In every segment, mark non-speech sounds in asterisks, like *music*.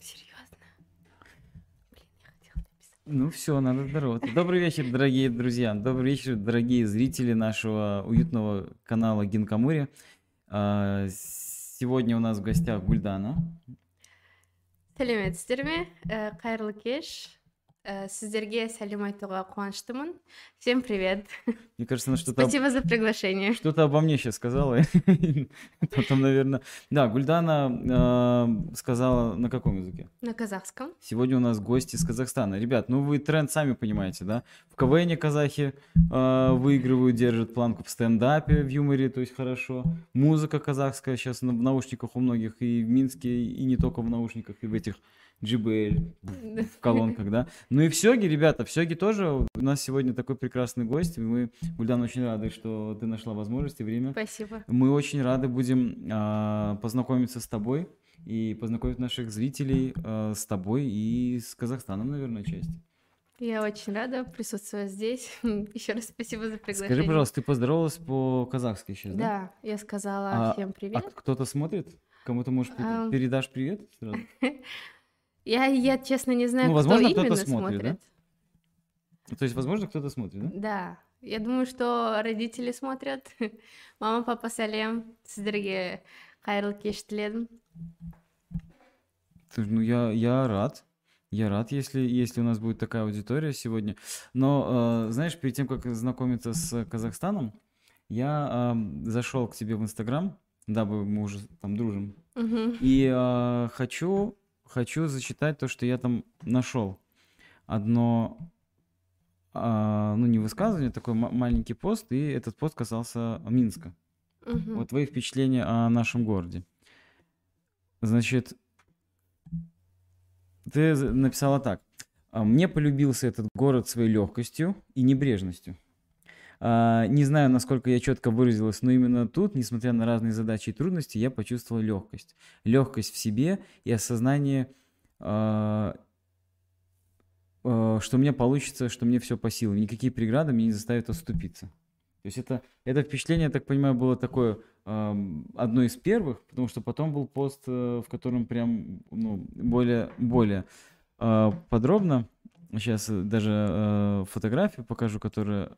Серьезно? Блин, я хотела написать. Ну все, надо здороваться. Добрый вечер, дорогие друзья. Добрый вечер, дорогие зрители нашего уютного канала Гинкамури. А, Сегодня у нас в гостях Гульдана. сәлеметсіздер ме қайырлы кеш Э, сіздерге сәлем айтуға қуаныштымын всем привет Мне кажется, она что-то спасибо за приглашение что-то обо мне сейчас сказала. *laughs* Потом, наверное... Да, Гульдана а, сказала на каком языке? на казахском Сегодня у нас гости из Казахстана. Ребят, ну вы тренд сами понимаете, да? В КВН казахи э, выигрывают, держат планку в стендапе, в юморе, то есть хорошо. Музыка казахская сейчас в наушниках у многих и в Минске, и не только в наушниках, и в этих JBL, в колонках, да? Ну и в Сёге, ребята, в Сёге тоже у нас сегодня такой прекрасный гость. Мы, Гульдан, очень рады, что ты нашла возможность и время. спасибо Мы очень рады будем а, познакомиться с тобой и познакомить наших зрителей а, с тобой и с Казахстаном, наверное, часть. я очень рада присутствовать здесь *laughs* еще раз спасибо за приглашение Скажи, пожалуйста, ты поздоровалась по-казахски сейчас, да? да я сказала А- всем А привет кто-то смотрит? Кому-то, может, передашь привет сразу? *laughs* я я честно не знаю Ну, кто возможно, кто-то именно смотрит, да? смотрит То есть, возможно, кто-то смотрит, да? Да, я думаю, что родители смотрят. *laughs* Мама, папа, сәлем. Сіздерге қайырлы кеш тіледім. Слушай, Ну, я, я рад. Я рад, если, если у нас будет такая аудитория сегодня. Но, э, знаешь, перед тем, как знакомиться с Казахстаном, я зашел к тебе в Инстаграм, дабы мы уже там дружим, Мгм. и э, хочу, хочу зачитать то, что я там нашел. Одно, а, ну, не высказывание, такой ма- маленький пост, и этот пост касался Минска. Мгм. Вот твои впечатления о нашем городе. Значит, ты написала так. «А, Мне полюбился этот город своей легкостью и небрежностью. А, Не знаю, насколько я четко выразилась, но именно тут, несмотря на разные задачи и трудности, я почувствовал легкость. Легкость в себе и осознание, а, а, что у меня получится, что мне все по силам. Никакие преграды меня не заставят отступиться. То есть это, это впечатление, я так понимаю, было такое одно из первых, потому что потом был пост, э, в котором прям ну, более, более подробно. Сейчас даже э, фотографию покажу, которая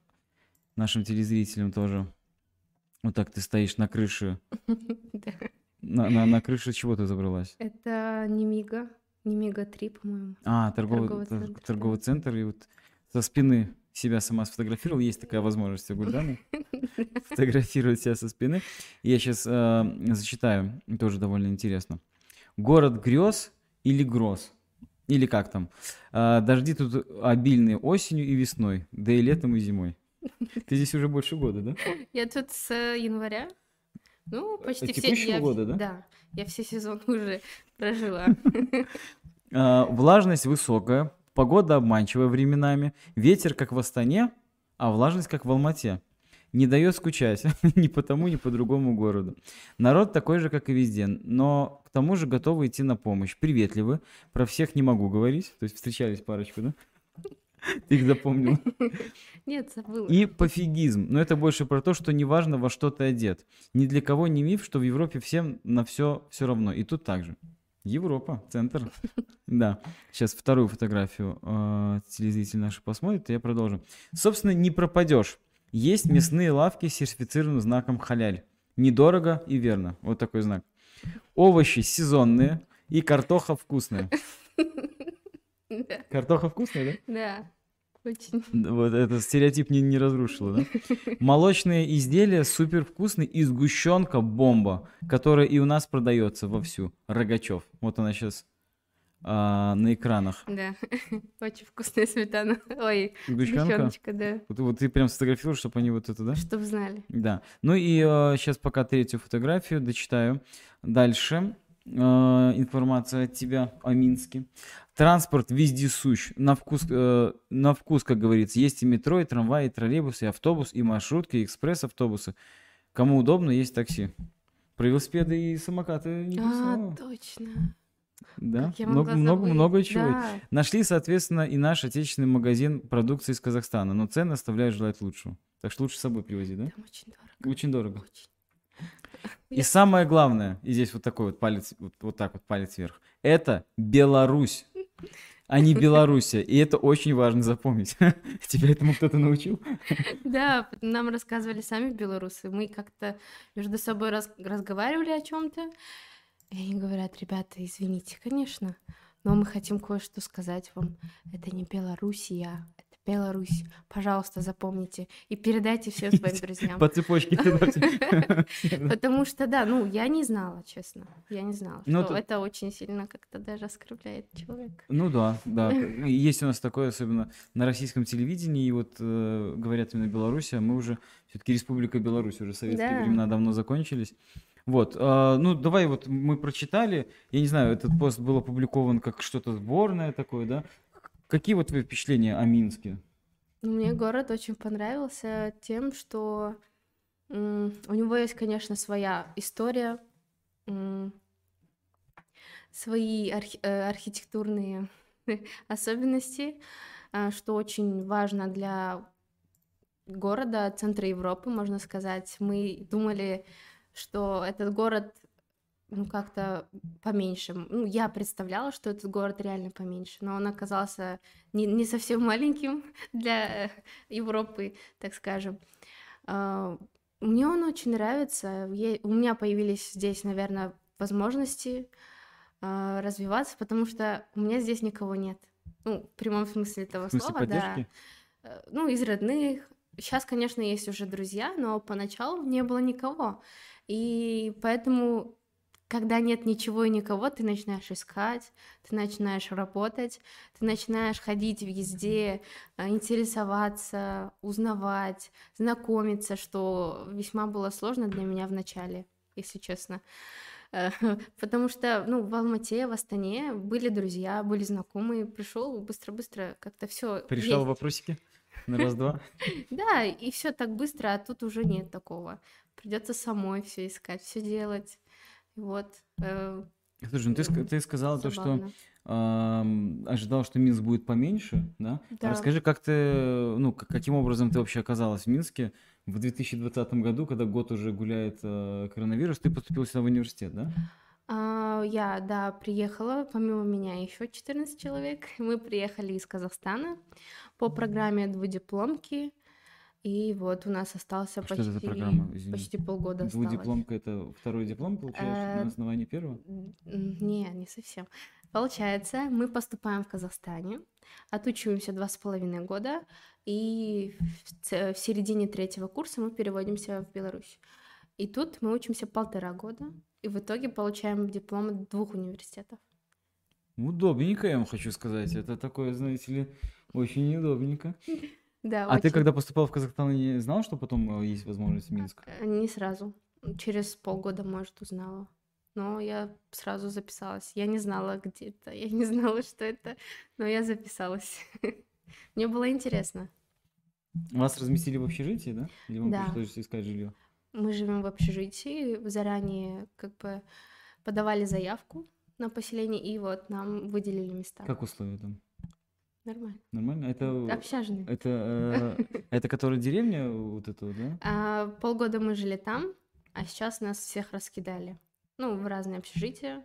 нашим телезрителям тоже. Вот так ты стоишь на крыше. *laughs* На, на, на крыше чего ты забралась? Это Немига. Немига 3, по-моему. А, торговый, Торговый тор- центр, торговый центр. И вот со спины себя сама сфотографировал. Есть такая возможность у Гульданы. *laughs* Фотографировать себя со спины. Я сейчас зачитаю, тоже довольно интересно. Город грез или гроз? Или как там? А, Дожди тут обильные осенью и весной, да и летом и зимой. *laughs* Ты здесь уже больше года, да? Я тут с э, января. Ну, почти все... я года, да? Да. Я все сезоны *laughs* уже прожила. *laughs* А, Влажность высокая, погода обманчивая временами, ветер как в Астане, а влажность как в Алмате. Не дает скучать ни по тому, ни по другому городу. Народ такой же, как и везде, но к тому же готовы идти на помощь. Приветливы, про всех не могу говорить, то есть встречались парочку, да? Ты *laughs* их запомнил. *laughs* Нет, забыла. И пофигизм. Но это больше про то, что неважно, во что ты одет. Ни для кого не миф, что в Европе всем на все все равно. И тут также. Европа, центр. *laughs* Да. Сейчас вторую фотографию э, телезритель наши посмотрит, и я продолжу. Собственно, не пропадешь. Есть мясные лавки с сертифицированным знаком халяль. Недорого и верно. Вот такой знак. Овощи сезонные и картоха вкусная. *laughs* Да, Картоха вкусная, да? да, очень. Вот это стереотип не, не разрушило, да? *laughs* Молочные изделия супер вкусные и сгущенка бомба, которая и у нас продается вовсю. Рогачев. Вот она сейчас на экранах. Да, *laughs* очень вкусная сметана. Ой, Сгущенка. сгущеночка, да. Вот, вот ты прям сфотографируешь, чтобы они вот это, да? Чтоб знали. Да. Ну и сейчас пока третью фотографию дочитаю. Дальше информация от тебя о Минске. Транспорт вездесущ. На вкус, э, на вкус, как говорится, есть и метро, и трамвай, и троллейбус, и автобус, и маршрутки, и экспресс-автобусы. Кому удобно, есть такси. Про велосипеды и самокаты не А, писала. точно. Да, много, много, много чего. Да. Нашли, соответственно, и наш отечественный магазин продукции из Казахстана, но цены оставляют желать лучшего. Так что лучше с собой привози, да? Там очень дорого. Очень дорого. Очень. И самое главное, и здесь вот такой вот палец, вот, вот так вот палец вверх, это Беларусь, а не Белоруссия. И это очень важно запомнить. *laughs* Тебя этому кто-то научил? Да, нам рассказывали сами белорусы. Мы как-то между собой раз- разговаривали о чем-то. И они говорят, ребята, извините, конечно, но мы хотим кое-что сказать вам. Это не Белоруссия, Беларусь. Пожалуйста, запомните и передайте всем *laughs* своим друзьям. По цепочке. *laughs* Потому что, да, ну, я не знала, честно. Я не знала, Ну, что это очень сильно как-то даже оскорбляет человека. Ну да, да. *laughs* Есть у нас такое, особенно на российском телевидении, и вот э, говорят именно Беларусь, а мы уже все-таки Республика Беларусь, уже советские времена давно закончились. Вот, а, ну давай вот мы прочитали, я не знаю, этот пост был опубликован как что-то сборное такое, да? Какие вот твои впечатления о Минске? Ну, Мне город очень понравился тем, что у него есть, конечно, своя история, свои архи- э, архитектурные *laughs* особенности, а, что очень важно для города, центра Европы, можно сказать. Мы думали, что этот город ну, как-то поменьше. Ну, я представляла, что этот город реально поменьше, но он оказался не, не совсем *laughs* маленьким для Европы, так скажем. А, Мне он очень нравится. У меня появились здесь, наверное, возможности а, развиваться, потому что у меня здесь никого нет. Ну, в прямом смысле этого В смысле слова, да. поддержки? Э, Ну, из родных. Сейчас, конечно, есть уже друзья, но поначалу не было никого. И поэтому, когда нет ничего и никого, ты начинаешь искать, ты начинаешь работать, ты начинаешь ходить везде, э, интересоваться, узнавать, знакомиться, что весьма было сложно для меня в начале, если честно. *laughs* Потому что, ну, в Алмате, в Астане были друзья, были знакомые, пришел быстро-быстро как-то все. Порешал вопросики на раз-два? *laughs* Да, и все так быстро, а тут уже нет такого. Придется самой все искать, все делать. Вот. э, Слушай, ну ты, ты сказала то, что забавно. ам, ожидал, что Минск будет поменьше, да? Да. Расскажи, как ты, ну, каким образом ты вообще оказалась в Минске в 2020 году, когда год уже гуляет э, коронавирус, ты поступила сюда в университет, да? А, я, да, приехала, помимо меня еще 14 человек. Мы приехали из Казахстана по программе двудипломки. И вот у нас остался Что это за почти, программа, извини? почти полгода осталось. Двудипломка это второй диплом получаешь Э, на основании первого? Не, не совсем. Получается, мы поступаем в Казахстане, отучиваемся два с половиной года, и в середине третьего курса мы переводимся в Беларусь. И тут мы учимся полтора года, и в итоге получаем диплом от двух университетов. Удобненько, я вам хочу сказать. Это такое, знаете ли, очень неудобненько. *laughs* Да, А ты очень. когда поступал в Казахстан, не знал, что потом э, есть возможность в Минск? Э, Не сразу. Через полгода, может, узнала. Но я сразу записалась. Я не знала, где это, я не знала, что это, но я записалась. *laughs* Мне было интересно. Вас разместили в общежитии, да? Или вам Да. пришлось искать жилье? Мы живем в общежитии, заранее как бы подавали заявку на поселение, и вот нам выделили места. Как условия там? Нормально. Нормально? Это, Общажные. это, э, это которая деревня вот эта, да? А, полгода мы жили там, а сейчас нас всех раскидали. Ну, в разные общежития.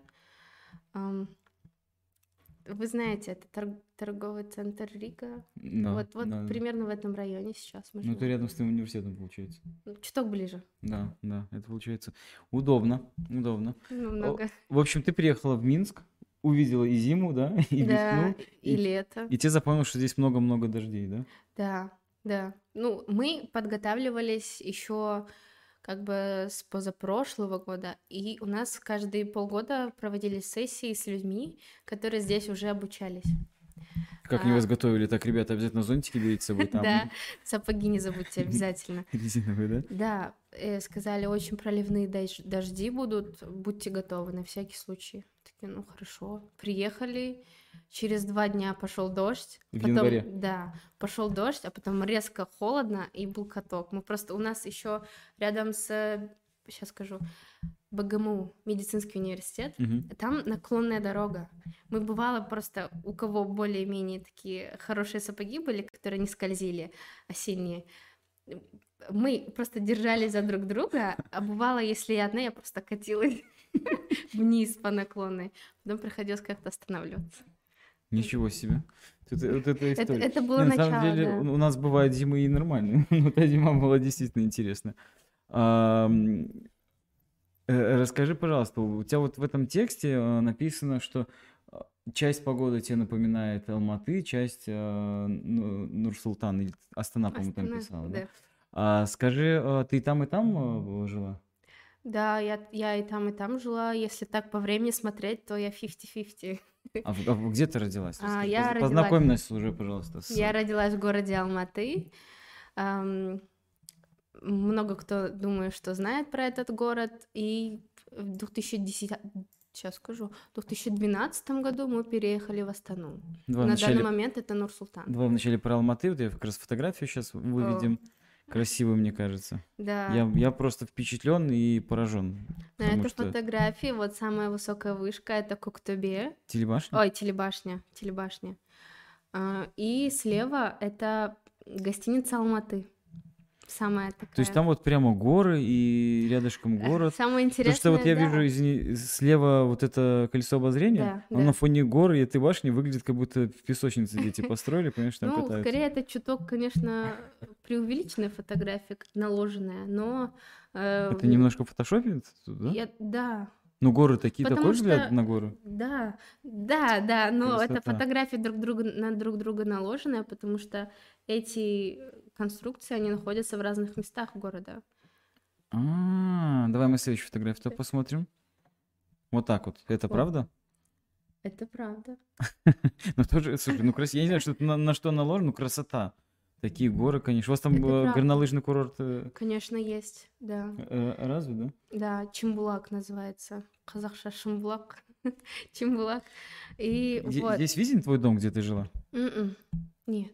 Вы знаете, это тор- торговый центр Рига. Да, вот вот да, да. примерно в этом районе сейчас Ну, это рядом с твоим университетом, получается. Ну, Чуток ближе. Да, да, это получается удобно, удобно. Ну, много. В общем, ты приехала в Минск, увидела и зиму, да, *laughs* и Да, весну, и и- лето. и тебе запомнилось, что здесь много-много дождей, да? Да, да. Ну, мы подготавливались еще как бы с позапрошлого года, и у нас каждые полгода проводились сессии с людьми, которые здесь уже обучались. Как они А. вас готовили? Так, ребята, обязательно зонтики берите с собой *laughs* там. Да, сапоги не забудьте обязательно. *laughs* Резиновые, да? Да, э, сказали, очень проливные дож- дожди будут, будьте готовы на всякий случай. Ну хорошо. Приехали, через два дня пошел дождь. В потом, январе? Да, пошел дождь, а потом резко холодно и был каток. Мы просто, у нас еще рядом с, сейчас скажу, БГМУ, медицинский университет, Мгм. там наклонная дорога. Мы бывало просто, у кого более-менее такие хорошие сапоги были, которые не скользили, осенние, мы просто держались за друг друга, а бывало, если я одна, я просто катилась *laughs* вниз по наклонной, потом приходилось как-то останавливаться. Ничего себе. Тут, вот Это, история. это было Не, на начало, самом деле, да. у нас бывают зимы и нормальные. *laughs* Но та зима была действительно интересная. Э, Расскажи, пожалуйста, у тебя вот в этом тексте э, написано, что э, часть погоды тебе напоминает Алматы, часть э, Ну- Нур-Султан, или Астана, по-моему, там писала, да? да. А скажи, ты там, и там жила? Да, я, я и там, и там жила. Если так по времени смотреть, то я 50-50. А, в- а где ты родилась? А, Расскажи, я поз- родилась- Познакомь нас уже, пожалуйста, с... Я родилась в городе Алматы. Ам, Много кто думает, что знает про этот город. И в 2010... Сейчас скажу. В 2012 году мы переехали в Астану. Давай На вначале- данный момент это Нур-Султан. Давай вначале про Алматы, вот я как раз фотографию сейчас выведем. Красиво, мне кажется. Да. Я, я просто впечатлен и поражен. На потому этой что фотографии вот самая высокая вышка это Коктебе. телебашня? Ой, телебашня, телебашня. А, И слева это гостиница Алматы. Самая такая. То есть там вот прямо горы и рядышком город. Самое интересное, что вот я да. вижу, извини, слева вот это колесо обозрения, Да, оно да. на фоне горы и этой башни выглядит, как будто в песочнице дети построили, понимаешь, там Ну, катаются. скорее это чуток, конечно, преувеличенная фотография, как наложенная, но... э, Это немножко фотошопит, да? я- да, Ну, горы такие, Потому такой взгляд что- на горы. да, да, да, но это Красота. фотографии друг друга на друг друга наложенная, потому что эти конструкции, они находятся в разных местах города. А, давай мы следующую фотографию посмотрим. Вот так вот. Это Вот. правда? Это правда. *laughs* Ну тоже, слушай, ну красиво. Я не знаю, что на, на что наложено, ну красота. Такие горы, конечно. У вас там э, горнолыжный курорт э, Конечно, есть, да. э, разве, да? Да, Чембулак называется. Казахша Шимбулак. *laughs* Чембулак. И Где- вот. Здесь виден твой дом, где ты жила? М-м, Нет.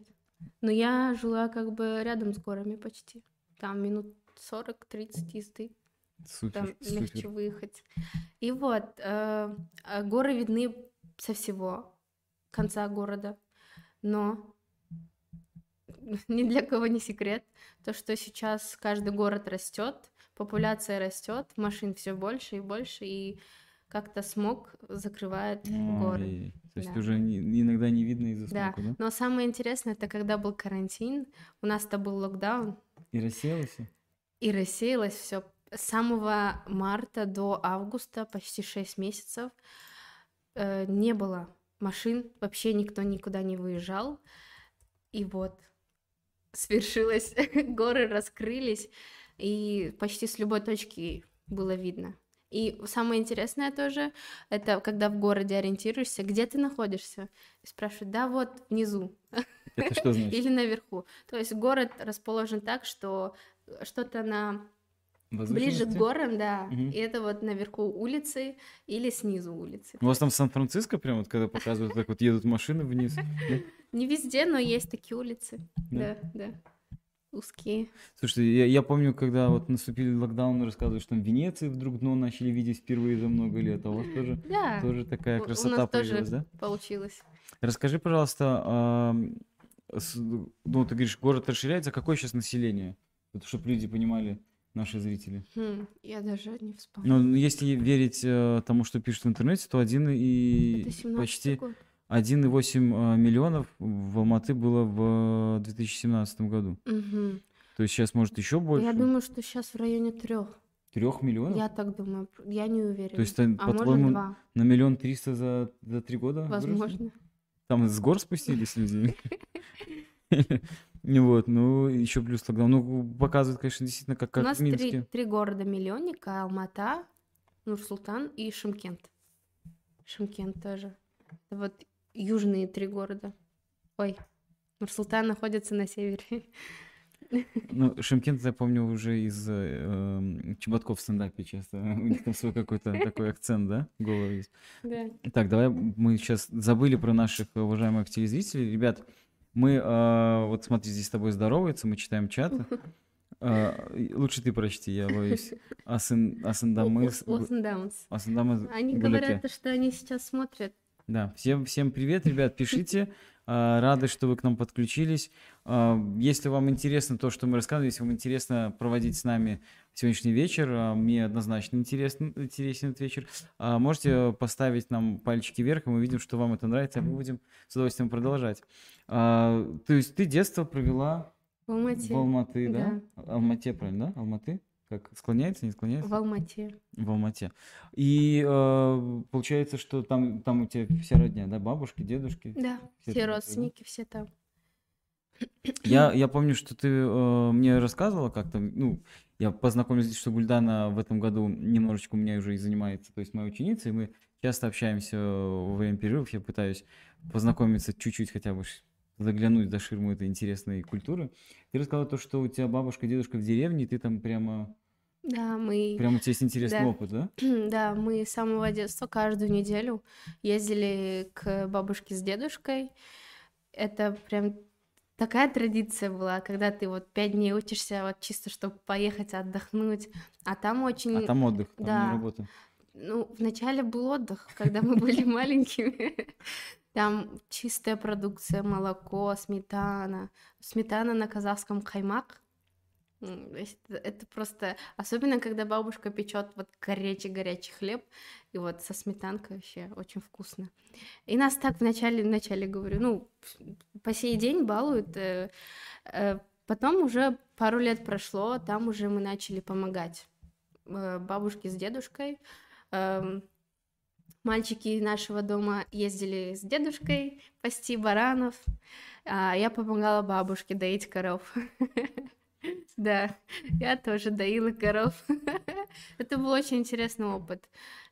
Но я жила как бы рядом с горами почти. Там минут 40-30 езды. Там Супер, легче супер. выехать. И вот, э, а горы видны со всего конца города. Но *laughs* ни для кого не секрет, то, что сейчас каждый город растет, популяция растет, машин все больше и больше, и как-то смог закрывает горы. Ой, То есть Да. уже не- иногда не видно из-за Да, смока, да? но самое интересное, это когда был карантин, у нас-то был локдаун, И рассеялось и рассеялось все. С самого марта до августа, почти 6 месяцев, э, не было машин, вообще никто никуда не выезжал. И вот свершилось, *laughs* горы раскрылись, и почти с любой точки было видно. И самое интересное тоже, это когда в городе ориентируешься, где ты находишься, и спрашивают, да вот внизу, Это что *laughs* значит? или наверху. То есть город расположен так, что что-то на ближе к горам, да, Мгм. и это вот наверху улицы или снизу улицы. У вас там Сан-Франциско прям вот, когда показывают, так вот едут машины вниз? *laughs* Не везде, но есть такие улицы. Да, да. Узкие. Слушай, я, я помню, когда вот наступили локдауны, рассказывали, что там в Венеции вдруг дно начали видеть впервые за много лет, а у вас тоже, Да, тоже такая у- у красота нас тоже появилась, да? получилось. Расскажи, пожалуйста, ну, ты говоришь, город расширяется, какое сейчас население? чтобы люди понимали, наши зрители. Хм, я даже не вспомнила. Ну, если верить э, тому, что пишут в интернете, то один и Это 17 почти год. 1,8 э, миллионов в Алматы было в 2017 году. Мгм. То есть сейчас, может, еще больше? Я думаю, что сейчас в районе трех. Трех миллионов? Я так думаю. Я не уверена. То есть, а по-твоему, на миллион триста за, за три года? выросли? Возможно. Там с гор спустились люди? Не *laughs* Вот, ну, еще плюс тогда. Ну, показывает, конечно, действительно, как, У как нас в три, три города-миллионника. Алмата, Нур-Султан и Шымкент. Шымкент тоже. Вот южные три города. Ой, Нур-Султан находится на севере. Ну, Шимкент, я помню, уже из э, эм, Чеботков в стендапе часто. *laughs* У них там свой какой-то такой акцент, да? Голый есть. Да. Так, давай мы сейчас забыли про наших уважаемых телезрителей. Ребят, мы, э, вот смотри, здесь с тобой здороваются, мы читаем чат. *laughs* Э, лучше ты прочти, я боюсь. Асан- Асандамыс... Даунс. Асандамыс Они говорят, что они сейчас смотрят. Да, всем, всем привет, ребят, пишите. А, рады, что вы к нам подключились. А, если вам интересно то, что мы рассказывали, если вам интересно проводить с нами сегодняшний вечер, а, мне однозначно интересен, интересен этот вечер, можете поставить нам пальчики вверх, и мы видим, что вам это нравится, а мы будем с удовольствием продолжать. То есть ты детство провела в Алмате, в Алматы да? да? Алмате, правильно, да? Алматы? Как склоняется, не склоняется? В Алмате. В Алмате. И э, получается, что там, там у тебя вся родня, да, бабушки, дедушки? Да, все, все родственники, да? все там. Я, *clears throat* я помню, что ты э, мне рассказывала как-то, ну, я познакомился, что Гульдана в этом году немножечко у меня уже и занимается, то есть моя ученица, и мы часто общаемся во время перерывов, я пытаюсь познакомиться чуть-чуть хотя бы заглянуть за ширму этой интересной культуры. Ты рассказала то, что у тебя бабушка, дедушка в деревне, и ты там прямо... Да, мы... Прямо у тебя есть интересный да. опыт, да? *clears throat* Да, мы с самого детства каждую неделю ездили к бабушке с дедушкой. Это прям такая традиция была, когда ты вот пять дней учишься вот чисто, чтобы поехать отдохнуть, а там очень... А там отдых, там да. не работа. Ну, вначале был отдых, когда мы были *laughs* маленькими. Там чистая продукция, молоко, сметана. Сметана на казахском каймак. Это просто... Особенно, когда бабушка печет вот горячий-горячий хлеб, и вот со сметанкой вообще очень вкусно. И нас так вначале, вначале говорю, ну, по сей день балуют. Э, э, потом уже пару лет прошло, там уже мы начали помогать э, бабушке с дедушкой. Эм, Мальчики нашего дома ездили с дедушкой пасти баранов, а я помогала бабушке доить коров. *laughs* Да, я тоже доила коров. *laughs* Это был очень интересный опыт.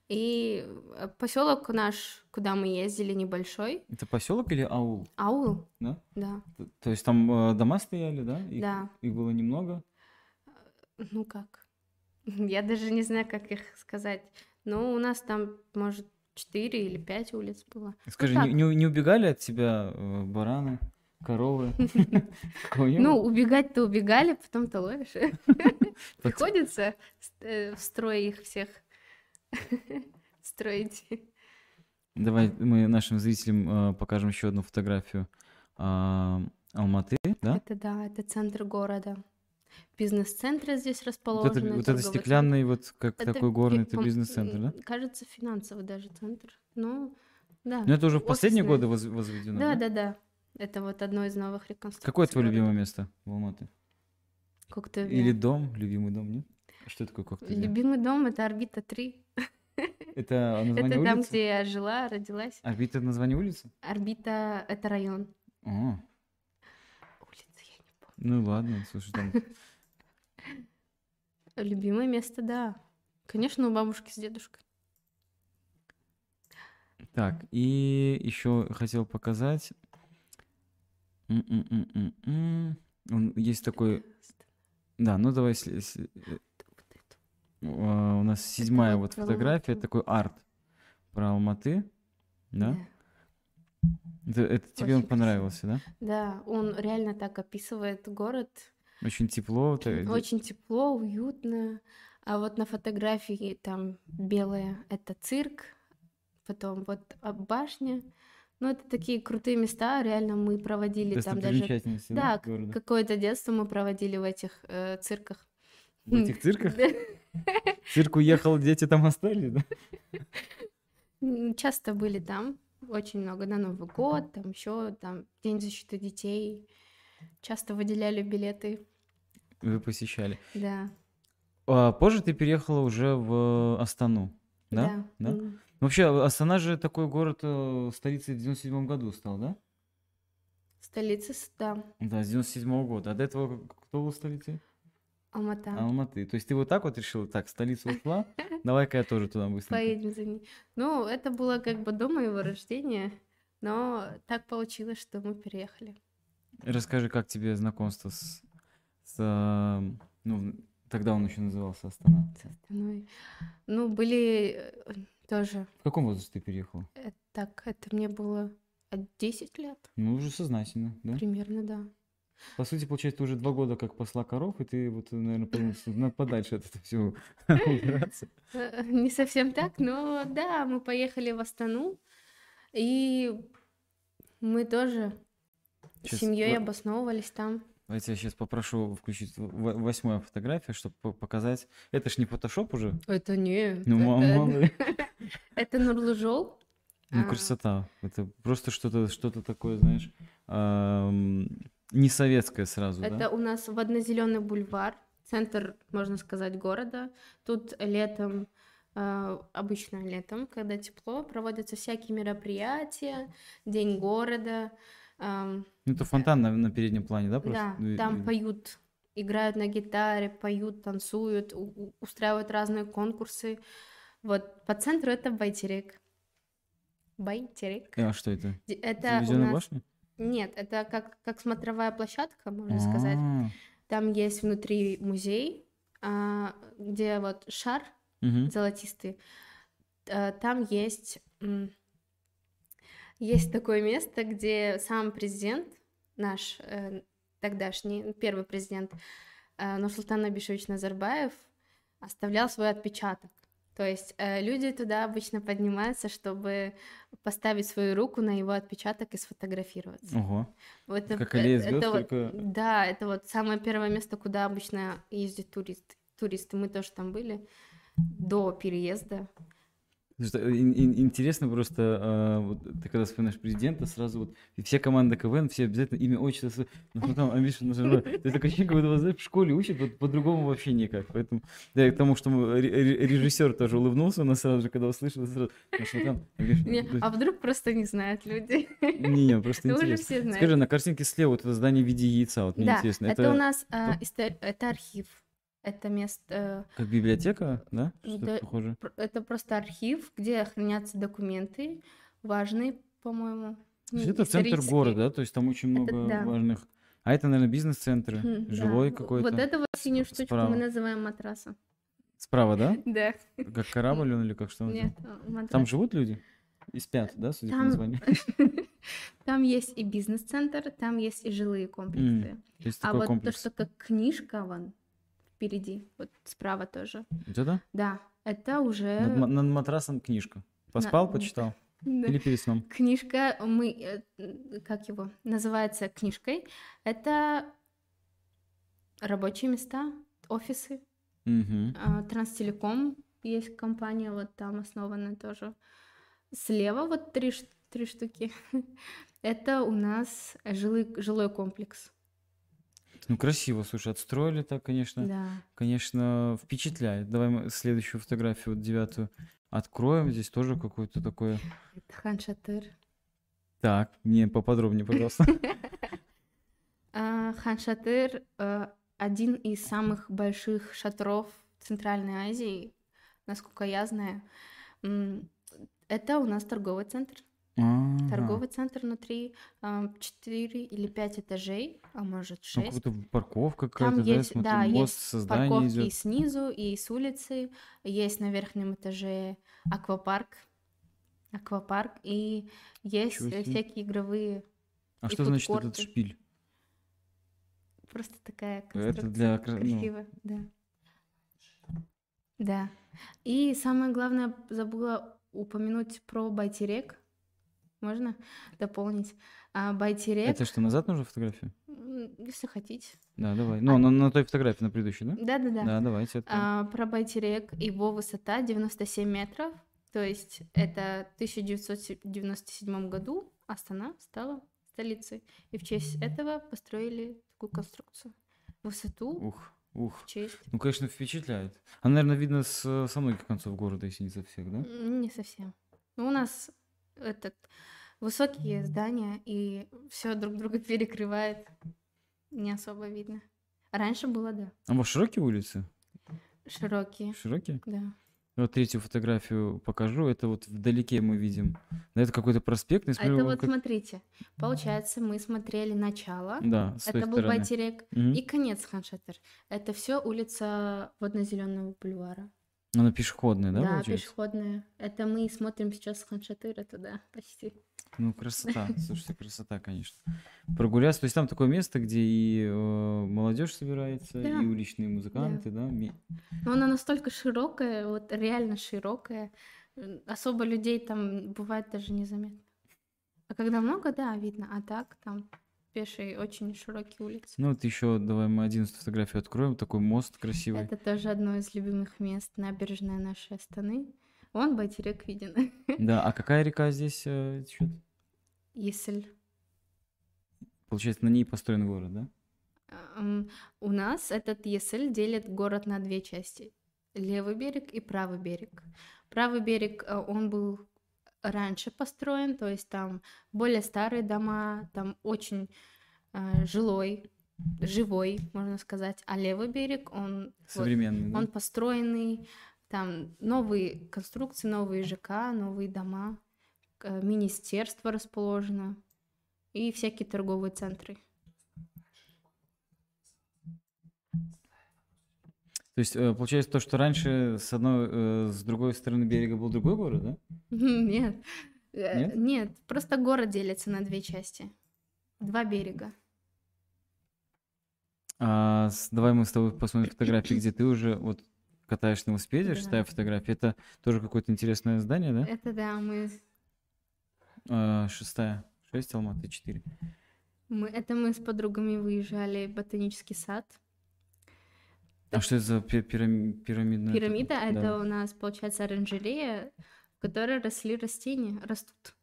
И э, поселок наш, куда мы ездили, небольшой. Это поселок или аул? Аул. Да? Да. То есть там э, дома стояли, да? Их, да. Их было немного? Ну как? *laughs* Я даже не знаю, как их сказать. Ну, у нас там, может, четыре или пять улиц было. Скажи, ну, не, не, не убегали от тебя э, бараны, коровы? *laughs* Ну, убегать-то убегали, потом-то ловишь. *laughs* Приходится э, в строй их всех *laughs* строить. Давай мы нашим зрителям э, покажем еще одну фотографию а, Алматы, да? Это да, это центр города бизнес-центры здесь расположены. Вот это, вот это стеклянный, вот как это такой горный, это бизнес-центр, да? Кажется, финансовый даже центр. Ну, да. Но это уже в последние годы воз, возведено, да? Да, да, да. Это вот одно из новых реконструкций. Какое твое любимое место в Алматы? Коктебель. Или дом, любимый дом, нет? А что такое Коктебель? Любимый дом — это Орбита 3. Это *laughs* название Это улицы? там, где я жила, родилась. Орбита — название улицы? Орбита — это район. О. Улица я не помню. Ну ладно, слушай, там Любимое место, да. Конечно, у бабушки с дедушкой. Так, и еще хотел показать. Он есть такой. Да, ну давай. У нас седьмая вот фотография, такой арт про Алматы, да? Это, это тебе он понравился, да? Да, он реально так описывает город очень тепло. Очень тепло, уютно. А вот на фотографии там белое — это цирк, потом вот башня. Ну, это такие крутые места, реально мы проводили там даже... Да, какое-то детство мы проводили в этих э, цирках. В этих цирках? Цирк уехал, дети там остались, да? Часто были там, очень много на Новый год, там еще там День защиты детей. Часто выделяли билеты вы посещали. Да. А позже ты переехала уже в Астану, да? Да. да? Mm. Вообще, Астана же такой город, э, столицей в 97 году стал, да? Столица, да. Да, с 97 -го года. А до этого кто был столицей? Алмата. Алматы. То есть ты вот так вот решила, так, столица ушла, *laughs* давай-ка я тоже туда быстренько. Поедем за ней. Ну, это было как бы до моего рождения, но так получилось, что мы переехали. Расскажи, как тебе знакомство с с, ну, тогда он еще назывался Астана. С Астаной. Ну, были э, тоже. В каком возрасте ты переехал? Это, так, это мне было 10 лет. Ну, уже сознательно, да? Примерно, да. По сути, получается, уже два года как посла коров, и ты вот, наверное, что надо подальше от этого всего убираться. Э, не совсем так, но да, мы поехали в Астану, и мы тоже Щас семьей обосновывались там. Давайте я сейчас попрошу включить восьмую фотографию, чтобы показать. Это ж не фотошоп уже? Это не... Ну, мало ли. *laughs* это Нурлужол. Ну, А. красота. Это просто что-то что такое, знаешь, не советское сразу, Это да? у нас водно-зеленый бульвар, центр, можно сказать, города. Тут летом, э, обычно летом, когда тепло, проводятся всякие мероприятия, День города. Ну, это фонтан на, на переднем плане, да? Просто? Да, там и- поют, играют на гитаре, поют, танцуют, у- устраивают разные конкурсы. Вот по центру это Байтерек. Байтерек. А что это? Это у нас... башня? Нет, это как, как смотровая площадка, можно сказать. А, Там есть внутри музей, а, где вот шар мгм. золотистый. А, Там есть, есть такое место, где сам президент, наш э, тогдашний, первый президент э, Нурсултан Абишевич Назарбаев, оставлял свой отпечаток. То есть э, люди туда обычно поднимаются, чтобы поставить свою руку на его отпечаток и сфотографироваться. Ого. Вот Как э- аллея это звезд, вот- только- Да, это вот самое первое место, куда обычно ездят туристы. Туристы, мы тоже там были до переезда. Интересно просто, а, вот ты когда вспоминаешь президента, сразу вот и все команды КВН, все обязательно имя, отчество, ну что там, Амиша Назарбаев. Ты такое ощущение, как будто в школе учат, вот по-другому вообще никак. Поэтому, да, и к тому, что режиссер тоже улыбнулся у нас сразу же, когда услышал, сразу, ну там, Амиша, ну, а вдруг просто не знают люди? не, не, просто *laughs* Ну, интересно. Скажи, на картинке слева вот это здание в виде яйца, вот мне интересно, это, у нас а, это архив. Это место, как библиотека, да? Что-то Да. похоже. это просто архив, где хранятся документы важные, по-моему. То есть м, это центр города, да? То есть там очень Это много да. важных... А это, наверное, бизнес-центры, Хм, да. жилой В- какой-то. Вот это вот синюю штучку справа. мы называем матрасом. Справа, да? *laughs* Да, Как корабль он или как что? нет, а, матрас. Там живут люди? И спят, да, судя по Там- названию? *laughs* Там есть и бизнес-центр, там есть и жилые комплексы. Есть А вот комплекс. то, что как книжка вон впереди, вот справа тоже. Вот это? Да, это уже Над, над матрасом книжка. Поспал, На- почитал? *laughs* да. Или перед сном? книжка. Мы э, как его называется книжкой? Это рабочие места, офисы. А, Транстелеком есть компания, вот там основанная тоже. Слева вот три, три штуки. *laughs* Это у нас жилый, жилой комплекс. Ну, красиво, слушай, отстроили так, конечно. Да. Конечно, впечатляет. Давай мы следующую фотографию, вот девятую, откроем. Здесь тоже какое-то такое... Хан-Шатыр. Так, мне поподробнее, пожалуйста. *laughs* А, Хан-Шатыр э, один из самых больших шатров Центральной Азии, насколько я знаю. Это у нас торговый центр. Ага. Торговый центр внутри 4 или 5 этажей, а может Ну, 6. какая-то парковка Там какая-то, да, есть, смотрю, да, есть парковки и идет. снизу, и с улицы. Есть на верхнем этаже аквапарк. Аквапарк. И есть э, всякие игровые. А и что значит этот фудкорты. шпиль? Просто такая Это конструкция для кра- ну. красивая. Да. Да. И самое главное, забыла упомянуть про Байтерек. Можно дополнить? А, Байтерек, Это что, назад нужно фотографию? если хотите. Да, давай. Ну, на, на той фотографии, на предыдущей, да? Да-да-да. Да, давайте. А, про Байтерек его высота 97 метров, то есть это в 1997 году Астана стала столицей, и в честь этого построили такую конструкцию. Высоту Ух, ух. честь. Ну, конечно, впечатляет. А, наверное, видно с, со многих концов города, если не со всех, да? Не совсем. Ну, у нас этот высокие здания, и все друг друга *laughs* перекрывает. Не особо видно. Раньше было, да, А у вас широкие улицы? широкие, Широкие? да. Вот третью фотографию покажу. Это вот вдалеке мы видим. Да, это какой-то проспект. я А смотрю, это он вот как- смотрите, получается, мы смотрели начало, Да, с это был стороны. Байтерек, Мгм. и конец Ханшатыр. Это все улица водно-зеленого бульвара. Она пешеходная, да, Да, получается? пешеходная. Это мы смотрим сейчас с Ханшатыра туда, почти. Ну, красота. Слушайте, красота, конечно. Прогуляться. То есть там такое место, где и молодежь собирается, Да. и уличные музыканты, да? ми- Но она настолько широкая, вот реально широкая. Особо людей там бывает даже незаметно. А когда много, да, видно. А так там пешие, очень широкие улицы. Ну вот еще давай мы одиннадцатую фотографию откроем. Такой мост красивый. Это тоже одно из любимых мест, набережная нашей Астаны. Вон Байтерек виден. Да, а *laughs* какая река здесь э, течет? Если Получается, на ней построен город, да? У нас этот Есель делит город на две части. Левый берег и правый берег. Правый берег, э, он был раньше построен, то есть там более старые дома, там очень э, жилой, живой, можно сказать. А левый берег, он, вот, Современный, да? он построенный, там новые конструкции, новые ЖК, новые дома, министерство расположено и всякие торговые центры. То есть, э, получается, то, что раньше с одной, э, с другой стороны берега был другой город, да? *laughs* Нет. Э, Нет? Нет, просто город делится на две части. Два берега. А, давай мы с тобой посмотрим фотографии, где ты уже вот катаешься на велосипеде, Да. шестая фотография. Это тоже какое-то интересное здание, да? Это да, мы, А, шестая. Шесть, Алматы, четыре. мы это мы с подругами выезжали в ботанический сад. А что это за пи- пирами- пирамидная? такая? Пирамида это Да. у нас получается оранжерея, в которой росли растения, растут.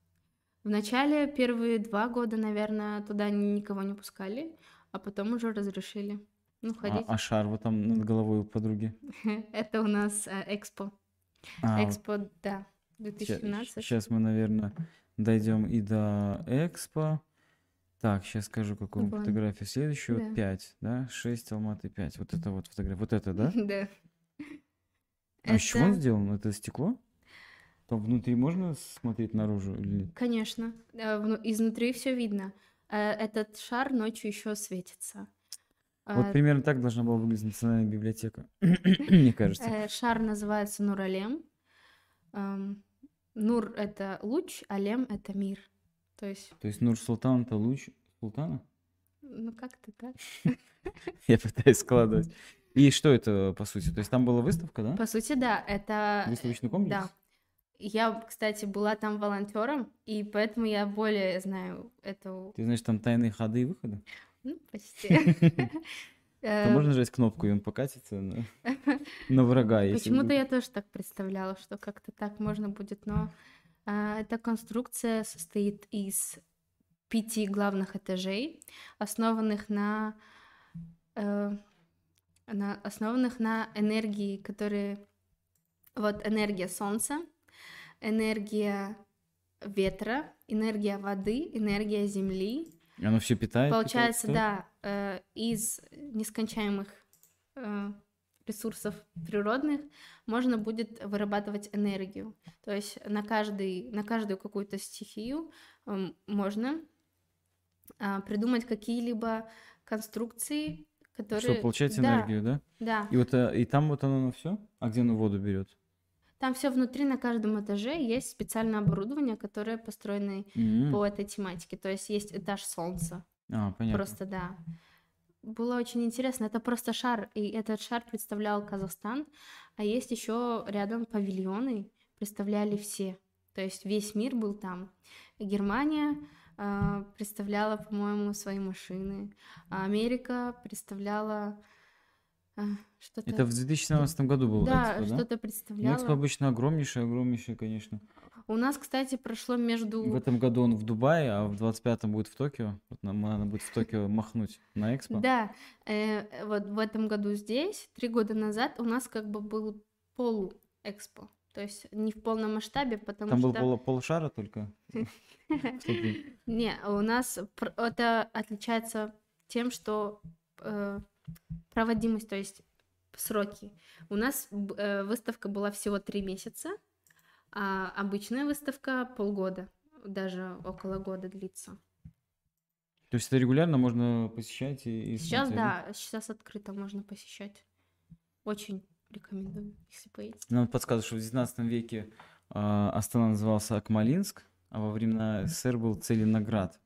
Вначале первые два года, наверное, туда никого не пускали, а потом уже разрешили. Ну, А, ходить. а шар вот там над головой у подруги? *laughs* Это у нас э, экспо. А, Экспо, да, 2017. Сейчас мы, наверное, дойдем и до Экспо. Так, сейчас скажу, какую Вон. фотографию. Следующую, Да. 5, да? 6, Алматы, 5. Вот это вот фотография. Вот это, да? *laughs* Да. А из чего он Это- сделан? Это стекло? Там внутри можно смотреть наружу? Или... Конечно, э, изнутри все видно. Э, Этот шар ночью еще светится. Вот Э, примерно так должна была выглядеть национальная библиотека, *coughs* мне *coughs* кажется. Шар называется Нуралем. Нур — это луч, а Лем — это мир. То есть, То есть Нур-Султан это луч султана? ну как-то так. *laughs* Я пытаюсь складывать. И что это, по сути? То есть там была выставка, да? По сути, да, это... Выставочный комплекс? Да. Я, кстати, была там волонтером, и поэтому я более знаю эту... Ты знаешь, там тайные ходы и выходы? Ну, почти. *laughs* *laughs* Э, можно нажать кнопку, и он покатится на, *laughs* на врага. Почему-то я тоже так представляла, что как-то так можно будет, но а, эта конструкция состоит из пяти главных этажей, основанных на, э, на основанных на энергии, которые вот энергия солнца, энергия ветра, энергия воды, энергия земли, И Оно все питает? Получается, питает, да, э, из нескончаемых э, ресурсов природных можно будет вырабатывать энергию. То есть на, каждый, на каждую какую-то стихию м, можно а, придумать какие-либо конструкции, которые... Что, получать Да, энергию, да? Да, И вот э, и там вот оно все? А где оно воду берет? Там все внутри, на каждом этаже есть специальное оборудование, которое построено по этой тематике. То есть есть этаж солнца, А, понятно. Просто да. Было очень интересно. Это просто шар, и этот шар представлял Казахстан, а есть еще рядом павильоны, представляли все. То есть весь мир был там. Германия а, представляла, по-моему, свои машины, а Америка представляла а, что-то. Это в 2017 году было да, Экспо, да? что-то Ну, представляла. Экспо обычно огромнейшее, огромнейшее, конечно. У нас, кстати, прошло между В этом году он в Дубае, а в 25-м будет в Токио. Вот нам надо будет в Токио *laughs* махнуть на Экспо. Да, э, вот в этом году здесь, три года назад, у нас как бы был полу-экспо. То есть не в полном масштабе, потому Там был что... пол, полшара только. *laughs* Не, у нас это отличается тем, что э, проводимость, то есть сроки. У нас э, выставка была всего три месяца, а обычная выставка полгода, даже около года длится. То есть это регулярно можно посещать и, и Сейчас, смотреть, да, сейчас открыто можно посещать. Очень рекомендую, если поедете. Нам подсказывают, что в 19 веке а, Астана назывался Акмалинск, а во времена СССР был Целиноград.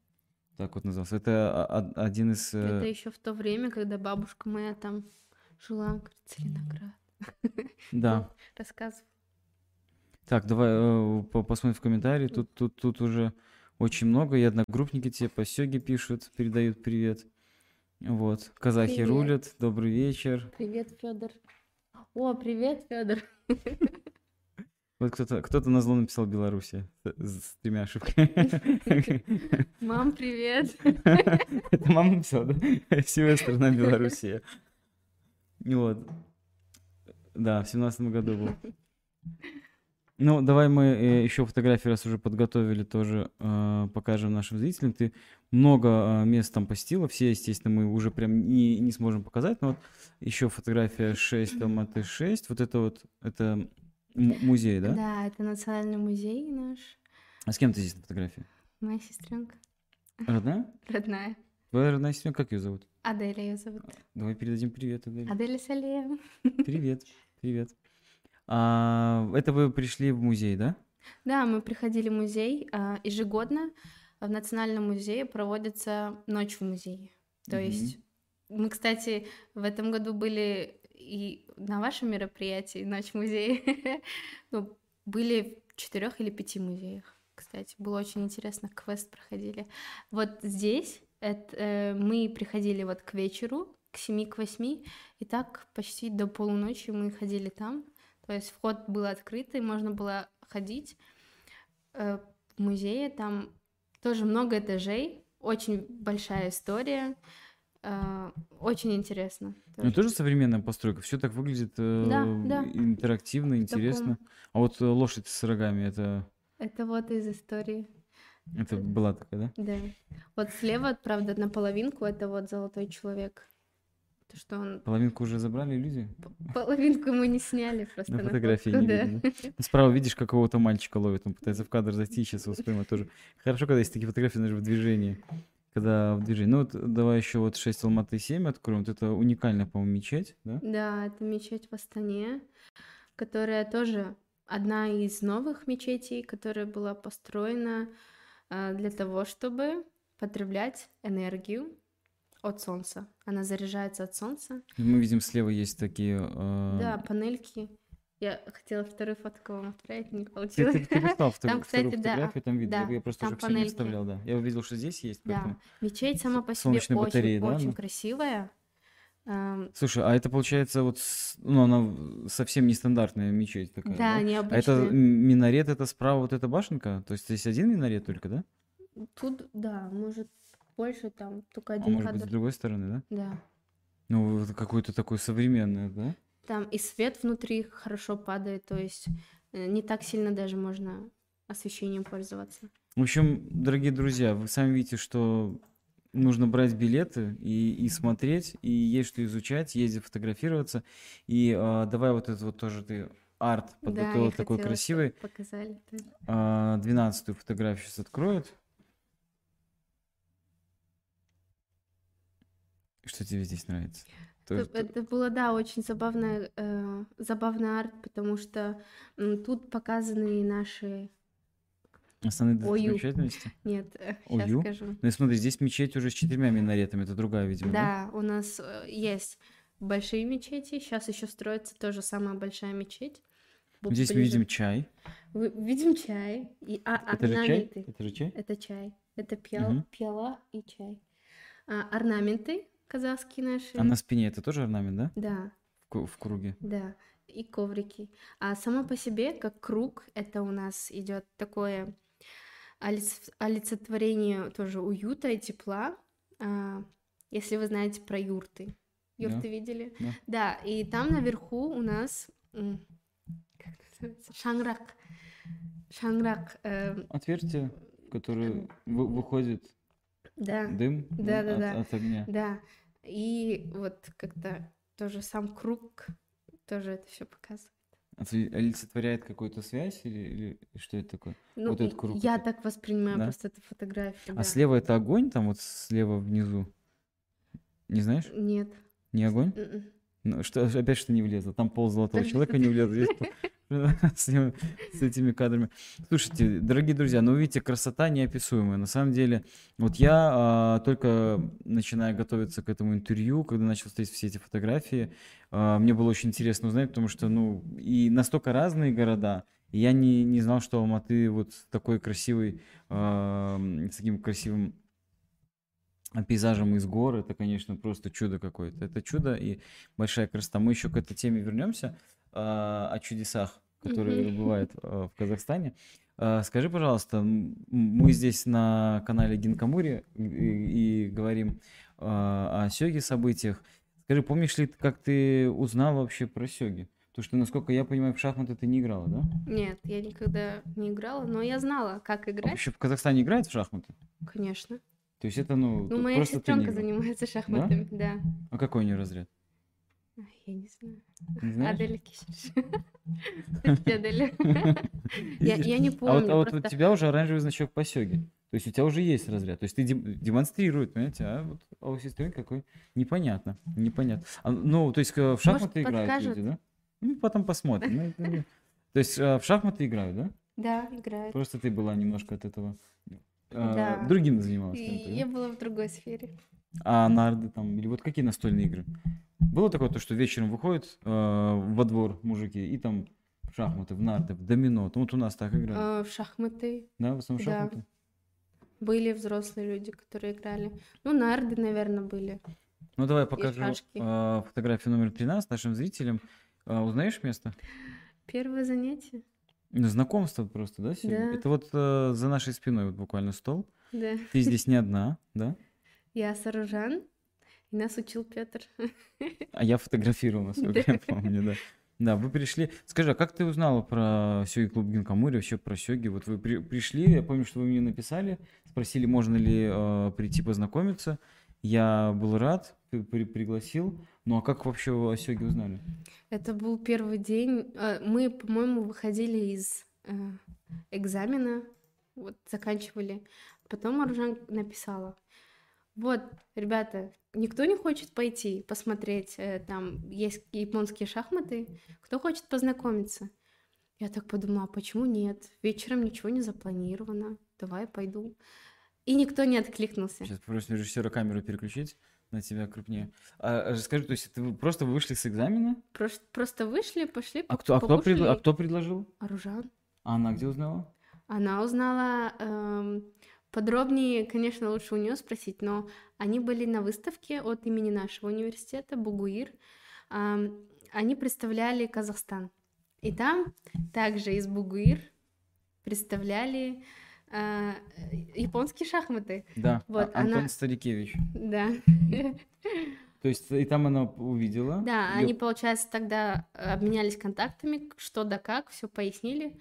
Так вот назывался. Это один из... э, Это еще в то время, когда бабушка моя там жила, говорит, Целиноград. *laughs* Да. Рассказывала. Так, давай э, по- посмотрим в комментарии. Тут, тут, тут уже очень много, и одногруппники тебе по сёге пишут, передают привет. Вот, казахи Привет. рулят, добрый вечер. Привет, Федор. О, привет, Федор. *laughs* Вот кто-то кто на зло написал Беларуси с, тремя ошибками. *laughs* Мам, привет. *laughs* Это мама написала, да? *laughs* Севая страна Белоруссия. Вот. Да, в семнадцатом году был. Ну, давай мы э, еще фотографии, раз уже подготовили, тоже э, покажем нашим зрителям. Ты много э, мест там постила, все, естественно, мы уже прям не, не сможем показать, но вот еще фотография 6, Алматы 6, вот это вот, это музей, да? Да, это национальный музей наш. А с кем ты здесь на фотографии? Моя сестренка Родная? *laughs* родная. Твоя родная сестренка, как ее зовут? Аделя ее зовут. Давай передадим привет, Адель. Аделя Салеева. *laughs* Привет, привет. А, это вы пришли в музей, да? Да, мы приходили в музей. а, Ежегодно в Национальном музее проводится ночь в музее. То Мгм. есть мы, кстати, в этом году были и на вашем мероприятии «Ночь в музее». Ну, были в четырех или пяти музеях, кстати. Было очень интересно, квест проходили. Вот здесь это, э, мы приходили вот к вечеру, к семи, к восьми, и так почти до полуночи мы ходили там. То есть вход был открытый, можно было ходить э, в музее. Там тоже много этажей, очень большая история, очень интересно. Ну, тоже. тоже современная постройка. Все так выглядит э, Да, да. интерактивно, интересно. А вот э, лошадь с рогами, это, Это вот из истории. это была такая, да? Да. Вот слева, правда, наполовинку это вот золотой человек. То, что он... Половинку уже забрали люди? Половинку мы не сняли просто На на фотографии фотку, не да. видно. Ну, Справа видишь, какого-то мальчика ловит, он пытается в кадр зайти, сейчас его поймать тоже. Хорошо, когда есть такие фотографии, даже в движении. Когда в движении. Ну вот давай еще вот 6 Алматы 7 откроем. Вот это уникальная, по-моему, мечеть, да? Да, это мечеть в Астане, которая тоже одна из новых мечетей, которая была построена а, для того, чтобы потреблять энергию от солнца. Она заряжается от солнца. Мы видим слева есть такие... э, Да, панельки. Я хотела вторую фотку вам отправить, не Ты, получилось. ты, ты прислал втор- Там, вторую кстати, да, фотографию, там видно. да, я просто там уже панельки. вставлял, да. Я увидел, что здесь есть, Да, мечеть сама по себе солнечные батареи, да, очень-очень ну? красивая. Слушай, а это получается вот, ну, она совсем нестандартная мечеть такая, Да, да? А это необычная. минарет, это справа вот эта башенка? То есть здесь один минарет только, да? Тут, да, может, больше там только А один может быть, с кадр. другой стороны, да? Да. Ну, вот какой-то такой современный, да? Там и свет внутри хорошо падает, то есть э, не так сильно даже можно освещением пользоваться. В общем, дорогие друзья, вы сами видите, что нужно брать билеты и, и смотреть, и есть что изучать, ездить фотографироваться. И а, давай вот это вот тоже ты арт Да, подготовил я такой хотела, красивый. Показали. да. Двенадцатую фотографию сейчас откроют. Что тебе здесь нравится? То- Это, это было, да, очень забавно, э, забавный арт, потому что м, тут показаны наши... Основные достопримечательности? Нет, сейчас Ою? скажу. Ну и смотри, здесь мечеть уже с четырьмя минаретами, это другая, видимо, да? Да, у нас э, есть большие мечети, сейчас еще строится тоже самая большая мечеть. Здесь мы ближе. видим чай. Вы- видим чай и а, Это же чай? Это же чай? Это чай. Это пиал, Мгм. пиала и чай. А, орнаменты казахские наши. А на спине это тоже орнамент, да? Да, В, в круге. да. И коврики. А само по себе, как круг, это у нас идет такое олиц- олицетворение тоже уюта и тепла. А, если вы знаете про юрты. Юрты видели? Да. Да, и там наверху у нас как называется? шанграк. Шанграк. эм, Отверстие, которое вы- выходит да. дым Да, да, от, да. от огня. Да, и вот как-то тоже сам круг тоже это все показывает. Олицетворяет какую-то связь или, или что это такое? Ну, Вот этот круг я так воспринимаю Да? просто эту фотографию. А да. слева это огонь, там вот слева внизу. Не знаешь? Нет. Не огонь? М-м. Ну, что, опять что не влезло. Там пол золотого человека не влезло. Здесь *laughs* с, этими кадрами. Слушайте, дорогие друзья, ну видите, красота неописуемая. На самом деле, вот я а, только начиная готовиться к этому интервью, когда начал смотреть все эти фотографии, а, мне было очень интересно узнать, потому что, ну, и настолько разные города, И я не, не знал, что Алматы вот такой красивый, э, с таким красивым пейзажем из гор. Это, конечно, просто чудо какое-то. Это чудо и большая красота. Мы еще к этой теме вернемся э, о чудесах, которые бывают э, в Казахстане. Э, скажи, пожалуйста, мы здесь на канале Гинкамури и, и говорим э, о сёге событиях. Скажи, помнишь ли, как ты узнал вообще про сёги? Потому что, насколько я понимаю, в шахматы ты не играла, да? Нет, я никогда не играла, но я знала, как А играть. вообще в Казахстане играют в шахматы? Конечно. То есть это, ну, Ну, моя просто сестренка играла. занимается шахматами, да. А какой у нее разряд? Я не знаю. Не знаешь? Адель *laughs* Адель. *laughs* Я не А вот, помню. а вот у просто- тебя уже оранжевый значок по сёге. То есть у тебя уже есть разряд. То есть ты дем- демонстрирует, понимаете, а вот а у сестры какой непонятно, непонятно. А, ну, то есть э, в шахматы играют люди, да? Ну, потом посмотрим. Ну, это не- То есть э, в шахматы играют, да? Да, играет. Просто ты была немножко от этого э, Да. другим занималась. И да? Я была в другой сфере. А нарды там, или вот какие настольные игры? Было такое, то, что вечером выходят э, во двор мужики и там в шахматы, в нарды, в домино. Вот у нас так играли. Э, В шахматы Да, в основном да. шахматы. были взрослые люди, которые играли. Ну, нарды, наверное, были. Ну, давай покажу э, фотографию номер 13 нашим зрителям. Э, узнаешь место? Первое занятие? Ну, знакомство просто, да, сегодня? Да. Это вот э, за нашей спиной вот буквально стол. Да. Ты здесь не одна, да? Я Саружан, и нас учил Петр. А я фотографировал, насколько я помню, да. Да, вы пришли. Скажи, а как ты узнала про сёги клуб Гинкамури, вообще про сёги? Вот вы при- пришли, я помню, что вы мне написали, спросили, можно ли э, прийти познакомиться. Я был рад, при- при- пригласил. Ну а как вообще вы о сёге узнали? Это был первый день. э, Мы, по-моему, выходили из э, экзамена, вот заканчивали. Потом Аружан написала. Вот, ребята, никто не хочет пойти посмотреть, э, там есть японские шахматы, кто хочет познакомиться? Я так подумала, а почему нет? Вечером ничего не запланировано, давай пойду. И никто не откликнулся. Сейчас попросим режиссера камеру переключить на тебя крупнее. А, а скажи, то есть вы просто вышли с экзамена? Прош- Просто вышли, пошли, А кто, а кто, предла- а кто предложил? Аружан. А она где узнала? Она узнала эм, подробнее, конечно, лучше у нее спросить, но они были на выставке от имени нашего университета Бугуир. Ам, они представляли Казахстан. И там также из Бугуир представляли э, японские шахматы. Да, Вот, А- Антон она- Старикевич. Да. То есть и там она увидела. Да, её- они, получается, тогда э, обменялись контактами, что да как, все пояснили.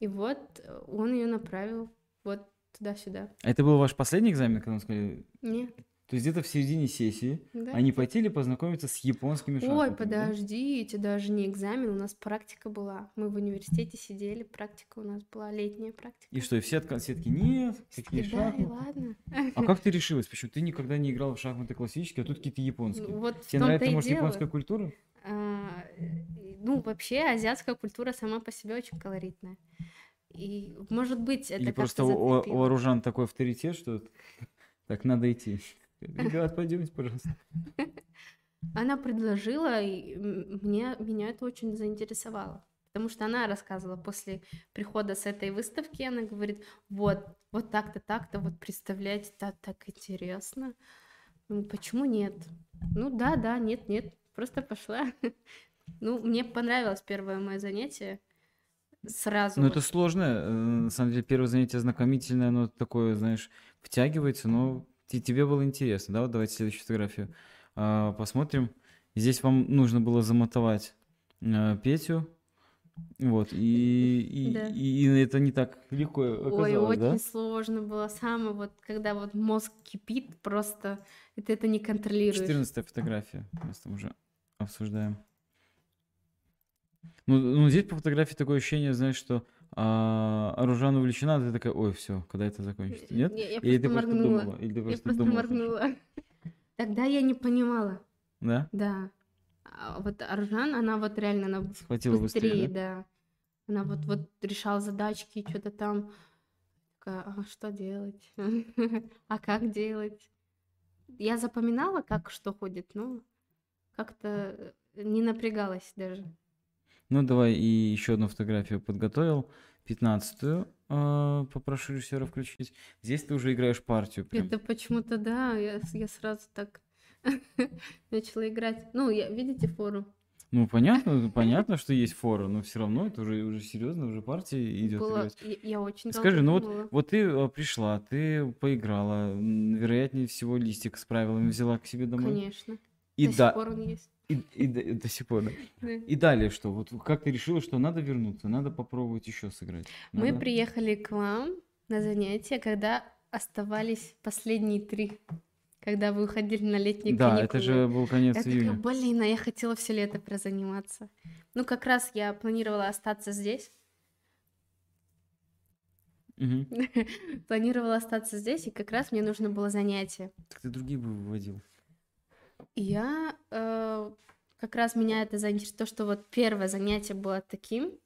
И вот э, он ее направил вот туда-сюда. А это был ваш последний экзамен, когда вы сказали? Нет, То есть где-то в середине сессии да. они хотели познакомиться с японскими шахматами. Ой, да? подождите, даже не экзамен, у нас практика была. Мы в университете сидели, практика у нас была, летняя практика. И что, и все, отка- все таки нет, какие да, шахматы? ладно. А *laughs* как ты решилась? Почему ты никогда не играл в шахматы классические, а тут какие-то японские? Ну, Вот Тебе нравится, может, дело. японская культура? А, Ну, вообще, азиатская культура сама по себе очень колоритная. И, может быть, это Или просто у, у вооружан такой авторитет, что *laughs* так надо идти? Ребят, пойдемте, пожалуйста. *laughs* Она предложила, и мне, меня это очень заинтересовало. Потому что она рассказывала после прихода с этой выставки, она говорит, вот, вот так-то, так-то, вот представляете, так, так интересно. Ну, почему нет? Ну да, да, нет, нет, просто пошла. *laughs* Ну, мне понравилось первое мое занятие. Сразу. Ну, вот. это сложно. э, На самом деле, первое занятие знакомительное, оно такое, знаешь, втягивается, но тебе было интересно, да? Вот давайте следующую фотографию а, посмотрим. Здесь вам нужно было замотовать э, Петю, вот, и, Да. и- и это не так легко Ой, оказалось, очень да? сложно было. Самое вот, когда вот мозг кипит, просто ты это не контролируешь. 14 фотография, мы с тобой уже обсуждаем. Ну, ну, здесь по фотографии такое ощущение, знаешь, что а, Аружан увлечена, ты такая, ой, все, когда это закончится, нет? Не, я Или ты просто просто моргнула. думала? Или ты Я просто просто думала? моргнула. *laughs* Тогда я не понимала, Да? да. А вот Аржан, она вот реально, она Схватила быстрее, быстрее, да? да. Она вот, вот решала задачки, что-то там. Такая, а что делать? *laughs* А как делать? Я запоминала, как что ходит, но как-то не напрягалась даже. Ну, давай и еще одну фотографию подготовил. Пятнадцатую э, попрошу режиссера включить. Здесь ты уже играешь партию прям. Это почему-то, да, я, я сразу так *laughs* начала играть. Ну, я, видите фору? Ну, понятно, *laughs* понятно, что есть фора, но все равно это уже, уже серьезно, уже партия идет. Было, я, я очень Скажи, ну вот, вот ты э, пришла, ты поиграла, вероятнее всего листик с правилами взяла к себе домой. Конечно. И, До да, сих пор он есть. И, и до, до сих пор, да. Да. И далее что? Вот как ты решила, что надо вернуться, надо попробовать еще сыграть? Мы Надо? приехали к вам на занятия, когда оставались последние три. Когда вы уходили на летние Да, каникулы. это же был конец Я такая, июня. блин, а я хотела все лето прозаниматься. Ну, как раз я планировала остаться здесь. Мгм. *laughs* Планировала остаться здесь, и как раз мне нужно было занятие. Так ты другие бы выводил. Я э, как раз меня это заинтересовало, то, что вот первое занятие было таким.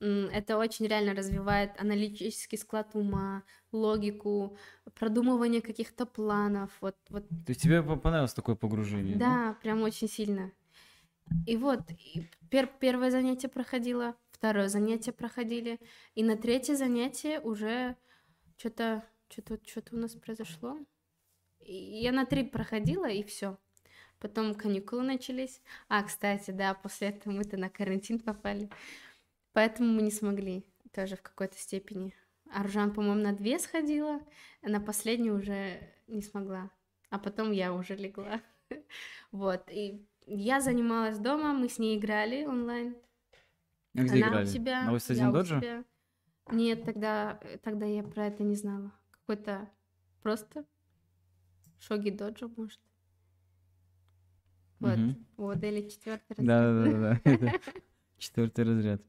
Это очень реально развивает аналитический склад ума, логику, продумывание каких-то планов. Вот, вот То есть тебе по- понравилось такое погружение? Да, прям очень сильно. И вот, и пер- первое занятие проходило, второе занятие проходили, и на третье занятие уже что-то, что-то, что-то у нас произошло. И я на три проходила, и все. Потом каникулы начались. А, кстати, да, после этого мы-то на карантин попали. Поэтому мы не смогли тоже в какой-то степени. Аржан, по-моему, на две сходила, а на последнюю уже не смогла. А потом я уже легла. *laughs* Вот, и я занималась дома, мы с ней играли онлайн. А где Она играли? у себя, На я 1 у. Нет, тогда, тогда я про это не знала. Какой-то просто Шоги Доджо, может. Вот, вот, или четвертый раз. Да, да, да, *laughs* да. Это четвертый разряд.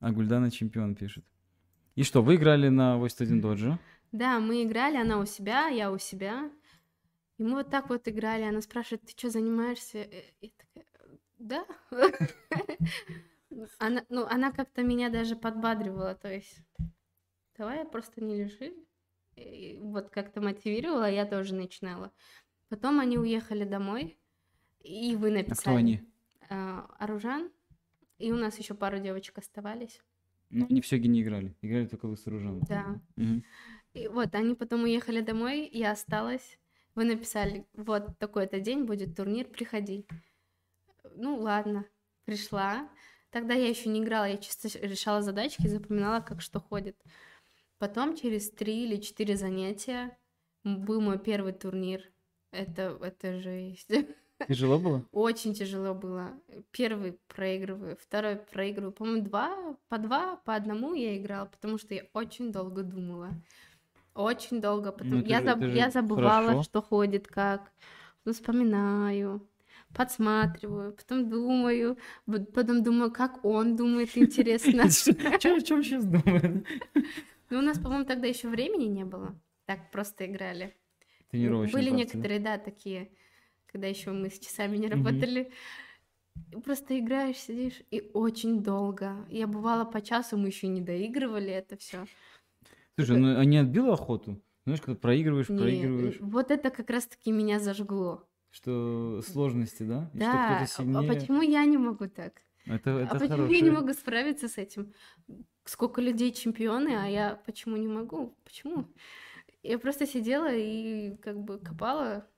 А Гульдана чемпион пишет. И что, вы играли на 81 Доджо? Да, мы играли, она у себя, я у себя. И мы вот так вот играли. Она спрашивает, ты что, занимаешься? Э, Я такая, да. *laughs* Она, ну, она как-то меня даже подбадривала, то есть, давай просто не лежи. И вот как-то мотивировала, я тоже начинала. Потом они уехали домой, и вы А написали. кто они? а, Аружан, и у нас еще пару девочек оставались. Ну, они все не играли. Играли только вы с Оружаном. Да. И вот, они потом уехали домой, я осталась. Вы написали, вот такой-то день будет турнир, приходи. Ну, ладно, пришла. Тогда я еще не играла, я чисто решала задачки, запоминала, как что ходит. Потом через три или четыре занятия был мой первый турнир. Это, это жесть. *laughs* Тяжело было? Очень тяжело было. Первый проигрываю, второй проигрываю. По-моему, два, по два, по одному я играла, потому что я очень долго думала. Очень долго. Потом Ну, я, же- заб- я забывала, хорошо. что ходит, как. Ну, вспоминаю, подсматриваю, потом думаю, потом думаю, как он думает, интересно. *laughs* О чем сейчас думаю? Ну, у нас, по-моему, тогда еще времени не было. Так просто играли. Были некоторые, да, такие, когда еще мы с часами не работали. Просто играешь, сидишь, и очень долго. Я бывала по часу, мы еще не доигрывали это все. Слушай, ну а не отбила охоту? Знаешь, когда проигрываешь, Не, проигрываешь, вот это как раз-таки меня зажгло. что сложности, да? И что Да, кто-то а сильнее. почему я не могу так? Это, это а почему я хорошее. не могу справиться с этим? Сколько людей чемпионы, а я почему не могу? Почему? Я просто сидела и как бы копала,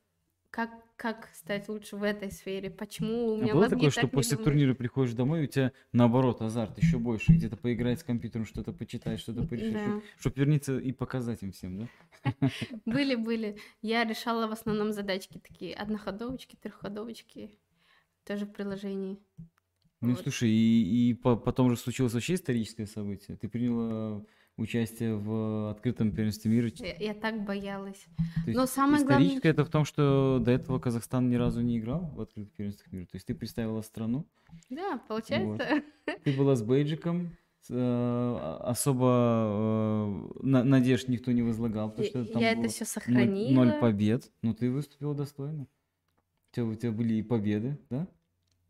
как, как стать лучше в этой сфере, почему у А меня было мозги такое, что после думают? турнира приходишь домой, и у тебя наоборот азарт еще больше, где-то поиграть с компьютером, что-то почитать, что-то порешить, Да. чтобы верниться и показать им всем, да? *laughs* Были, были. Я решала в основном задачки такие, одноходовочки, трехходовочки, тоже в приложении. Ну, Вот. слушай, и, и по- потом же случилось вообще историческое событие. Ты приняла участие в открытом первенстве мира. Я, я так боялась. То Но самое главное, историческое это в том, что до этого Казахстан ни разу не играл в открытых первенствах мира. То есть ты представила страну, да, получается. ты была с бейджиком, э, особо э, на- надежд никто не возлагал, потому что Я, там я было это все ноль, сохранила. ноль побед, но ты выступила достойно. У тебя, у тебя были и победы, да?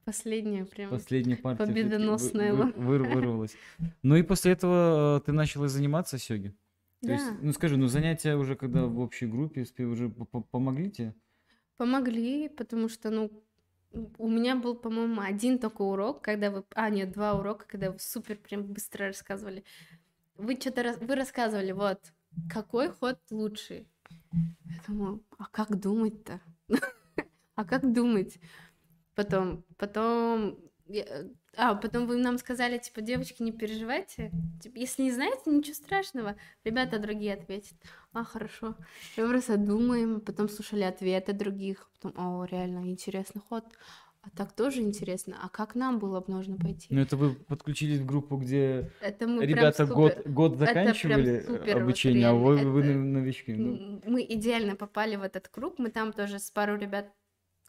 Последняя прям. Последняя партия вы- победоносная вы- была. выр- вырвалась. Ну и после этого э, ты начала заниматься сёги. То есть, Да. ну скажи, ну занятия уже когда в общей группе уже по- по- помогли тебе? Помогли, потому что, ну, У меня был, по-моему, один только урок, когда вы... А, нет, два урока, когда вы супер прям быстро рассказывали. Вы что-то... Рас... Вы рассказывали, вот, какой ход лучший. Я думаю, а как думать-то? *laughs* А как думать? Потом, потом а, потом вы нам сказали, типа, девочки, не переживайте. Типа, если не знаете, ничего страшного. Ребята другие ответят. А, хорошо. И мы просто думаем, потом слушали ответы других. Потом, о, реально, интересный ход. А так тоже интересно. А как нам было бы нужно пойти? Ну, это вы подключились в группу, где это мы ребята супер... год, год заканчивали обучение, а вы, это... вы новички. Ну. Мы идеально попали в этот круг. Мы там тоже с пару ребят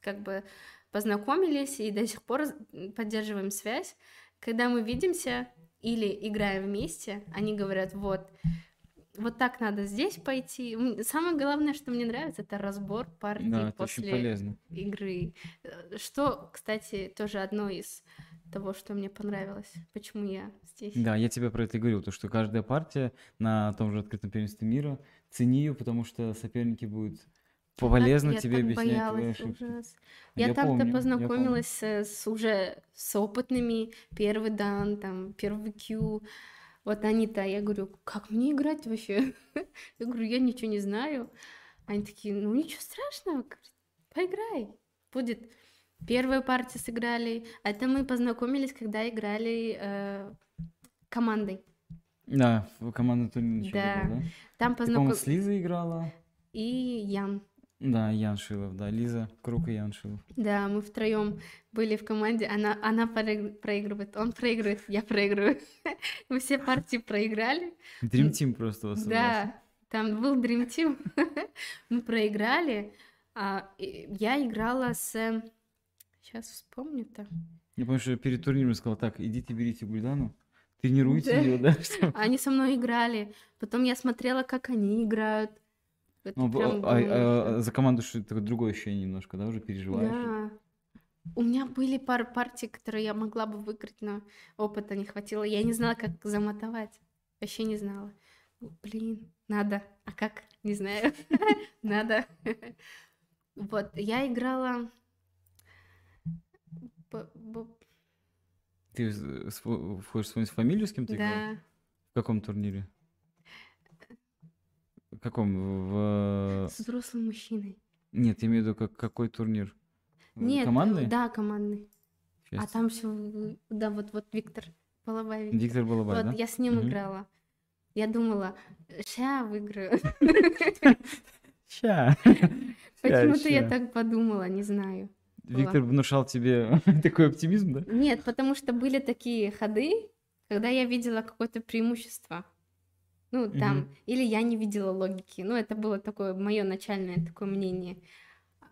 как бы познакомились и до сих пор поддерживаем связь. Когда мы видимся или играем вместе, они говорят, вот, вот так надо здесь пойти. Самое главное, что мне нравится, это разбор партии да, после игры. Э, что, кстати, тоже одно из того, что мне понравилось, почему я здесь. Да, я тебе про это и говорил, то, что каждая партия на том же открытом первенстве мира, цени ее, потому что соперники будут полезно я тебе так объяснять боялась, ошибки. Я, я там-то познакомилась я с уже с опытными, первый дан, там, первый Q. Вот они-то, я говорю, как мне играть вообще? *laughs* Я говорю, я ничего не знаю. Они такие, ну ничего страшного, поиграй. Будет. Первую партию сыграли. Это мы познакомились, когда играли э, командой. Да, в команду турнир да. Было, да? Там познакомились. с Лизой играла. И Ян. Да, Ян Шилов, да, Лиза Круг и Ян Шилов. Да, мы втроем были в команде, она, она проигрывает, он проигрывает, я проигрываю. *laughs* Мы все партии проиграли. Dream Team просто у вас Да, там был Dream Team. *laughs* Мы проиграли, а я играла с... Сейчас вспомню-то. Я помню, что перед турниром сказала, так, идите берите Гульдану, тренируйте ее, да? *laughs* Они со мной играли, потом я смотрела, как они играют, это ну, прям а, а, а, за команду что то другое ощущение немножко, да, уже переживаешь? Да. У меня были пары партий, которые я могла бы выиграть, но опыта не хватило. Я не знала, как замотовать. Вообще не знала. Блин, надо. А как? Не знаю. *laughs* Надо. Вот, я играла... Ты входишь в свою фамилию с кем-то играла? Да. В каком турнире? Каком? В... С взрослым мужчиной. Нет, я имею в виду, как, какой турнир? Нет, командный? Да, командный. Сейчас. А там все, да, вот, вот Виктор Балабай. Виктор, Виктор Балабай, Вот, да? я с ним угу. играла. Я думала, ща выиграю. Ща. Почему-то я так подумала, не знаю. Виктор внушал тебе *laughs* такой оптимизм, да? Нет, потому что были такие ходы, когда я видела какое-то преимущество. Ну, там, угу. или я не видела логики. Ну, это было такое мое начальное такое мнение.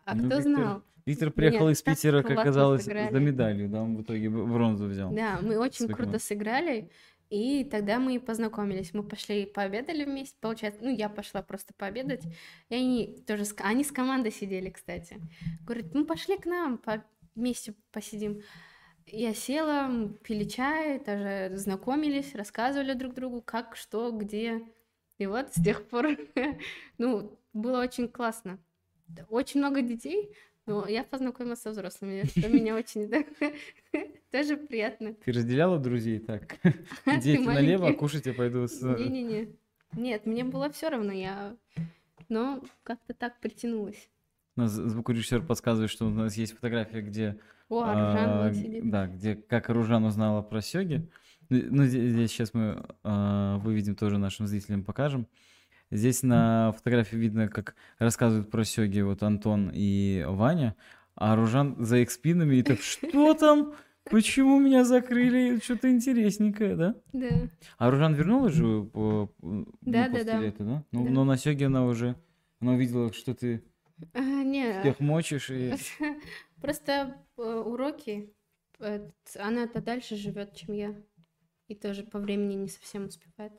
А ну, кто Виктор, знал? Виктор приехал Меня из Питера, как оказалось, сыграли. за медалью, да, он в итоге бронзу взял. Да, мы очень круто команд. сыграли, и тогда мы познакомились. Мы пошли пообедали вместе, получается, ну, я пошла просто пообедать, и они тоже, с... они с командой сидели, кстати. Говорят, ну, пошли к нам, по... вместе посидим. Я села, пили чай, даже знакомились, рассказывали друг другу, как, что, где. И вот с тех пор, *laughs* ну, было очень классно. Очень много детей, но я познакомилась со взрослыми, что меня очень *laughs* тоже приятно. Ты разделяла друзей так? *laughs* Дети налево, а кушать я пойду с... Не-не-не. Нет, мне было все равно, я... Но как-то так притянулась. Нас звукорежиссер подсказывает, что у нас есть фотография, где о, Аружан а, сидит. Да, где как Аружан узнала про Сёги. Ну, ну здесь, сейчас мы а, выведем тоже нашим зрителям, покажем. Здесь на фотографии видно, как рассказывают про Сёги вот Антон и Ваня, а Аружан за их спинами и так, что там? Почему меня закрыли? Что-то интересненькое, да? Да. А Аружан вернулась же по, ну, да, после да, да. этого, да? Ну, да? Но на Сёге она уже, она увидела, что ты а, не. всех мочишь и... *laughs* Просто э, уроки, э, она-то дальше живет, чем я. И тоже по времени не совсем успевает.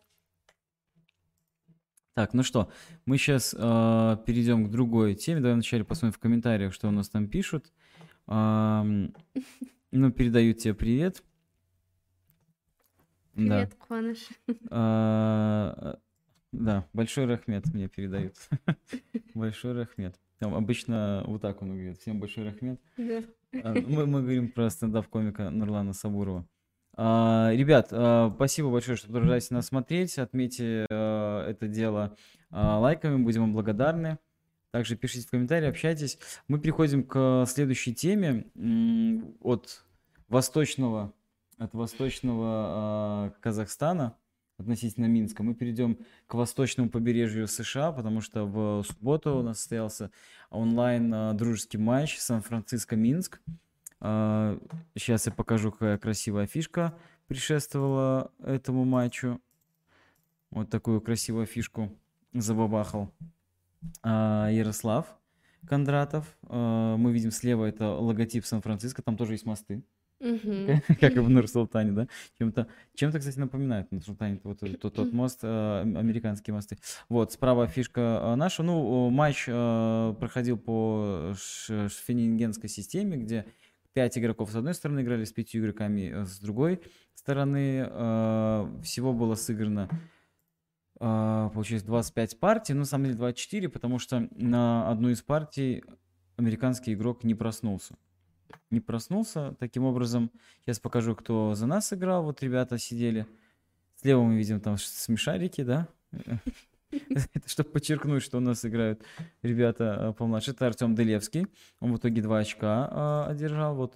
Так, ну что, мы сейчас э, перейдем к другой теме. Давай вначале посмотрим в комментариях, что у нас там пишут. Э, *laughs* ну, передаю тебе привет. Привет, да. Куаныш. Э, да, большой рахмет мне передают. *laughs* большой рахмет. Там обычно вот так он говорит. Всем большой рахмет. Да. А, мы, мы говорим про стендап-комика Нурлана Сабурова. А, ребят, а, спасибо большое, что продолжаете нас смотреть. Отметьте а, это дело а, лайками, будем вам благодарны. Также пишите в комментарии, общайтесь. Мы переходим к следующей теме от восточного, от восточного э, Казахстана относительно Минска. Мы перейдем к восточному побережью США, потому что в субботу у нас состоялся онлайн э, дружеский матч Сан-Франциско-Минск. Сейчас я покажу, какая красивая фишка предшествовала этому матчу. Вот такую красивую фишку забабахал. А, Ярослав Кондратов. А, мы видим слева это логотип Сан-Франциско, там тоже есть мосты. *laughs* Как и в Нур-Султане, да? Чем-то, чем-то, кстати, напоминает Нур-Султане, вот тот, тот мост, а, американские мосты. Вот, справа фишка наша. Ну, матч проходил по шфенингенской системе, где пять игроков с одной стороны играли с пятью игроками с другой стороны. Всего было сыграно а, получается 25 партий, ну, на самом деле 24, потому что на одну из партий американский игрок не проснулся. Не проснулся. Таким образом, сейчас покажу, кто за нас играл. Вот ребята сидели. Слева мы видим там смешарики, да? Чтобы подчеркнуть, что у нас играют ребята а, помладше. Это Артем Делевский. Он в итоге 2 очка а, одержал. Вот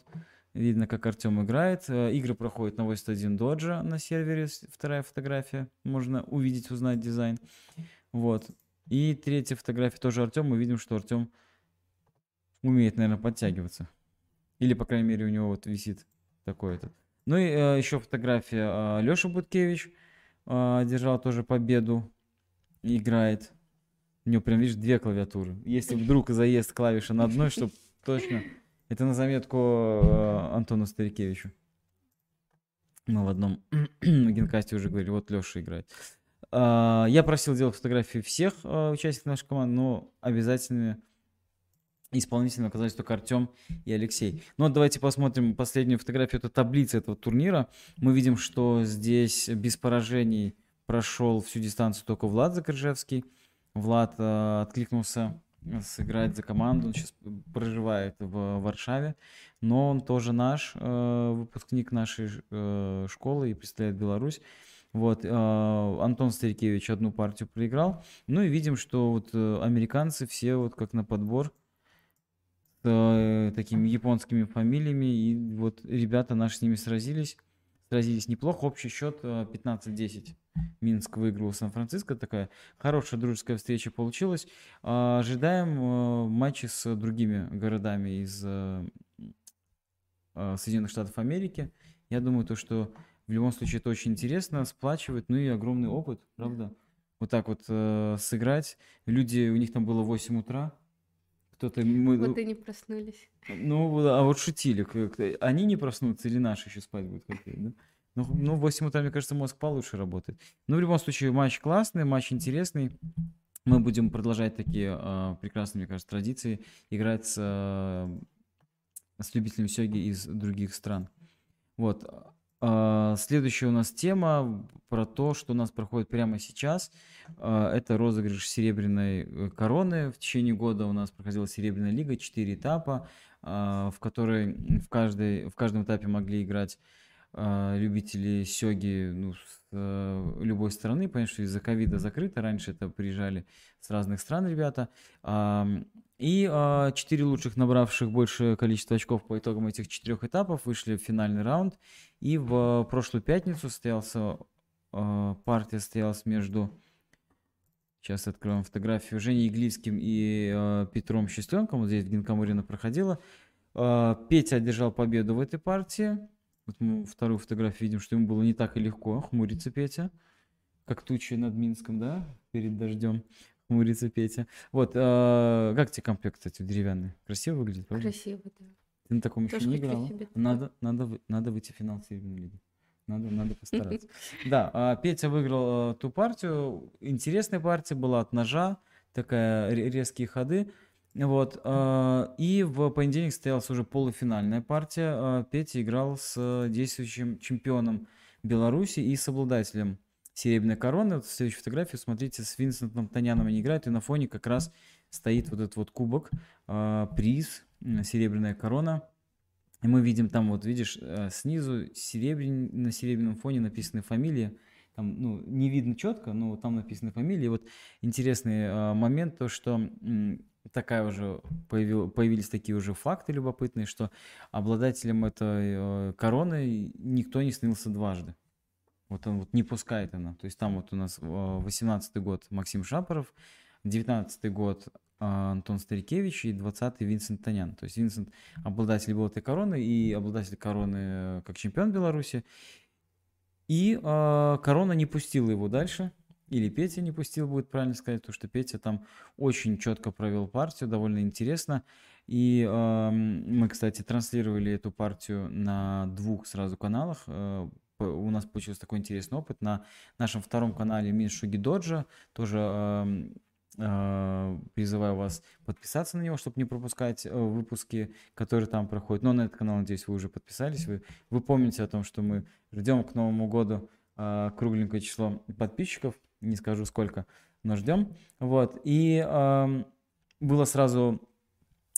Видно, как Артем играет. Э, игры проходят на 81 доджа на сервере. Вторая фотография. Можно увидеть, узнать дизайн. Вот. И третья фотография тоже Артем. Мы видим, что Артем умеет, наверное, подтягиваться. Или, по крайней мере, у него вот висит такой этот. Ну и э, еще фотография э, Леша Буткевич. Э, держал тоже победу. Играет. У него прям, видишь, две клавиатуры. Если вдруг заезд клавиши на одной, чтобы точно это на заметку э, Антону Старикевичу. Мы в одном *clears throat* генкасте уже говорили, вот Леша играет. А, я просил делать фотографии всех э, участников нашей команды, но обязательно исполнительно оказались только Артем и Алексей. Ну давайте посмотрим последнюю фотографию. Это таблица этого турнира. Мы видим, что здесь без поражений прошел всю дистанцию только Влад Закрыжевский. Влад э, откликнулся сыграть за команду. Он сейчас проживает в Варшаве, но он тоже наш э, выпускник нашей э, школы и представляет Беларусь. Вот, э, Антон Старикевич одну партию проиграл. Ну и видим, что вот э, американцы все вот как на подбор э, такими японскими фамилиями. И вот ребята наши с ними сразились. Сразились неплохо. Общий счет 15-10. Э, Минск выиграл Сан-Франциско. Такая хорошая дружеская встреча получилась. А, ожидаем э, матчи с другими городами из э, Соединенных Штатов Америки. Я думаю, то, что в любом случае это очень интересно, сплачивает, ну и огромный опыт, правда? Вот так вот э, сыграть. Люди, у них там было 8 утра. Кто-то... Мы, вот и не проснулись. Ну, а вот шутили. Они не проснутся или наши еще спать будут хотеть, да? Ну, ну, в 8 утра, мне кажется, мозг получше работает. Ну, в любом случае, матч классный, матч интересный. Мы будем продолжать такие э, прекрасные, мне кажется, традиции, играть с, э, с любителями сёги из других стран. Вот. Э, следующая у нас тема про то, что у нас проходит прямо сейчас. Э, это розыгрыш серебряной э, короны. В течение года у нас проходила серебряная лига, 4 этапа, э, в которой в, каждой, в каждом этапе могли играть а, любители сёги ну, с э, любой страны. Понятно, что из-за ковида закрыто. Раньше это приезжали с разных стран ребята. А, и а, четыре лучших, набравших большее количество очков по итогам этих четырех этапов, вышли в финальный раунд. И в прошлую пятницу состоялся партия состоялась между Сейчас откроем фотографию Женей Иглицким и э, Петром Счастленком. Вот здесь в Гинкамурина проходила. Э, Петя одержал победу в этой партии. Вот мы вторую фотографию видим, что ему было не так и легко. Хмурится Петя, как тучи над Минском, да, перед дождем. Хмурится Петя. Вот, а, как тебе комплект, кстати, деревянный? Красиво выглядит, правда? Красиво, да. Ты на таком еще не играл? Надо, надо, надо выйти в финал Серебряной лиги. Надо, надо *laughs* постараться. Да, а Петя выиграл а, ту партию. Интересная партия была от ножа. Такая резкие ходы. Вот. А, и в понедельник состоялась уже полуфинальная партия. А, Петя играл с действующим чемпионом Беларуси и с обладателем серебряной короны. Вот в следующей фотографии, смотрите, с Винсентом Таняном они играют, и на фоне как раз стоит вот этот вот кубок, а, приз, серебряная корона. И мы видим там, вот видишь, э, снизу серебрян... на серебряном фоне написаны фамилии. Там, ну, не видно четко, но там написаны фамилии. Вот интересный э, момент, то, что такая уже появил, появились такие уже факты любопытные, что обладателем этой э, короны никто не снился дважды. Вот он вот не пускает она. То есть там вот у нас 18 год Максим Шапоров, 19 год а, Антон Старикевич и 20-й Винсент Танян. То есть Винсент обладатель был этой короны и обладатель короны э, как чемпион Беларуси. И э, корона не пустила его дальше. Или Петя не пустил, будет правильно сказать, потому что Петя там очень четко провел партию, довольно интересно. И э, мы, кстати, транслировали эту партию на двух сразу каналах. Э, у нас получился такой интересный опыт. На нашем втором канале Мин Шуги Доджа тоже э, а, призываю вас подписаться на него, чтобы не пропускать э, выпуски, которые там проходят. Но на этот канал, надеюсь, вы уже подписались. Вы, вы помните о том, что мы ждем к Новому году а, кругленькое число подписчиков. Не скажу сколько, но ждем. Вот. И было сразу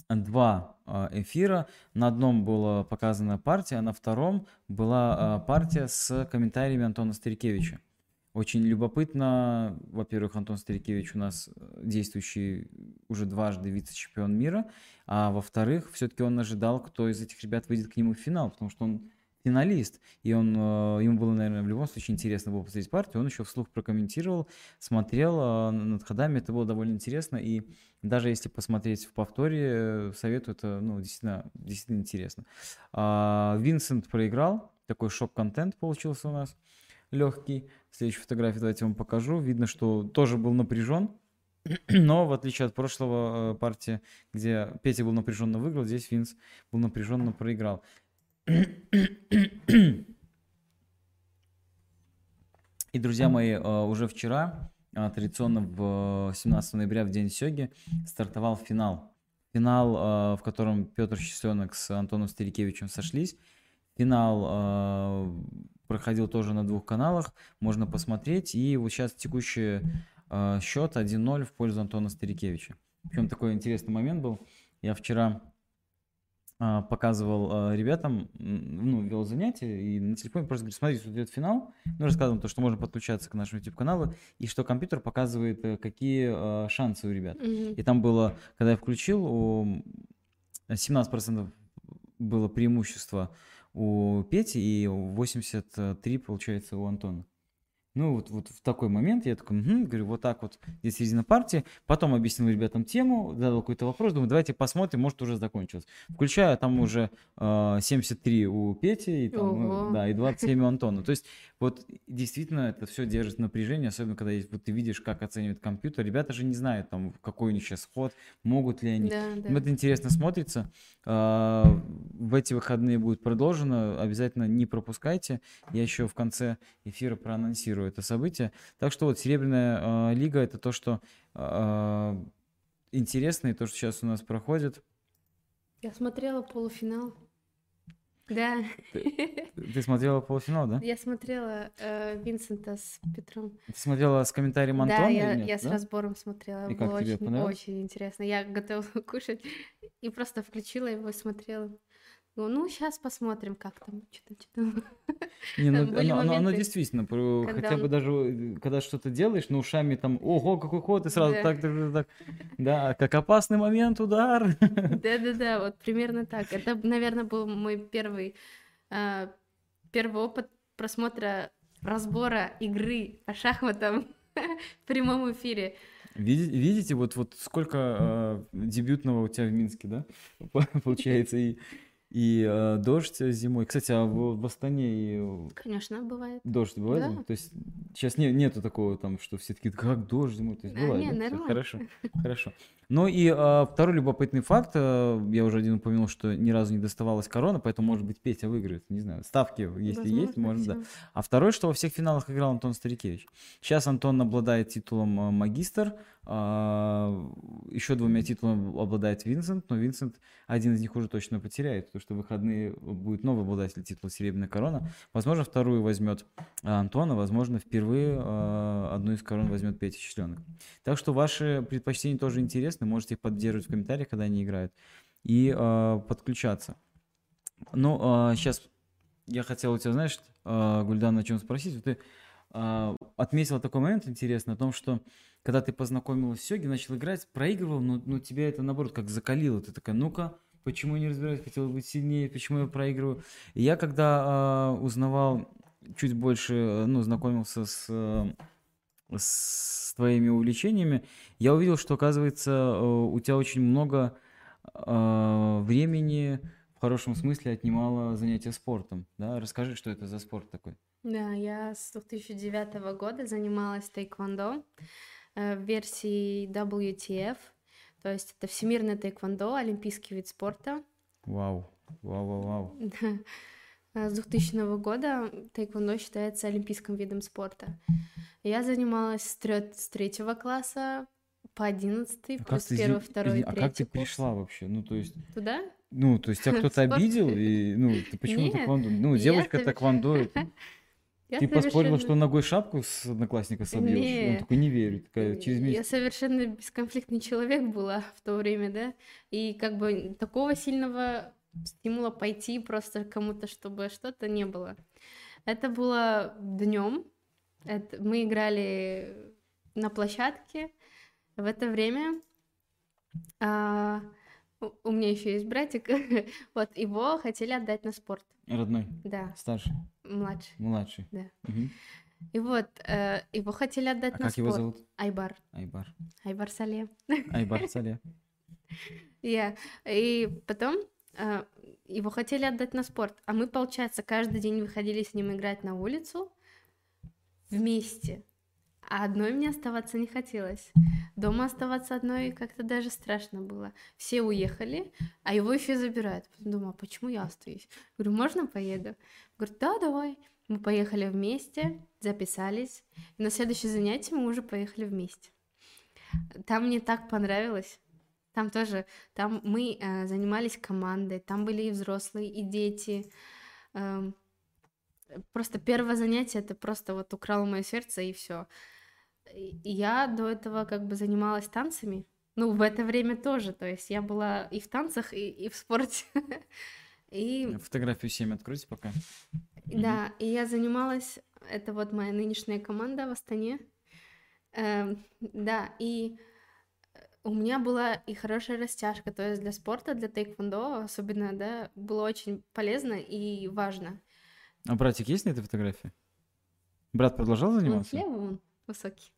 два а, эфира. На одном была показана партия, а на втором была партия с комментариями Антона Старикевича. Очень любопытно, во-первых, Антон Старикевич у нас э, действующий уже дважды вице-чемпион мира, а во-вторых, все-таки он ожидал, кто из этих ребят выйдет к нему в финал, потому что он финалист, и он, э, ему было, наверное, в любом случае интересно было посмотреть партию, он еще вслух прокомментировал, смотрел э, над ходами, это было довольно интересно, и даже если посмотреть в повторе, советую, это ну, действительно, действительно интересно. А, Винсент проиграл, такой шок-контент получился у нас легкий. Следующую фотографию давайте вам покажу. Видно, что тоже был напряжен. *clears throat* Но в отличие от прошлого э, партии, где Петя был напряженно выиграл, здесь Винс был напряженно проиграл. И, друзья мои, э, уже вчера, э, традиционно в 17 ноября, в День Сёги, стартовал финал. Финал, в котором Петр Счастленок с Антоном Старикевичем сошлись. Финал проходил тоже на двух каналах, можно посмотреть. И вот сейчас текущий э, счет 1-0 в пользу Антона Старикевича. Причем такой интересный момент был. Я вчера э, показывал э, ребятам, ну, вел занятия, и на телефоне просто говорю, смотрите, тут идет финал. Ну, рассказывал то, что можно подключаться к нашему YouTube-каналу, и что компьютер показывает, э, какие э, шансы у ребят. Mm-hmm. И там было, когда я включил, у 17% было преимущество у Пети и 83, получается, у Антона. Ну, вот, вот в такой момент я такой, угу, говорю, вот так вот, здесь середина партии. Потом объяснил ребятам тему, задал какой-то вопрос, думаю, давайте посмотрим, может, уже закончилось. Включаю, там уже э, 73 у Пети, и, там, ну, да, и 27 у *laughs* Антона. То есть, вот действительно это все держит напряжение, особенно когда есть, вот ты видишь, как оценивает компьютер. Ребята же не знают, там, какой у них сейчас ход, могут ли они. Да, да. Это интересно смотрится. Э, в эти выходные будет продолжено, обязательно не пропускайте. Я еще в конце эфира проанонсирую это событие. Так что вот Серебряная э, лига это то, что э, интересно, и то, что сейчас у нас проходит. Я смотрела полуфинал. Да. Ты, *laughs* ты смотрела полуфинал, да? Я смотрела э, Винсента с Петром. Ты смотрела с комментарием Антона? Да, я, нет, я да? с разбором смотрела. И как Было тебе очень, очень интересно. Я готова *laughs* кушать и просто включила его и смотрела. Ну, сейчас посмотрим, как там, что там, что там. *laughs* Не, ну, оно, оно, оно действительно, хотя он... бы даже, э, когда что-то делаешь, ну, ушами там, ого, какой ход, и сразу да. так, так, так, да, как опасный момент, удар. *laughs* Да-да-да, вот примерно так. Это, наверное, был мой первый, э, первый опыт просмотра разбора игры по шахматам *laughs* в прямом эфире. Видите, видите вот, вот сколько э, дебютного у тебя в Минске, да, получается, и и э, дождь зимой. Кстати, а в, в Астане и... Конечно, бывает. Дождь бывает? Да. То есть сейчас не, нету такого там, что все такие, как дождь зимой? То есть бывает, а, да? нормально. Хорошо, *laughs* хорошо. Ну и э, второй любопытный факт, э, я уже один упомянул, что ни разу не доставалась корона, поэтому, может быть, Петя выиграет, не знаю, ставки, если Возможно, есть, можно, да. А второй, что во всех финалах играл Антон Старикевич. Сейчас Антон обладает титулом э, магистр, э, еще двумя титулами обладает Винсент, но Винсент один из них уже точно потеряет, потому что в выходные будет новый обладатель титула Серебряная корона. Возможно, вторую возьмет э, Антона, возможно, впервые э, одну из корон возьмет Петя Численок. Так что ваши предпочтения тоже интересны можете их поддерживать в комментариях, когда они играют, и подключаться. Ну, а, сейчас я хотел у тебя, знаешь, а, Гульдан, о чем спросить. Ты а, отметила такой момент интересный о том, что когда ты познакомилась с йоги, начал играть, проигрывал, но, но тебя это, наоборот, как закалило. Ты такая, ну-ка, почему я не разбираюсь, хотел быть сильнее, почему я проигрываю. И я когда а, узнавал чуть больше, ну, знакомился с, с твоими увлечениями, я увидел, что, оказывается, у тебя очень много а, времени, в хорошем смысле, отнимало занятия спортом. Да? Расскажи, что это за спорт такой. Да, я с 2009 года занималась тайквондо э, в версии WTF, то есть это всемирное тайквондо, олимпийский вид спорта. Вау, вау, вау, вау. С 2000 года тайквондо считается олимпийским видом спорта. Я занималась с, трё- с третьего класса по одиннадцатый, А плюс ты, первый, второй, извини, а как ты третий курс. пришла вообще? Ну, то есть, Туда? ну, то есть тебя *laughs* кто-то обидел, и, ну, ты почему Нет? Ну, я девочка тэквондо, это- *laughs* Я ты поспорила, совершенно- что ногой шапку с одноклассника собьешь? Он Не. такой, не верю. Такая, через Я месяц. совершенно бесконфликтный человек была в то время, да, и как бы такого сильного стимула пойти просто кому-то, чтобы что-то не было. Это было днем. Мы играли на площадке. В это время а, у у меня еще есть братик, *laughs* вот его хотели отдать на спорт, Родной, да, старший, младший, младший. да. И вот э, его хотели отдать А на как его зовут? Айбар, Айбар. Айбар Сале. Айбар *laughs* Сале. Я. И потом э, его хотели отдать на спорт, а мы, получается, каждый день выходили с ним играть на улицу вместе. А одной мне оставаться не хотелось. Дома оставаться одной как-то даже страшно было. Все уехали, а его еще забирают. Потом думаю, а почему я остаюсь? Говорю, можно поеду? Говорит, да, давай. Мы поехали вместе, записались. И на следующее занятие мы уже поехали вместе. Там мне так понравилось. Там тоже, там мы э, занимались командой, там были и взрослые, и дети. Эм, просто первое занятие это просто вот украло мое сердце и все. Я до этого как бы занималась танцами, ну в это время тоже, то есть я была и в танцах, и, и в спорте. *laughs* И Фотографию 7 откройте пока. да, и я занималась, это вот моя нынешняя команда в Астане. Эм, да, и э, у меня была и хорошая растяжка, то есть для спорта, для тейквондо особенно, да, было очень полезно и важно. А братик есть на этой фотографии? Брат продолжал Он заниматься? слева, он высокий.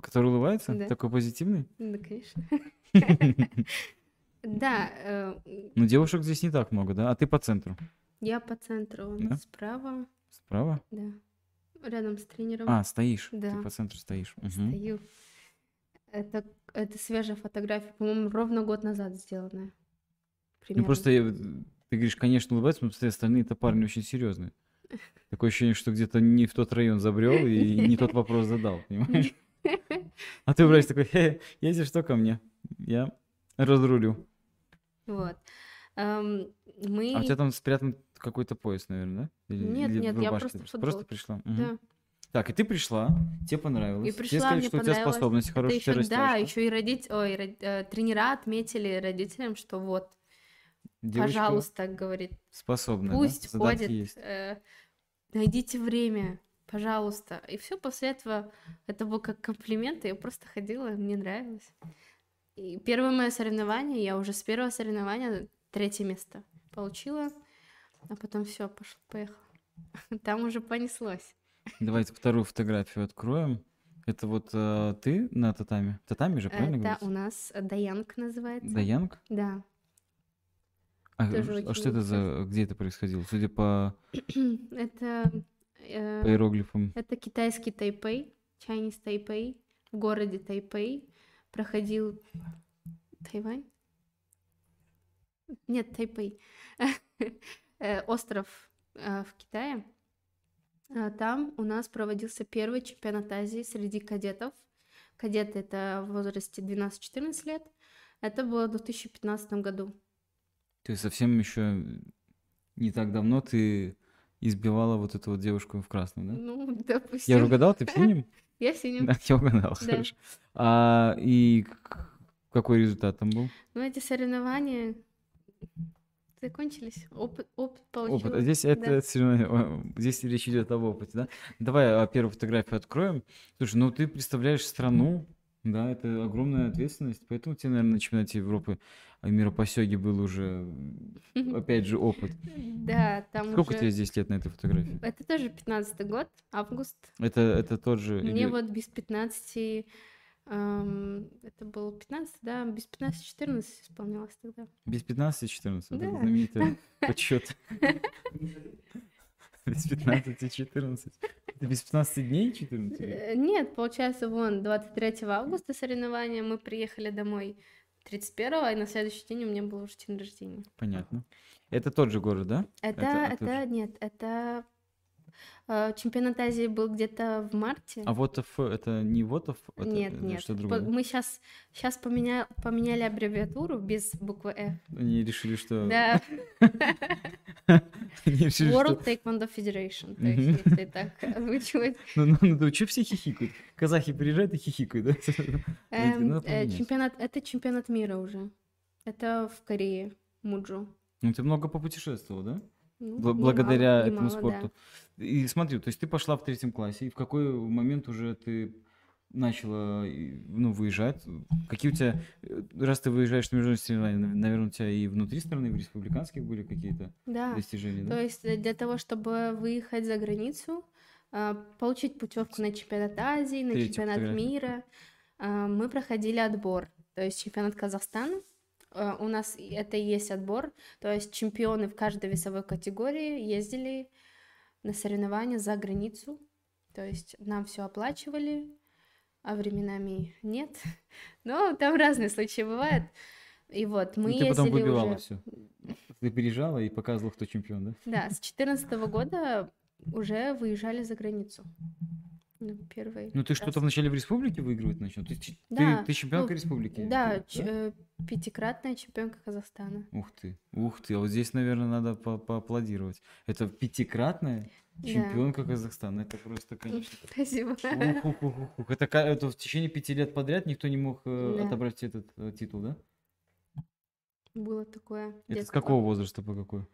Который улыбается? Да. Такой позитивный? Да, конечно. *laughs* Да, э, Ну, девушек здесь не так много, да? А ты по центру? я по центру, он справа, Справа? да, рядом с тренером. А, стоишь. Ты Да. по центру стоишь. Стою. Это, это свежая фотография, по-моему, ровно год назад сделанная. Ну, Примерно. просто я- ты говоришь, конечно, улыбается, но посмотри, остальные-то парни очень серьезные. *laughs* Такое ощущение, что где-то не в тот район забрел и не тот вопрос задал, *laughs* понимаешь? *laughs* А ты, врач, такой, «Хе, если что, ко мне. Я разрулю. Вот. Эм, мы... А у тебя там спрятан какой-то пояс, наверное, да? Или- Нет, или нет, я просто в Просто пришла. Мгм. Да. Так, и ты пришла, тебе понравилось. И Тебе пришла, сказали, мне что у тебя понравилось. у тебя еще, да, растяжка. еще и родить, ой, род- э, тренера отметили родителям, что вот, Девочка пожалуйста, говорит, способная, да? пусть Задатки ходит, э, найдите время, пожалуйста. И все после этого, это был как комплимент, и я просто ходила, мне нравилось. И первое мое соревнование, я уже с первого соревнования третье место получила, а потом все, пошло, поехала. *laughs* Там уже понеслось. Давайте вторую фотографию откроем. Это вот э, ты на татами? Татами же, правильно Это говорится? у нас Даянг называется. Даянг? Да. А, а что это за... Где это происходило? Судя по, *clears throat* Это, э, по иероглифам. это китайский Тайпей, Chinese Тайпей, в городе Тайпей проходил Тайвань? Нет, Тайпей. *laughs* Э, Остров э, в Китае. Там у нас проводился первый чемпионат Азии среди кадетов. Кадеты это в возрасте 12-14 лет. Это было в 2015 году. Ты совсем еще не так давно ты избивала вот эту вот девушку в красном, да? Ну, *laughs* допустим. Я же угадал, ты в синем? *laughs* Я в синем. Да, я угадал, Да. хорошо. А, и какой результат там был? Ну, эти соревнования, закончились. Опыт, опыт Опыт. А получила. здесь Да. это соревнование- о, здесь речь идет об опыте, да? Давай а, первую фотографию откроем. Слушай, ну ты представляешь страну, да, это огромная ответственность, поэтому тебе, наверное, на чемпионате Европы а, мира по сёге был уже, опять же, опыт. Да, там Сколько уже... тебе здесь лет на этой фотографии? Это тоже 15 год, август. Это, это тот же... Мне вот без 15... эм, это было 15, да? Без 15-14 исполнялось тогда. Без 15-14, это Да. знаменитый *laughs* подсчет. *laughs* Без 15-14. Это без 15 дней 14? или? Э, Нет, получается, вон, 23 августа соревнования, мы приехали домой 31 и на следующий день у меня был уже день рождения. Понятно. Это тот же город, да? Это, Это- это, это нет, это чемпионат Азии был где-то в марте. А вот это не вот это, нет, это нет. что другое? Мы сейчас сейчас поменя... поменяли аббревиатуру без буквы F. Они решили, что... Да. *laughs* World Taekwondo Federation, то есть, если так *laughs* озвучивать. Ну, ну, ну, что все хихикают? Казахи приезжают и хихикают, да? *laughs* Говорю, Эм, «Надо э, поменять». чемпионат, это чемпионат мира уже. Это в Корее, Муджу. Ну, ты много попутешествовал, да? Ну, благодаря этому немало, да. И смотри, то есть ты пошла в третьем классе, и в какой момент уже ты начала ну, выезжать? Какие у тебя, э, раз ты выезжаешь на международные соревнования, нав- наверное, у тебя и внутри страны, в республиканских были какие-то Да. достижения, То да? есть э, для того, чтобы выехать за границу, а, получить путевку на чемпионат Азии, на Третью чемпионат фотографию. мира, а, мы проходили отбор. То есть чемпионат Казахстана. а, У нас это и есть отбор. То есть чемпионы в каждой весовой категории ездили на соревнования за границу. То есть нам все оплачивали, а временами нет. *laughs* Но там разные случаи бывают. И вот мы Ну, ты потом выбивала уже... все. Ты переезжала и показывала, кто чемпион, да? Да, с 2014 года уже выезжали за границу. Ну, первый Ну, ты что-то вначале в республике выигрывать начал? Ты, Да, ты, ты чемпионка ну, республики? Да, ч- э, пятикратная чемпионка Казахстана. Ух ты, ух ты, а вот здесь, наверное, надо по поаплодировать. Это пятикратная Да. чемпионка Казахстана. Это просто, конечно. Спасибо. Ух, ух, ух, ух, ух. Это, это в течение пяти лет подряд никто не мог э, Да. отобрать этот э, титул, да? Было такое. Это с какого возраста по какой?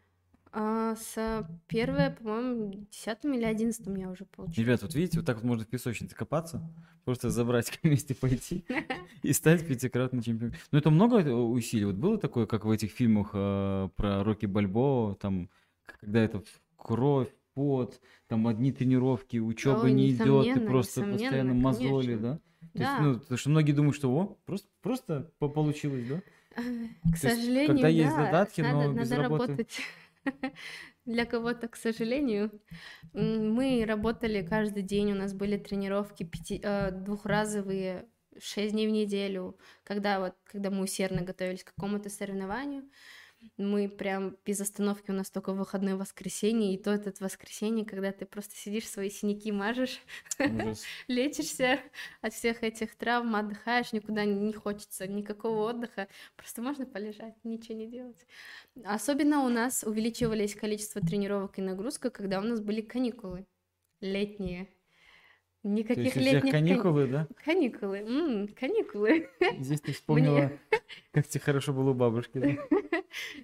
А, с первое, по-моему, десятым или одиннадцатым я уже получила. Ребят, вот видите, вот так вот можно в песочнице копаться, просто забрать вместе пойти *laughs* и стать пятикратным чемпионом. Ну, это много э, усилий. Вот было такое, как в этих фильмах э, про Рокки Бальбоа, там, когда это кровь, пот, там одни тренировки, учеба Ой, не идет, ты просто постоянно мозоли, конечно. да? То есть, Да. ну, потому что многие думают, что о, просто, просто по- получилось, да? К есть, сожалению, когда есть да, задатки, надо, но без надо работы. работать. *laughs* *laughs* Для кого-то, к сожалению. Мы работали каждый день, у нас были тренировки пяти, э, двухразовые, шесть дней в неделю. Когда вот, когда мы усердно готовились к какому-то соревнованию, мы прям без остановки, у нас только выходное воскресенье, и то этот воскресенье, когда ты просто сидишь, свои синяки мажешь, *laughs* лечишься от всех этих травм, отдыхаешь, никуда не хочется, никакого отдыха, просто можно полежать, ничего не делать. Особенно у нас увеличивались количество тренировок и нагрузка, когда у нас были каникулы летние. То Никаких есть у всех летних кани- каникулы, да? Каникулы, м, каникулы. Здесь ты *laughs* вспомнила, как тебе хорошо было у бабушки, да? *laughs*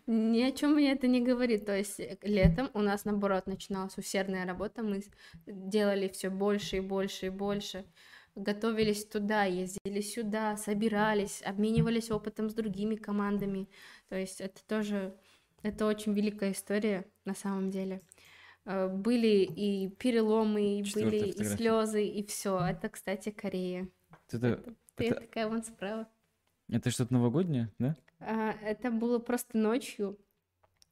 Ни о чем мне это не говорит. То есть э, летом у нас, наоборот, начиналась усердная работа. Мы делали все больше и больше и больше. Готовились туда, ездили сюда, собирались, обменивались опытом с другими командами. То есть это тоже, это очень великая история на самом деле. Э, Были и переломы, и были и фотография. слезы, и все. Это, кстати, Корея. Это, Ты Это- такая вон справа. это что-то новогоднее, да? А, Это было просто ночью.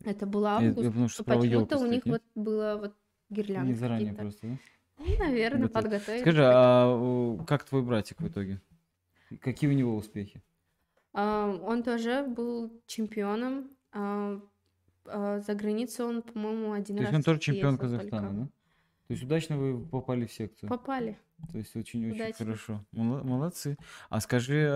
Это был Я, август. я потому что Почему-то у них нет? вот было вот гирлянды Не заранее просто, да? Ну, наверное, Готовы. подготовили. Скажи, а как твой братик в итоге? Какие у него успехи? А, Он тоже был чемпионом. а, а, За границу он, по-моему, один То есть раз он тоже чемпион Казахстана, только. да? То есть удачно вы попали в секцию. Попали. То есть очень-очень хорошо. Молодцы. А скажи,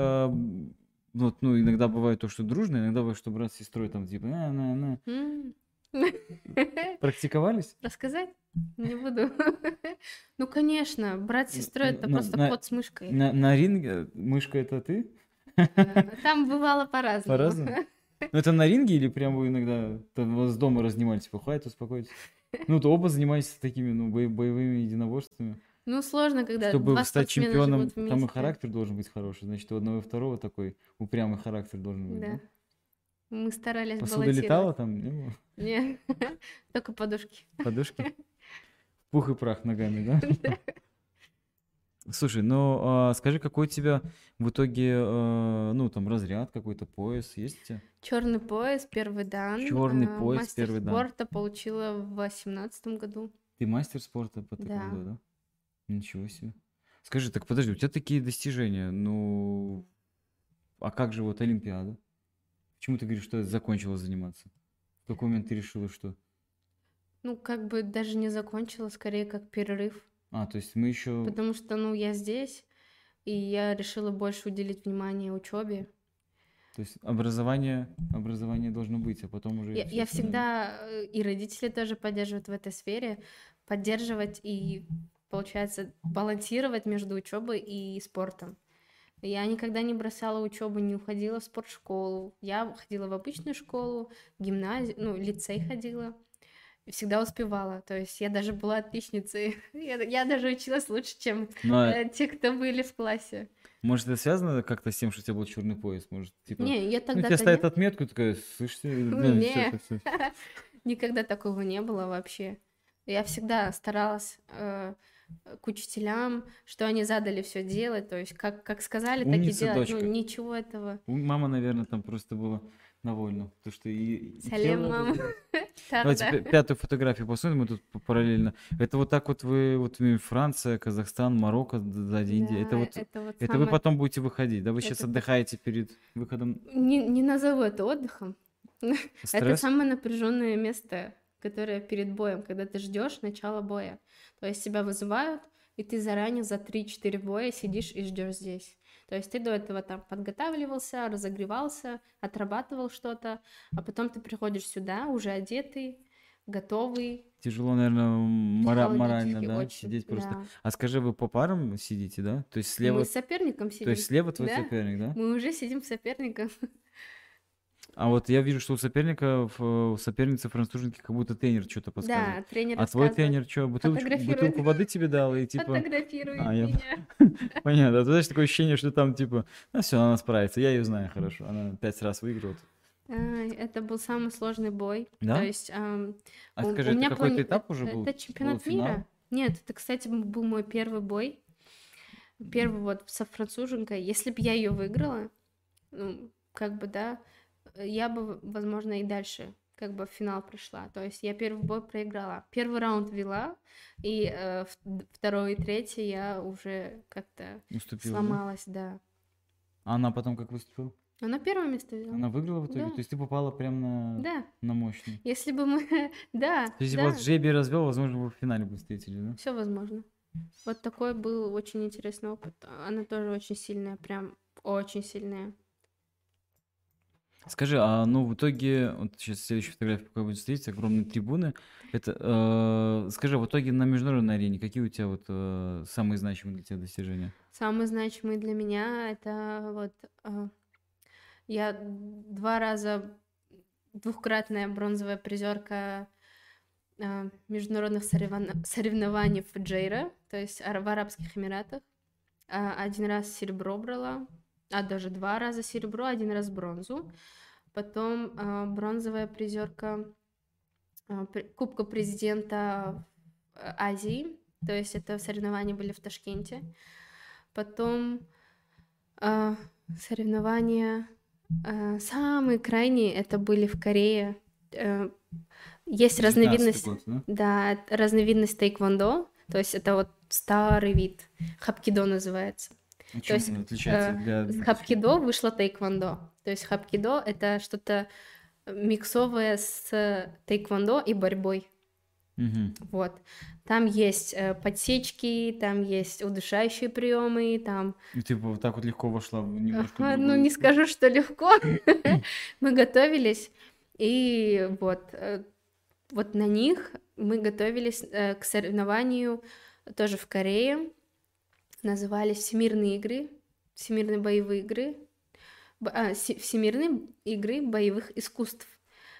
вот, ну, иногда бывает то, что дружно, иногда бывает, что брат с сестрой там типа, на, на, на. М. *laughs* Практиковались? Рассказать? Не буду. *laughs* Ну, конечно, брат с сестрой это На- просто на- кот с мышкой. На, на ринге мышка это ты? Э, Там бывало по-разному. По-разному? *laughs* Ну, это на ринге или прям вы иногда там вас дома разнимались, типа, хватит, успокойтесь? Ну, то оба занимались такими, ну, бо- боевыми единоборствами. Ну, сложно, когда Чтобы два стать чемпионом, там и характер должен быть хороший. Значит, у одного и второго такой упрямый характер должен быть, Да. да? Мы старались Посуда летала там? Не было? Не, *laughs* только подушки. Подушки? *laughs* Пух и прах ногами, *laughs* да? Слушай, ну а, скажи, какой у тебя в итоге, э, ну там разряд какой-то, пояс есть у тебя? Черный пояс, первый дан. Черный а, пояс, мастер первый дан. спорта получила в восемнадцатом году. Ты мастер спорта по Да. тэквондо, да? Ничего себе. Скажи, так подожди, у тебя такие достижения, ну, а как же вот Олимпиада? Почему ты говоришь, что закончила заниматься? В какой момент ты решила, что... Ну, как бы даже не закончила, скорее как перерыв. А, то есть мы еще... Потому что, ну, я здесь, и я решила больше уделить внимание учебе. То есть образование, образование должно быть, а потом уже... Я, я всегда, э, и родители тоже поддерживают в этой сфере, поддерживать и, получается, балансировать между учебой и спортом. Я никогда не бросала учебу, не уходила в спортшколу. Я ходила в обычную школу, гимназию, ну, лицей ходила. Всегда успевала. То есть я даже была отличницей. *laughs* Я, я даже училась лучше, чем Ну, а э, те, кто были в классе. может, это связано как-то с тем, что у тебя был черный пояс? Может, типа... Не, я ну, тогда тебе ставят отметку, такая, слышите, блин, *laughs* Не. всё, всё, всё». *laughs* Никогда такого не было вообще. Я всегда старалась э, к учителям, что они задали все делать, то есть как, как сказали, так и Умница, делать. дочка. Ну, ничего этого. Мама, наверное, там просто была довольна. То, что и... Салем, тело. *laughs* Да, Давайте да. пя- пятую фотографию посмотрим, мы тут параллельно. Это вот так вот вы, вот Франция, Казахстан, Марокко, д- сзади Индия. Это Да, вот, это вот это вы потом будете выходить, да? Вы сейчас отдыхаете перед выходом. Не, не назову это отдыхом. *laughs* Это самое напряженное место, которое перед боем, когда ты ждешь начала боя. То есть тебя вызывают, и ты заранее за 3-4 боя сидишь и ждешь здесь. То есть ты до этого там подготавливался, разогревался, отрабатывал что-то, а потом ты приходишь сюда уже одетый, готовый. Тяжело, наверное, мора- морально, да, очень, сидеть просто. да. А скажи, вы по парам сидите, да? То есть слева, Мы с соперником то сидим. есть слева твой Да. соперник, да? Мы уже сидим с соперником. А вот я вижу, что у соперника, в- у соперницы француженки как будто тренер что-то подсказывает. Да, тренер А твой тренер что, бутылочку, бутылку воды тебе дал и типа... Фотографирует А, я- меня. *laughs* Понятно. А ты знаешь, такое ощущение, что там типа, ну все, она справится. Я ее знаю хорошо. Она пять раз выиграла. Это был самый сложный бой. Да? То есть ам, А у- скажи, у это меня какой-то плани- этап уже был? Это чемпионат Полуфинал? мира? Нет, это, кстати, был мой первый бой. Первый вот со француженкой. Если бы я ее выиграла, ну, как бы, да, я бы, возможно, и дальше как бы в финал пришла. То есть я первый бой проиграла. Первый раунд вела, и э, второй и третий я уже как-то Уступила, да? сломалась, да. А она потом как выступила? Она первое место взяла. Она выиграла в итоге? Да. То есть ты попала прям на, Да, на мощный? если бы мы... *laughs* Да, То есть да. вас жребий развел, возможно, вы в финале бы встретили, да? Все возможно. Вот такой был очень интересный опыт. Она тоже очень сильная, прям очень сильная. Скажи, а ну в итоге, вот сейчас следующая фотография, пока будет встретить, огромные трибуны. Это, э, скажи, в итоге на международной арене какие у тебя вот э, самые значимые для тебя достижения? Самый значимый для меня это вот э, я два раза двухкратная бронзовая призерка э, международных соревнов- соревнований в Джейра, то есть в Арабских Эмиратах. А, Один раз серебро брала, а даже два раза серебро, один раз бронзу. Потом э, бронзовая призерка э, Кубка президента Азии, то есть это соревнования были в Ташкенте. Потом э, соревнования э, самые крайние это были в Корее. Э, есть 19-й разновидность, год, да? да, разновидность тайквондо, то есть это вот старый вид, хапкидо называется. Чем есть, он отличается э, для... С хапкидо вышло тайквондо. То есть хапкидо это что-то миксовое с тайквондо и борьбой. Мгм. Вот. Там есть э, подсечки, там есть удушающие приемы, там И ты вот так вот легко вошла в немножко Ага, ну не скажу, что легко. *coughs* *laughs* Мы готовились, и вот, э, вот на них мы готовились э, к соревнованию тоже в Корее. Назывались Всемирные игры, Всемирные боевые игры. а, се- Всемирные игры боевых искусств.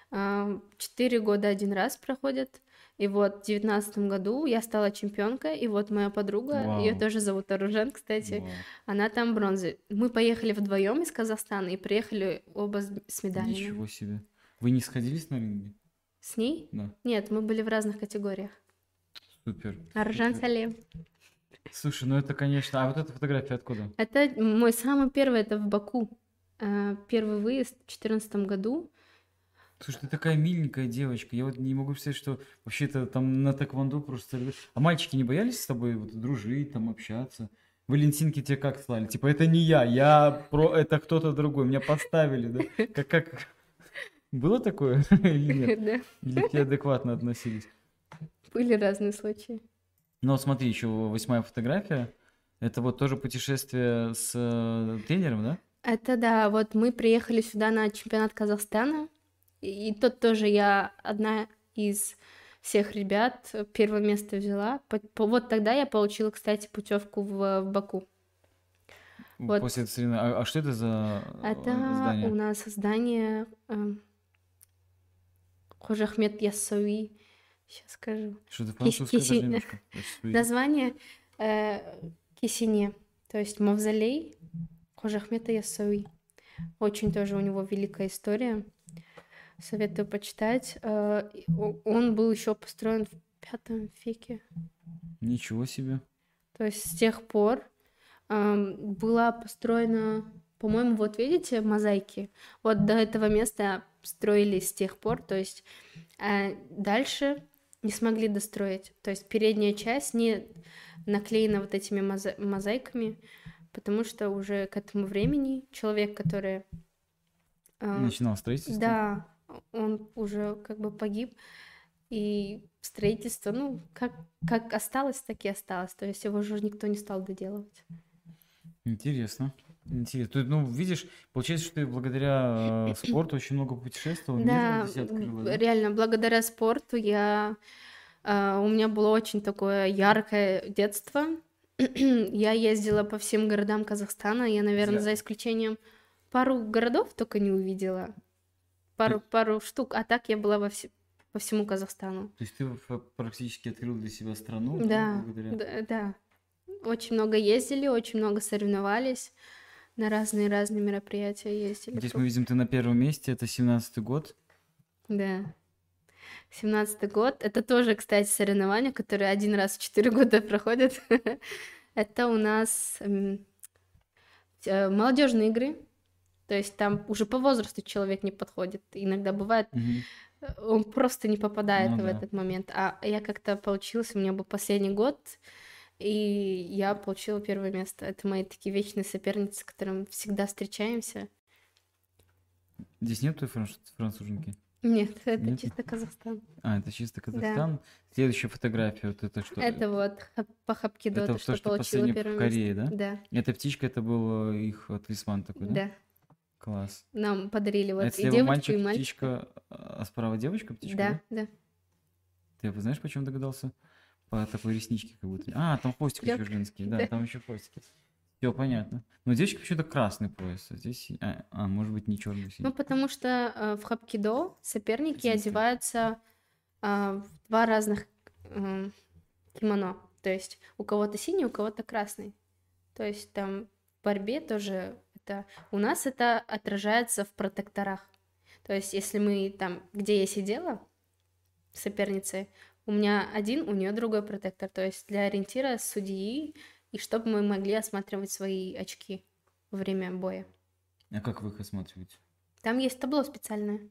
А, Четыре года один раз проходят. И вот в девятнадцатом году я стала чемпионкой, и вот моя подруга, ее тоже зовут Оружен, кстати, Вау. она там бронзы. Мы поехали вдвоем из Казахстана и приехали оба с, медалями. Ничего себе. Вы не сходились на ринге? С ней? Да. Нет, мы были в разных категориях. Супер. Аржан супер. Слушай, ну это, конечно... А вот эта фотография откуда? Это мой самый первый, это в Баку. А, Первый выезд в 2014 году. Слушай, ты такая миленькая девочка. Я вот не могу представить, что вообще-то там на тэквондо просто... А мальчики не боялись с тобой вот дружить, там общаться? Валентинки тебе как слали? Типа, это не я, я про... Это кто-то другой, меня поставили, да? *laughs* Как, как... Было такое *laughs* или нет? Да, Или к тебе адекватно относились? были разные случаи. Ну, вот смотри, еще восьмая фотография. Это вот тоже путешествие с э, тренером, да? Это да, вот мы приехали сюда на чемпионат Казахстана, и, и тут тоже я одна из всех ребят э, первое место взяла. По- по- вот тогда я получила, кстати, путевку в, в Баку. Вот. После этого соревнования. А, а что это за э, Это здание? у нас здание эм, Хожахмед. Сейчас скажу. Что-то Кис- киси- немножко. *laughs* Очень Название э, Кисине, то есть мавзолей Хожахмета Яссауи. Очень тоже у него великая история. Советую почитать. Э, он был еще построен в пятом веке. Ничего себе. То есть с тех пор эм, была построена, по-моему, вот видите, мозаики. Вот до этого места строились с тех пор, то есть э, дальше не смогли достроить. То есть передняя часть не наклеена вот этими моза- мозаиками, потому что уже к этому времени человек, который... э, Начинал строительство? да, он уже как бы погиб, и строительство, ну, как, как осталось, так и осталось. То есть его уже никто не стал доделывать. Интересно. Интересно. Тут, ну, видишь, получается, что ты благодаря э, спорту очень много путешествовал, Да, открыла, реально, благодаря спорту я... а, у меня было очень такое яркое детство. *clears throat* Я ездила по всем городам Казахстана. Я, наверное, Зря. за исключением пару городов только не увидела. Пару, пару штук. А так я была во все- по всему Казахстану. То есть ты практически открыл для себя страну, Да, благодаря... да, да. Очень много ездили, очень много соревновались. На разные-разные мероприятия ездили. Здесь мы видим, ты на первом месте, это 17-й год. Да. Семнадцатый год. Это тоже, кстати, соревнования, которые один раз в четыре года проходят. *laughs* Это у нас м, э, молодежные игры. То есть там уже по возрасту человек не подходит. Иногда бывает, он просто не попадает Ну в да. этот момент. А я как-то получилось, у меня был последний год, и я получила первое место. Это мои такие вечные соперницы, с которыми всегда встречаемся. Здесь нет той франш- француженки? Нет, это Нет? чисто Казахстан. А, это чисто Казахстан. Следующая фотография, вот это что? Это вот хап- по Хапкидо, Это то, то, что что получила последнее в первое Корее, место. да? Да, Эта птичка, это был э, их талисман такой, да? да. Класс. Нам подарили А вот это и слева девочку, мальчик, и мальчика. птичка, а справа девочка, птичка, Да, да. Ты знаешь, почему догадался? По такой ресничке как будто. А, там хвостик еще женский, да, Да. там еще хвостики. Все понятно. Но девочка почему-то красный пояс, а здесь... А, а, может быть, не черный Ну, потому что э, в Хапкидо соперники Единственное. одеваются а, в два разных м, кимоно. То есть у кого-то синий, у кого-то красный. То есть там в борьбе тоже это... У нас это отражается в протекторах. То есть если мы там, где я сидела, соперницы, у меня один, у нее другой протектор. То есть для ориентира судьи, и чтобы мы могли осматривать свои очки во время боя. А как вы их осматриваете? Там есть табло специальное.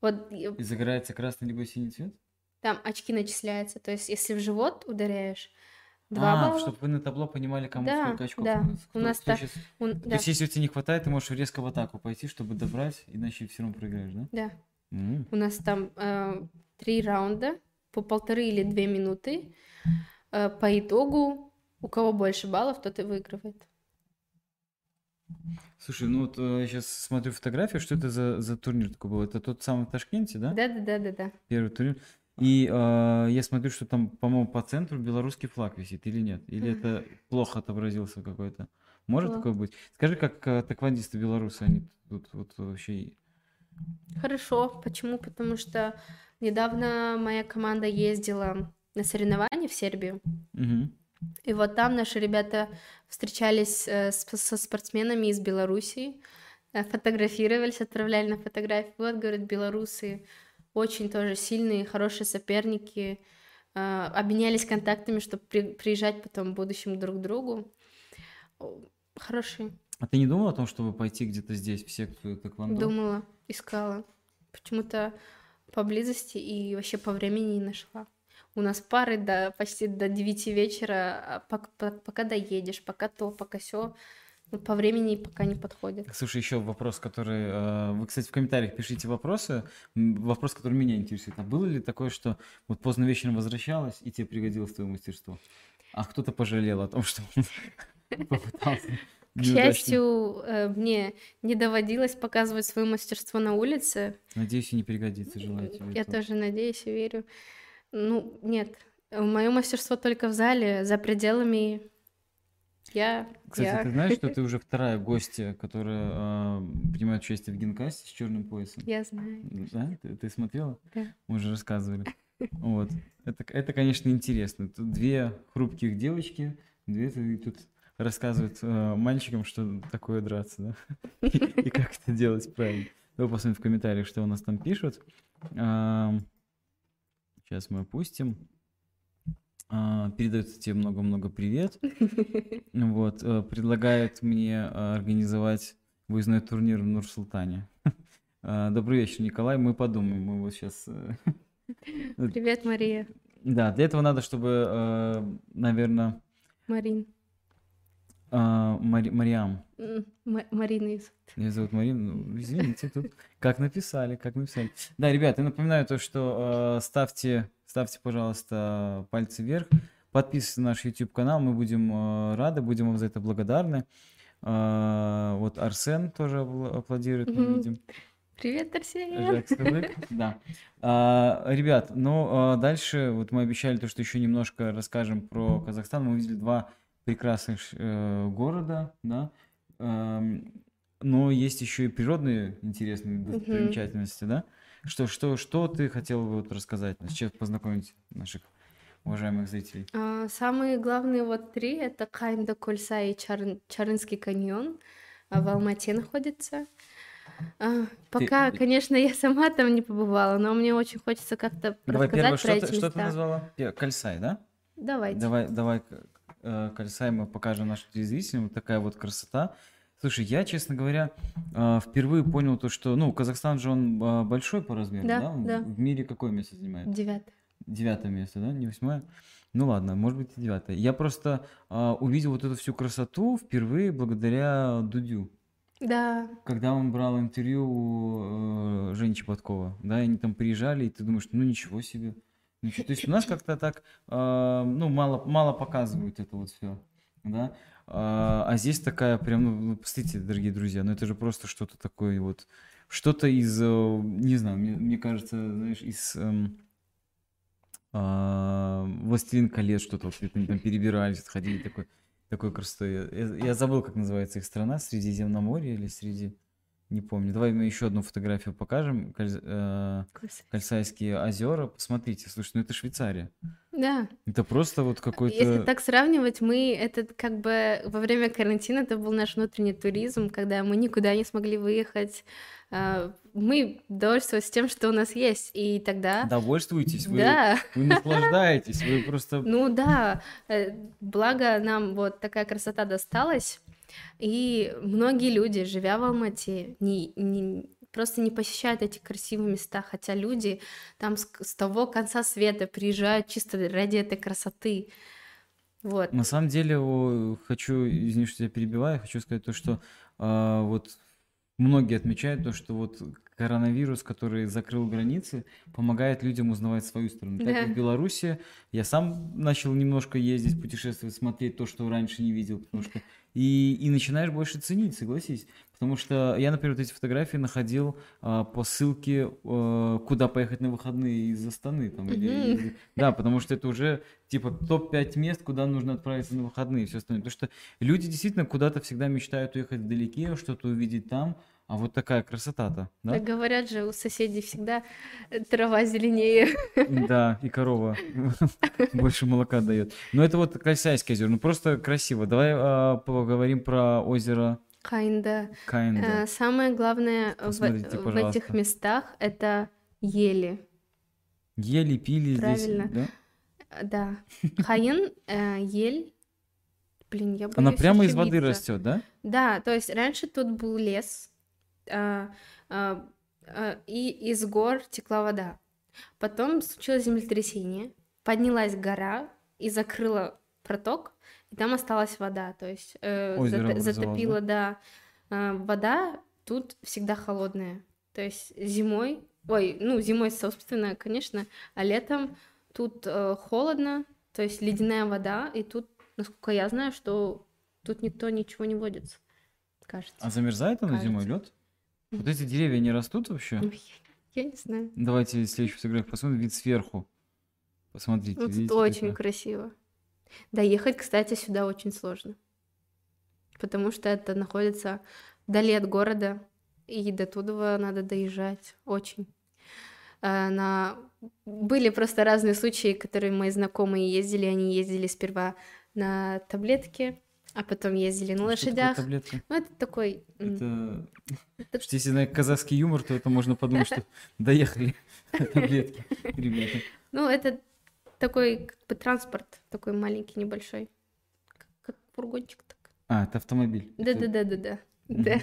Вот и- загорается красный либо синий цвет? там очки начисляются. То есть, если в живот ударяешь, два а, балла. чтобы вы на табло понимали, кому Да, сколько очков. да. У нас так- щас- Он- То да, есть, если тебе не хватает, ты можешь резко в атаку пойти, чтобы добрать, иначе все равно проиграешь, да? да. М. У нас там э, три раунда по полторы или две минуты. Э, по итогу, у кого больше баллов, тот и выигрывает. Слушай, ну вот э, я сейчас смотрю фотографию, что это за, за турнир такой был? Это тот самый в Ташкенте, да? Да, да, да, да, да. Первый турнир. И э, я смотрю, что там, по-моему, по центру белорусский флаг висит или нет? Или это плохо отобразился какой-то? Может Было. такое быть? Скажи, как э, тэквондисты белорусы, они тут вот вообще... Хорошо. Почему? Потому что недавно моя команда ездила на соревнования в Сербию. Мгм. И вот там наши ребята встречались э, со спортсменами из Белоруссии, э, фотографировались, отправляли на фотографии. Вот, говорят, белорусы очень тоже сильные, хорошие соперники, э, обменялись контактами, чтобы приезжать потом в будущем друг к другу. Хорошие. А ты не думал о том, чтобы пойти где-то здесь, в секцию тэквондо? Думала, искала. Почему-то поблизости и вообще по времени не нашла. У нас пары до почти до 9 вечера, а пок- пок- пока доедешь, пока то, пока все, по времени пока не подходит. Слушай, еще вопрос, который... э, Вы, кстати, в комментариях пишите вопросы. Вопрос, который меня интересует. А было ли такое, что вот поздно вечером возвращалась, и тебе пригодилось твое мастерство? А кто-то пожалел о том, что *laughs* попытался К неудачно. счастью, э, мне не доводилось показывать свое мастерство на улице. Надеюсь, и не пригодится, желаю тебе Я тоже надеюсь и верю. Ну, нет, мое мастерство только в зале, за пределами я, Кстати, я. ты знаешь, что *laughs* ты уже вторая гостья, которая э, принимает участие в генкасте с черным поясом? Я знаю. Да? Ты, ты смотрела? Да. Мы уже рассказывали. *laughs* Вот. Это, это, конечно, интересно. Тут две хрупких девочки, две тут рассказывают э, мальчикам, что такое драться, да? *laughs* И как это делать правильно. Давай посмотрим в комментариях, что у нас там пишут. Сейчас мы опустим. А, Передают тебе много-много привет. *laughs* Вот, э, предлагают мне э, организовать выездной турнир в Нур-Султане. *laughs* А, Добрый вечер, Николай. Мы подумаем. Мы вот сейчас... Привет, Мария. Да, для этого надо, чтобы, наверное, Марин. Мариам. М, Ма- Марина из... Меня зовут Марина. Ну, извините, тут как написали, как написали. Да, ребят, я напоминаю то, что э, ставьте, ставьте, пожалуйста, пальцы вверх, подписывайтесь на наш YouTube канал, мы будем э, рады, будем вам за это благодарны. Э, вот Арсен тоже апл- аплодирует, мы видим. Привет, Арсений. *laughs* Да. А, ребят, ну а, дальше вот мы обещали то, что еще немножко расскажем про Казахстан. Мы увидели два прекрасных э, города, да. Эм, но есть еще и природные интересные достопримечательности, да. Что, что, что ты хотел бы вот рассказать, с чем познакомить наших уважаемых зрителей? А, Самые главные вот три — это Кайнда, Кольса и Чарын- Чарынский каньон. а, В Алмате находится. А, Пока, Ты- конечно, *laughs* я сама там не побывала, но мне очень хочется как-то рассказать первое, про что эти ты, что ты места. назвала? Кальсай, да? Давайте. Давай, давай, э, Кальсай мы покажем нашим телезрителям. Вот такая вот красота. Слушай, я, честно говоря, э, впервые понял то, что, ну, Казахстан же он э, большой по размеру, Да, да? Да. В мире какое место занимает? Девятое. Девятое место, да? Не восьмое? Ну ладно, может быть и девятое. Я просто э, увидел вот эту всю красоту впервые благодаря Дудю. Да, Когда он брал интервью у э, Жени Чеботкова, да, и они там приезжали, и ты думаешь, ну ничего себе. Ничего. То есть у нас как-то так, э, ну, мало, мало показывают это вот все, да. А, а здесь такая прям, ну, ну, посмотрите, дорогие друзья, ну это же просто что-то такое вот, что-то из, э, не знаю, мне, мне кажется, знаешь, из а, «Властелин колец» что-то вот, они там перебирались, ходили такой, такой красотой. Я- я забыл, как называется их страна, Средиземноморье или среди... Не помню. Давай мы еще одну фотографию покажем. Каль- э, красота. Кальсайские озера. Посмотрите, слушай, ну это Швейцария. Да. Это просто вот Если какой-то... так сравнивать, мы это как бы во время карантина это был наш внутренний туризм, когда мы никуда не смогли выехать. А, Мы довольствовались тем, что у нас есть, и тогда... Довольствуйтесь, вы, Да, вы наслаждаетесь, вы просто... ну да, э, благо нам вот такая красота досталась, и многие люди, живя в Алмате, не, не- просто не посещают эти красивые места, хотя люди там с, с того конца света приезжают чисто ради этой красоты. Вот. На самом деле, хочу, извини, что я перебиваю, хочу сказать то, что а, вот многие отмечают то, что вот коронавирус, который закрыл границы, помогает людям узнавать свою страну. Да. и в Беларуси я сам начал немножко ездить, путешествовать, смотреть то, что раньше не видел, потому что и, и начинаешь больше ценить, согласись. Потому что я, например, вот эти фотографии находил а, по ссылке, а, куда поехать на выходные из Астаны. Там, или, Мгм. да, потому что это уже типа топ-5 мест, куда нужно отправиться на выходные и все остальное. Потому что люди действительно куда-то всегда мечтают уехать вдалеке, что-то увидеть там, а вот такая красота-то, да? Так говорят же, у соседей всегда э, трава зеленее. Да, и корова *laughs* больше молока дает. Но это вот Красайское озеро, ну просто красиво. Давай а, поговорим про озеро Kinda. Каинда. Э, Самое главное в, Посмотрите, в пожалуйста. этих местах это ели. Ели, пили здесь, правильно. да? Э, Да. Хаин, э, ель. Блин, я Она боюсь прямо из воды растет, да? Да, то есть раньше тут был лес, а, а, а, и из гор текла вода. Потом случилось землетрясение, поднялась гора и закрыла проток, и там осталась вода. То есть э, образовалось, затопила, да, а, вода тут всегда холодная. То есть зимой, ой, ну зимой, собственно, конечно, а летом тут э, холодно, то есть ледяная вода, и тут, насколько я знаю, что тут никто ничего не водится, кажется. А замерзает она зимой лед? Вот эти деревья не растут вообще? Ну, я, я не знаю. Давайте следующую фотографию посмотрим. Вид сверху. Посмотрите. Тут видите, очень какая? красиво. Доехать, кстати, сюда очень сложно. Потому что это находится вдали от города, и до туда надо доезжать очень. А, На... Были просто разные случаи, которые мои знакомые ездили. Они ездили сперва на таблетке, а потом ездили на лошадях. таблетка? Ну, это такой... Это... Это- что Если знать казахский юмор, то это можно подумать, что *laughs* доехали *laughs* таблетки, ребята. Ну, это такой как бы транспорт, такой маленький, небольшой. Как, фургончик так. А, это автомобиль. Да-да-да-да-да. Да.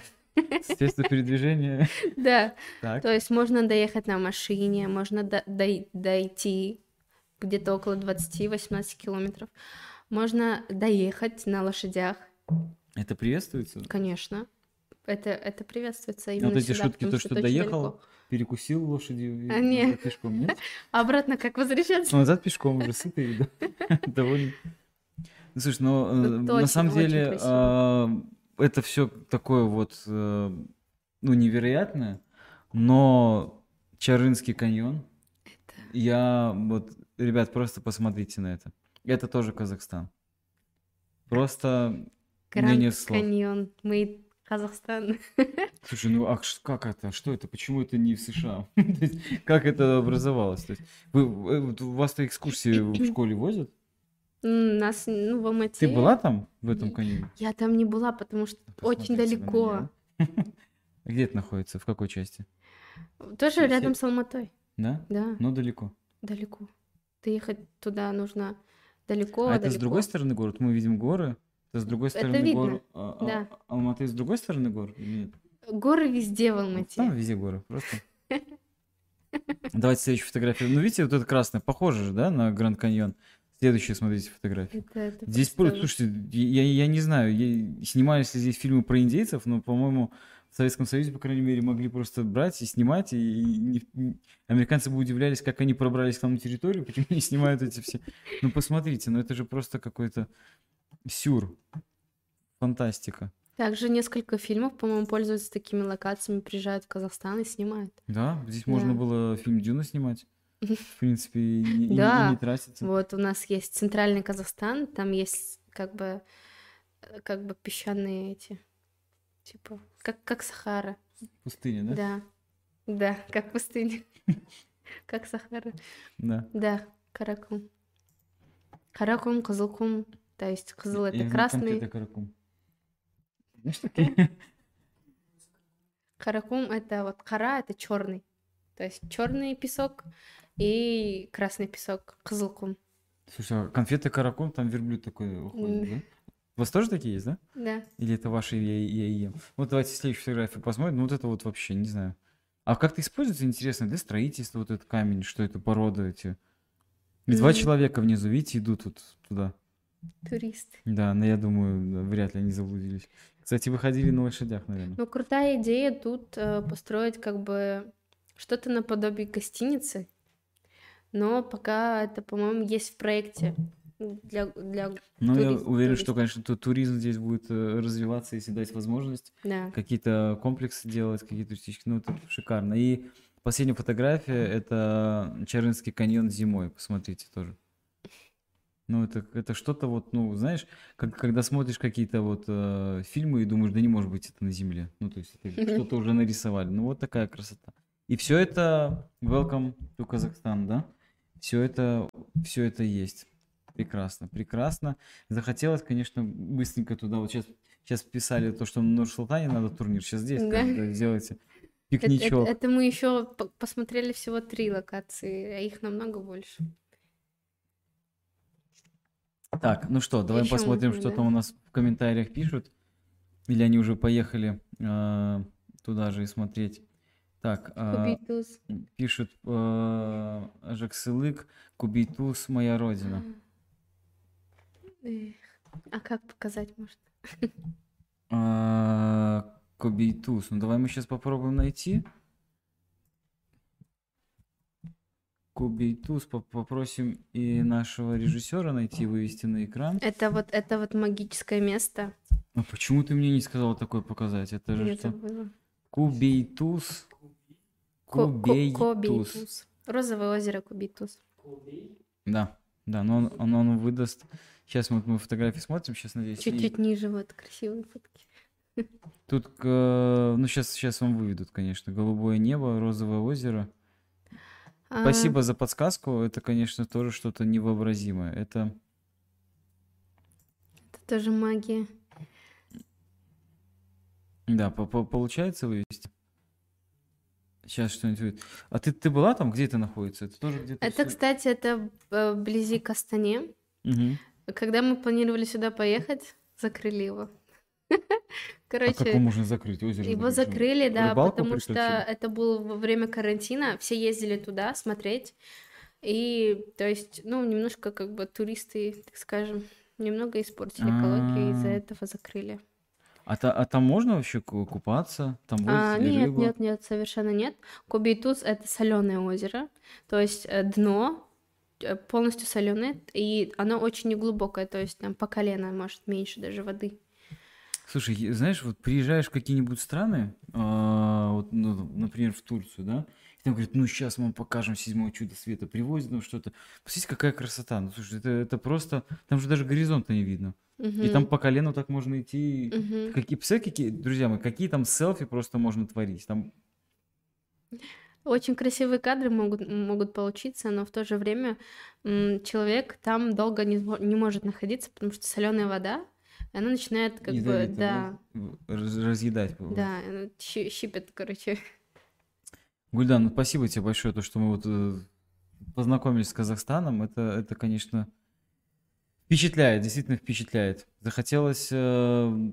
Средство передвижения. *laughs* Да. Так. То есть можно доехать на машине, можно до- дой- дойти где-то около 20-18 километров. Можно доехать на лошадях, Это приветствуется? конечно. Это, это приветствуется именно вот эти сюда, шутки, то, что что доехал, далеко. перекусил лошадью и А, не. назад пешком, нет? А *laughs* обратно как возвращаться? Ну, назад пешком уже сытый, да? *laughs* довольный. Ну, слушай, ну, э, на самом деле, а, это все такое вот, э, ну, невероятное, но Чарынский каньон, я вот, ребят, просто посмотрите на это. Это тоже Казахстан. Просто Гранд нет слов. Каньон, мы Казахстан. *laughs* Слушай, ну а как это? Что это? Почему это не в США? *laughs* Как это образовалось? То есть, вы, у вас-то экскурсии в *clears throat* школе возят? Нас, ну, в Алмате. Ты была там, в этом каньоне? Я там не была, потому что очень Посмотрите на далеко. *laughs* А Где это находится? В какой части? Тоже Се- рядом с Алматой. Да? Да, Но далеко. далеко. Доехать туда нужно далеко, А это с далеко. другой стороны город? Мы видим горы. Это с другой Это стороны видно, гор. А- а- да. Алматы с другой стороны гор? или нет? Горы везде в Алмате. Там везде горы, просто. *laughs* Давайте следующую фотографию. Ну, видите, вот это красное, похоже же, да, на Гранд Каньон. Следующую смотрите фотографию. Это- это Здесь, просто- про- слушайте, я, я не знаю, я- снимались ли здесь фильмы про индейцев, но, по-моему, в Советском Союзе, по крайней мере, могли просто брать и снимать, и, и не- не- американцы бы удивлялись, как они пробрались к нам на территорию, почему они снимают эти все. Ну, посмотрите, ну это же просто какой-то сюр, фантастика. Также несколько фильмов, по-моему, пользуются такими локациями, приезжают в Казахстан и снимают. Да, здесь можно Да. было фильм Дюна снимать, *laughs* в принципе, и, не- и не- и Да. не тратиться. Вот у нас есть центральный Казахстан, там есть как бы э, как бы песчаные эти, типа, как, как Сахара. Пустыня, да? Да, да, как пустыня. *laughs* Как Сахара. Да. Да, Каракум. Каракум, Кызылкум, то есть Кызыл это красный, конфеты каракум. Знаешь *laughs* такие? Каракум это вот Кара это черный. То есть черный песок и красный песок, Кызылкум. Слушай, а конфеты каракум, там верблюд такой уходит, да? У вас тоже такие есть, да? Да. Или это ваши ем? Вот давайте следующую фотографию посмотрим. Ну вот это вот вообще, не знаю. А как-то используется, интересно, для строительства вот этот камень, что это порода эти? И Два человека внизу, видите, идут вот туда. Туристы. Да, но я думаю, да, вряд ли они заблудились. Кстати, вы ходили на лошадях, наверное. Ну, крутая идея тут э, построить как бы что-то наподобие гостиницы, но пока это, по-моему, есть в проекте. Для, для Ну, я турист- уверен, что, туристов. конечно, ту- туризм здесь будет э, развиваться, если дать возможность Да. какие-то комплексы делать, какие-то туристические, ну, это шикарно. И последняя фотография, это Чарынский каньон зимой, посмотрите тоже. Ну, это, это что-то вот, ну, знаешь, как, когда смотришь какие-то вот э, фильмы и думаешь, да не может быть это на Земле. Ну, то есть это что-то уже нарисовали. Ну, вот такая красота. И все это welcome to Казахстан, да? Все это, все это есть. Прекрасно, прекрасно. Захотелось, конечно, быстренько туда. Вот сейчас, сейчас писали то, что на Нур-Султане надо турнир. Сейчас здесь Да. сделайте *laughs* Это, это- пикничок. это мы еще по- посмотрели всего три локации, а их намного больше. Так, ну что, давай Ещё посмотрим, можно, что да? там у нас в комментариях пишут. Или они уже поехали э, туда же и смотреть. Так, Кубитус. пишут э, Жаксылык, Кубейтус, моя родина. Эх, А как показать, может? А, Кобейтуз. Ну давай мы сейчас попробуем найти. Кобейтуз. По- Попросим и нашего режиссера найти, вывести на экран. Это вот, это вот магическое место. А почему ты мне не сказала такое показать? Это же Я что? забыла. Кобейтуз. Кобейтуз. Кобейтуз. Розовое озеро Кубитус. Да, да, но он, он, он выдаст. Сейчас вот мы фотографии смотрим, сейчас надеюсь. и Чуть-чуть ниже, вот красивые фотки. Тут, э, ну сейчас, сейчас вам выведут, конечно. Голубое небо, розовое озеро. А, Спасибо за подсказку. Это, конечно, тоже что-то невообразимое. Это Это тоже магия. Да, по- по- получается вывести. Сейчас что-нибудь будет. А ты, ты была там? Где это находится? Это тоже где-то... Это, кстати, это э, вблизи Кастане. Мгм. Когда мы планировали сюда поехать, закрыли его. *laughs* А как его Короче, можно закрыть? Озеро его закрыли, да, Рыбалку потому что приключили? это было во время карантина, все ездили туда смотреть. И, то есть, ну, немножко как бы туристы, так скажем, немного испортили экологию, из-за А. этого закрыли. А, та- а там можно вообще ку- купаться? Там А, нет, рыба? нет, нет, совершенно нет. Кобейтус это соленое озеро, то есть э, дно полностью соленое, и оно очень неглубокое, то есть там по колено, может, меньше даже воды. Слушай, знаешь, вот приезжаешь в какие-нибудь страны, а, вот, ну, например, в Турцию, да, и там говорят, ну, сейчас мы вам покажем седьмое чудо света, привозят нам что-то. Посмотрите, какая красота. Ну, слушай, это, это просто, там же даже горизонта не видно. И там по колену так можно идти. мгм. Какие, представляете, какие, друзья мои, какие там селфи просто можно творить. Там, Очень красивые кадры могут, могут получиться, но в то же время человек там долго не, не может находиться, потому что соленая вода, она начинает как бы, ядовито, да, раз- разъедать. да, она щи- щипет, короче. Гульдан, ну, спасибо тебе большое, то, что мы вот э, познакомились с Казахстаном. Это, это, конечно, впечатляет, действительно впечатляет. Захотелось э,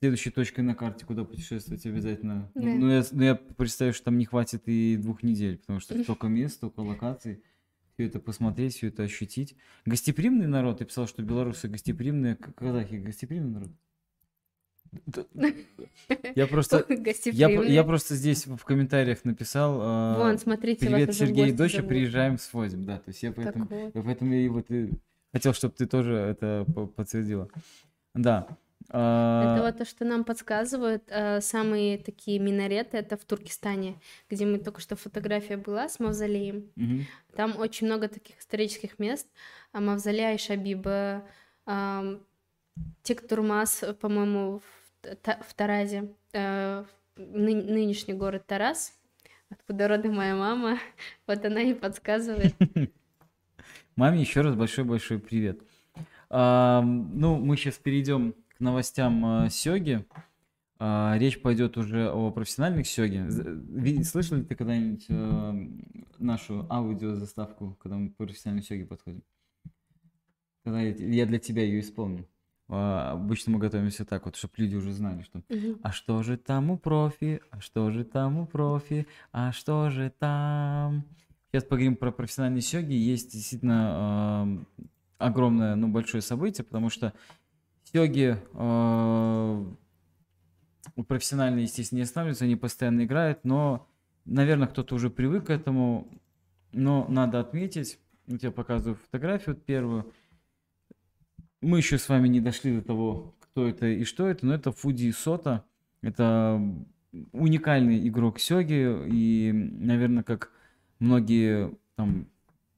следующей точкой на карте, куда путешествовать обязательно. Ну, Да. ну, я, ну, я представляю, что там не хватит и двух недель, потому что столько мест, столько локаций. Все это посмотреть, все это ощутить. Гостеприимный народ, ты писал, что белорусы гостеприимные, казахи гостеприимный народ. *laughs* Я просто, я, я просто здесь в комментариях написал. э, Вон, смотрите, Привет, Сергей и зовут. приезжаем, свозим, да, то есть я поэтому, Так вот. я поэтому и вот и хотел, чтобы ты тоже это по- подтвердила. Да. А, Это вот то, что нам подсказывают. э, Самые такие минареты это в Туркестане, где мы только что фотография была с мавзолеем. Там очень много таких исторических мест. А Мавзолей Айшабиба, ам, Тектурмас, по-моему, в, Та- в Таразе, э, ны- нынешний город Тарас, откуда родом моя мама. *laughs* Вот она и подсказывает. *laughs* Маме еще раз большой-большой привет. Ну, мы сейчас перейдем к новостям а, Сёги. А, речь пойдет уже о профессиональных Сёге. Слышал ли ты когда-нибудь а, нашу аудиозаставку, когда мы к профессиональной Сёге подходим? Когда я, для тебя ее исполню. А, обычно мы готовимся так вот, чтобы люди уже знали, что Мгм. а что же там у профи? А что же там у профи? А что же там? Сейчас поговорим про профессиональные сёги. Есть действительно ам, огромное, ну, большое событие, потому что сёги э, профессиональные, естественно, не останавливаются, они постоянно играют, но, наверное, кто-то уже привык к этому, но надо отметить, вот я показываю фотографию вот первую, мы еще с вами не дошли до того, кто это и что это, но это Фуди Сота. Это уникальный игрок Сёги, и, наверное, как многие там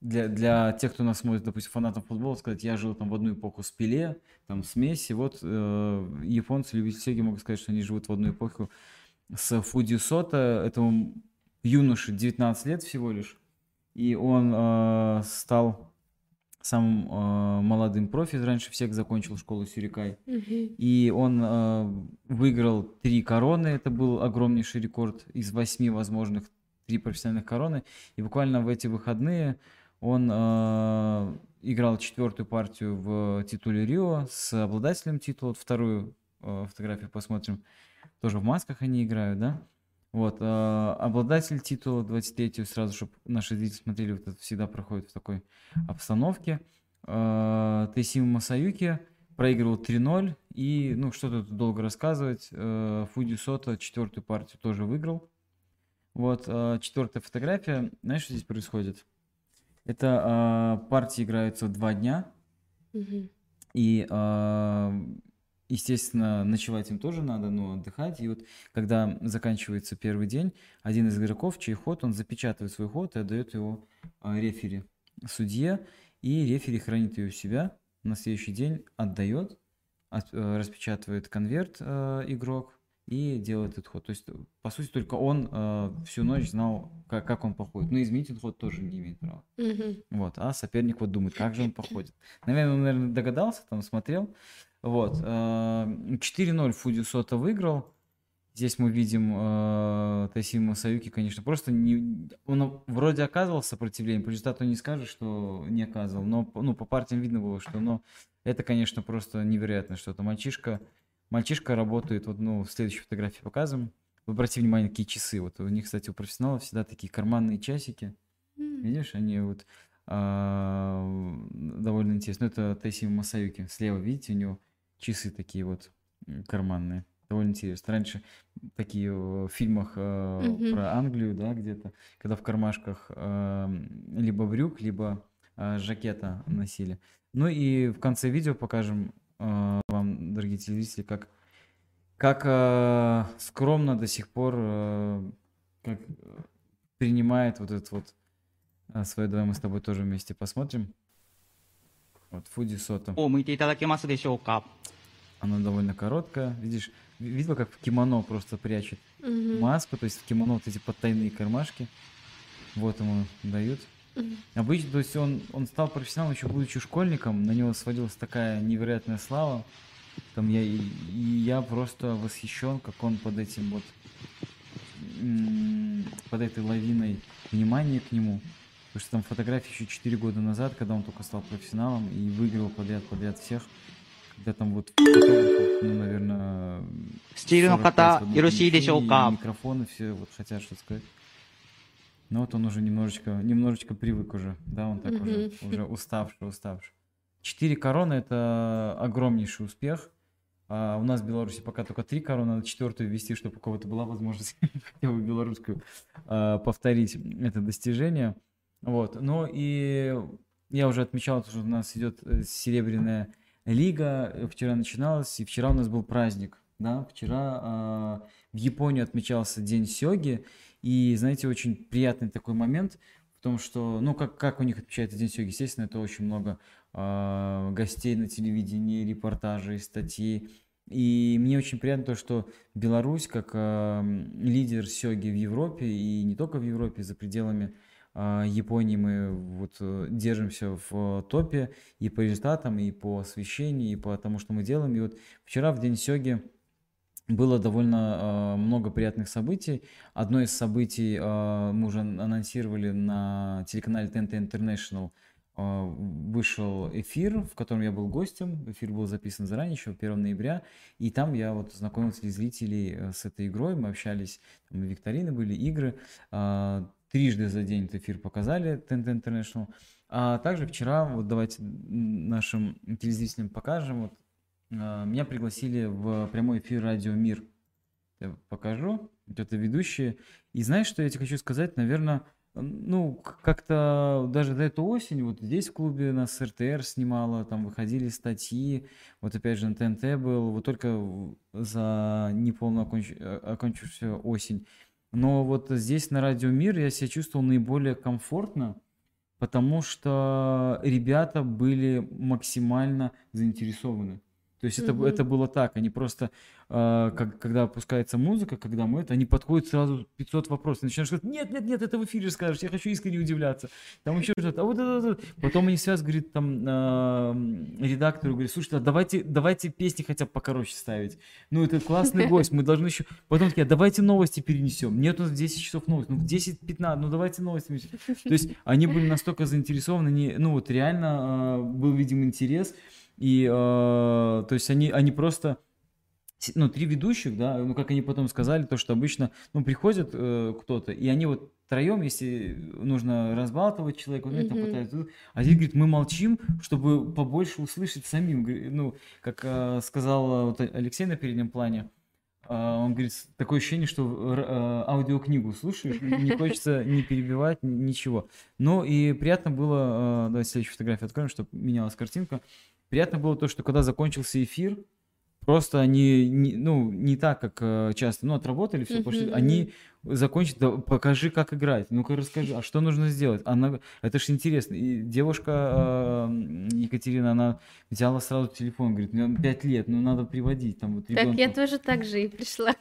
для, для тех, кто нас смотрит, допустим, фанатов футбола, сказать, я жил там в одну эпоху с Пеле, там с Месси, вот э, японцы, любители Сёги могут сказать, что они живут в одну эпоху с Фуди Сота, этому юноше 19 лет всего лишь, и он э, стал самым э, молодым профи, раньше всех закончил школу Сюрикай. Мгм. И он э, выиграл три короны, это был огромнейший рекорд из восьми возможных, три профессиональных короны. И буквально в эти выходные он э, играл четвертую партию в титуле Рио с обладателем титула. Вот вторую э, фотографию посмотрим. Тоже в масках они играют, да? Вот, э, обладатель титула 23 сразу, чтобы наши зрители смотрели, вот это всегда проходит в такой обстановке. Э, Тейсима Масаюки проигрывал 3-0, и, ну, что тут долго рассказывать, э, Фуди Сота четвертую партию тоже выиграл. Вот, э, четвертая фотография, знаешь, что здесь происходит? Это э, партии играются два дня, Мгм. и, а, естественно, ночевать им тоже надо, но отдыхать. И вот когда заканчивается первый день, один из игроков, чей ход, он запечатывает свой ход и отдает его а, рефери, судье, и рефери хранит ее у себя, на следующий день отдает, от- э, распечатывает конверт э, игрок и делает этот ход. То есть, по сути, только он э, всю ночь знал, как, как он походит. Но изменить этот ход тоже не имеет права. Мгм. Вот, а соперник вот думает, как же он походит. Наверное, он, наверное, догадался, там смотрел. Вот, э, 4-0 Фуди Сота выиграл. Здесь мы видим э, Тайсима Саюки, конечно, просто не, он вроде оказывал сопротивление, по результату не скажешь, что не оказывал, но ну, по партиям видно было, что но это, конечно, просто невероятно что-то. Мальчишка, мальчишка работает, вот, ну, в следующей фотографии показываем. Вы обратите внимание, какие часы. Вот у них, кстати, у профессионалов всегда такие карманные часики. М. Видишь, они вот а, довольно интересно. Ну, Это Тайсима Масаюки. Слева, видите, у него часы такие вот карманные. Довольно интересно. Раньше такие в фильмах э, Мгм. про Англию, да, где-то, когда в кармашках э, либо брюк, либо э, жакета носили. Ну и в конце видео покажем э, дорогие телезрители, как, как э, скромно до сих пор э, как принимает вот этот вот э, а, свое. Давай мы с тобой тоже вместе посмотрим. Вот, Фуди Сота. Она довольно короткая. Видишь, видела, как в кимоно просто прячет угу. маску, то есть в кимоно вот эти подтайные кармашки. Вот ему дают. Обычно, то есть он, он стал профессионалом еще будучи школьником, на него сводилась такая невероятная слава, там я, и я просто восхищен, как он под этим вот, под этой лавиной внимания к нему. Потому что там фотографии еще 4 года назад, когда он только стал профессионалом и выиграл подряд, подряд всех. Когда там вот ну, наверное... Стиль на кота, Микрофоны все вот хотят что сказать. Ну вот он уже немножечко, немножечко привык уже, да, он так уже, уже уставший, уставший. Четыре короны это огромнейший успех. А у нас в Беларуси пока только три короны, надо четвертую ввести, чтобы у кого-то была возможность *laughs* хотя бы белорусскую а, повторить это достижение. Вот. Ну и я уже отмечал, что у нас идет э, серебряная лига. э, Вчера начиналась, и вчера у нас был праздник. Да? Вчера а, в Японии отмечался День Сёги. И, знаете, очень приятный такой момент в том, что, ну, как, как у них отмечается День Сёги, естественно, это очень много а, гостей на телевидении, репортажей, статей. И мне очень приятно то, что Беларусь, как м, лидер Сёги в Европе, и не только в Европе, за пределами а, Японии мы вот э, держимся в топе и по результатам, и по освещению, и по тому, что мы делаем. И вот вчера в День Сёги было довольно э, много приятных событий. Одно из событий э, мы уже анонсировали на телеканале TNT International. Э, вышел эфир, в котором я был гостем. Эфир был записан заранее, еще 1 ноября. И там я вот знакомил телезрителей э, с этой игрой. Мы общались, там викторины были, игры. Э, трижды за день этот эфир показали TNT International. А также вчера, вот давайте нашим телезрителям покажем, вот а, Меня пригласили в прямой эфир Радио Мир. Я покажу. Вот это ведущие. И знаешь, что я тебе хочу сказать? Наверное, ну, как-то даже до эту осень, вот здесь в клубе нас РТР снимала, там выходили статьи, вот опять же на ТНТ был, вот только за неполно оконч... э, окончившуюся осень. Но вот здесь на Радио Мир я себя чувствовал наиболее комфортно, потому что ребята были максимально заинтересованы. То есть это, б- Мгм. это было так, они просто, как- когда опускается музыка, когда мы это, они подходят сразу 500 вопросов, начинают сказать, нет, нет, нет, это в эфире скажешь, я хочу искренне удивляться. Там еще что-то, а вот это, вот это». Потом они связывают, говорит, там, э, редактору, говорит, слушайте, а давайте, давайте песни хотя бы покороче ставить. Ну, это классный *laughs* гость, мы должны еще... Потом такие, а давайте новости перенесем. Нет, у нас в 10 часов новости, ну, в 10-15, ну, давайте новости. перенесем». То есть они были настолько заинтересованы, не, ну, вот реально э, был, видим, интерес, и, э, то есть они, они просто, ну, три ведущих, да, ну, как они потом сказали, то, что обычно, ну, приходит э, кто-то, и они вот втроем, если нужно разбалтывать человека, вот они там пытаются, а здесь, говорит, мы молчим, чтобы побольше услышать самим, ну, как э, сказал вот Алексей на переднем плане, э, он говорит, такое ощущение, что э, аудиокнигу слушаешь, не хочется *laughs* не перебивать, ничего. Ну и приятно было, э, давайте следующую фотографию откроем, чтобы менялась картинка. Приятно было то, что когда закончился эфир, просто они, не- ну, не так, как э, часто, ну, отработали все, пошли, Мгм, они закончили, «Да покажи, как играть, ну-ка расскажи, а что нужно сделать? Она, это же интересно. И девушка э, Екатерина, она взяла сразу телефон, говорит, мне 5 лет, ну, надо приводить, там, вот Так я тоже так же и пришла.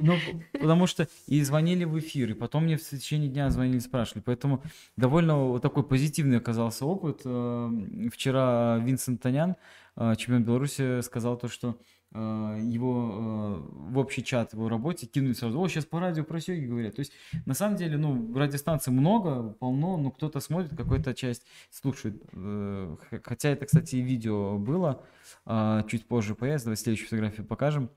Ну, потому что и звонили в эфир, и потом мне в течение дня звонили, спрашивали. Поэтому довольно вот такой позитивный оказался опыт. Э, Вчера Винсент Танян, э, чемпион Беларуси, сказал то, что его э, в общий чат его работе кинули сразу, о, сейчас по радио про сёги говорят. То есть, на самом деле, ну, радиостанций много, полно, но кто-то смотрит, какая-то часть слушает. Э, Хотя это, кстати, и видео было, чуть позже появится, давай следующую фотографию покажем.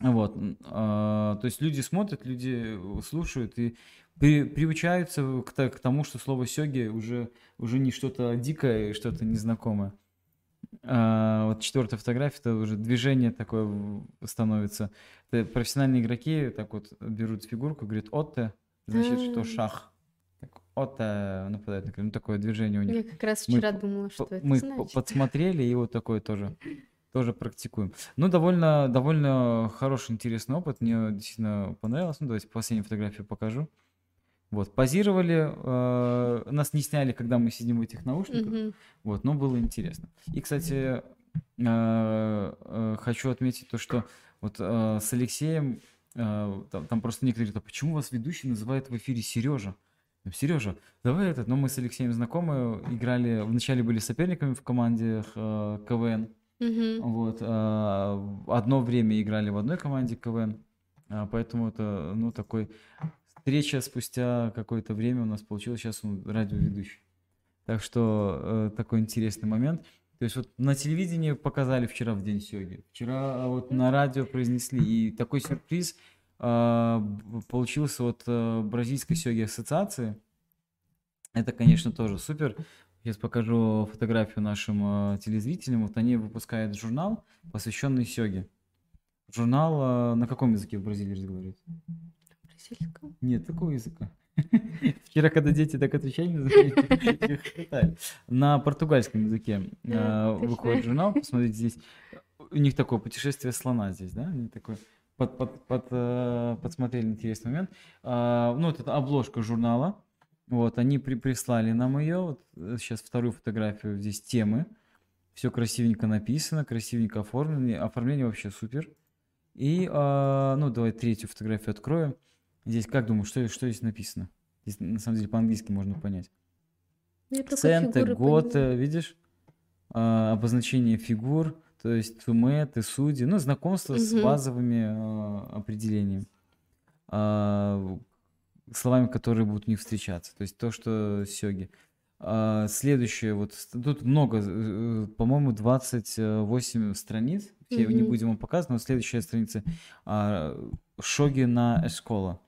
Вот, то есть люди смотрят, люди э, слушают и при- приучаются к, тому, что слово сёги уже, уже не что-то дикое, что-то незнакомое. А, вот четвертая фотография, это уже движение такое становится. Это профессиональные игроки так вот берут фигурку, говорят «отте», значит, что шах. Так, «Отте» нападает, на крыло. ну такое движение у них. Я как раз Мы вчера п- думала, что это Мы значит. подсмотрели и вот такое тоже, тоже практикуем. Ну, довольно, довольно хороший, интересный опыт. Мне действительно понравилось. Ну, давайте последнюю фотографию покажу. Вот, позировали, э, нас не сняли, когда мы сидим в этих наушниках, Мгм. вот, но было интересно. И, кстати, э, э, хочу отметить то, что вот э, с Алексеем, э, там, там просто некоторые говорят, а почему вас ведущий называет в эфире Сережа? Сережа, давай этот, но мы с Алексеем знакомы, играли, вначале были соперниками в команде э, КВН, Мгм. вот, э, одно время играли в одной команде КВН, а, поэтому это, ну, такой встреча спустя какое-то время у нас получилось, сейчас он радиоведущий. Так что э, такой интересный момент. То есть вот на телевидении показали вчера в День Сёги, вчера вот на радио произнесли, и такой сюрприз б- получился от э, Бразильской Сёги Ассоциации. Это, конечно, тоже супер. Сейчас покажу фотографию нашим э, телезрителям. Вот они выпускают журнал, посвященный сёге. Журнал э, на каком языке в Бразилии разговаривают? Бразильском. Нет такого языка. *laughs* Вчера, когда дети так отвечали, на португальском языке э, Да, выходит журнал. *laughs* Посмотрите, здесь у них такое путешествие слона здесь, да? Они такой под, под, под, э, подсмотрели интересный момент. А, ну, вот это обложка журнала. Вот, они при, прислали нам ее. Вот сейчас вторую фотографию. Здесь темы. Все красивенько написано, красивенько оформлено. Оформление вообще супер. И, а, ну, давай третью фотографию откроем. Здесь, как думаешь, что, что здесь написано? Здесь, на самом деле, по-английски можно понять. Центы, год, понимаю. видишь? А, обозначение фигур, то есть туме, ты судьи. Ну, знакомство с Мгм. базовыми а, определениями. А, словами, которые будут не встречаться. То есть то, что сёги. А, следующее, вот с- тут много, по-моему, 28 страниц. Все не Мгм. будем вам показывать, но следующая страница а, шоги на эскола.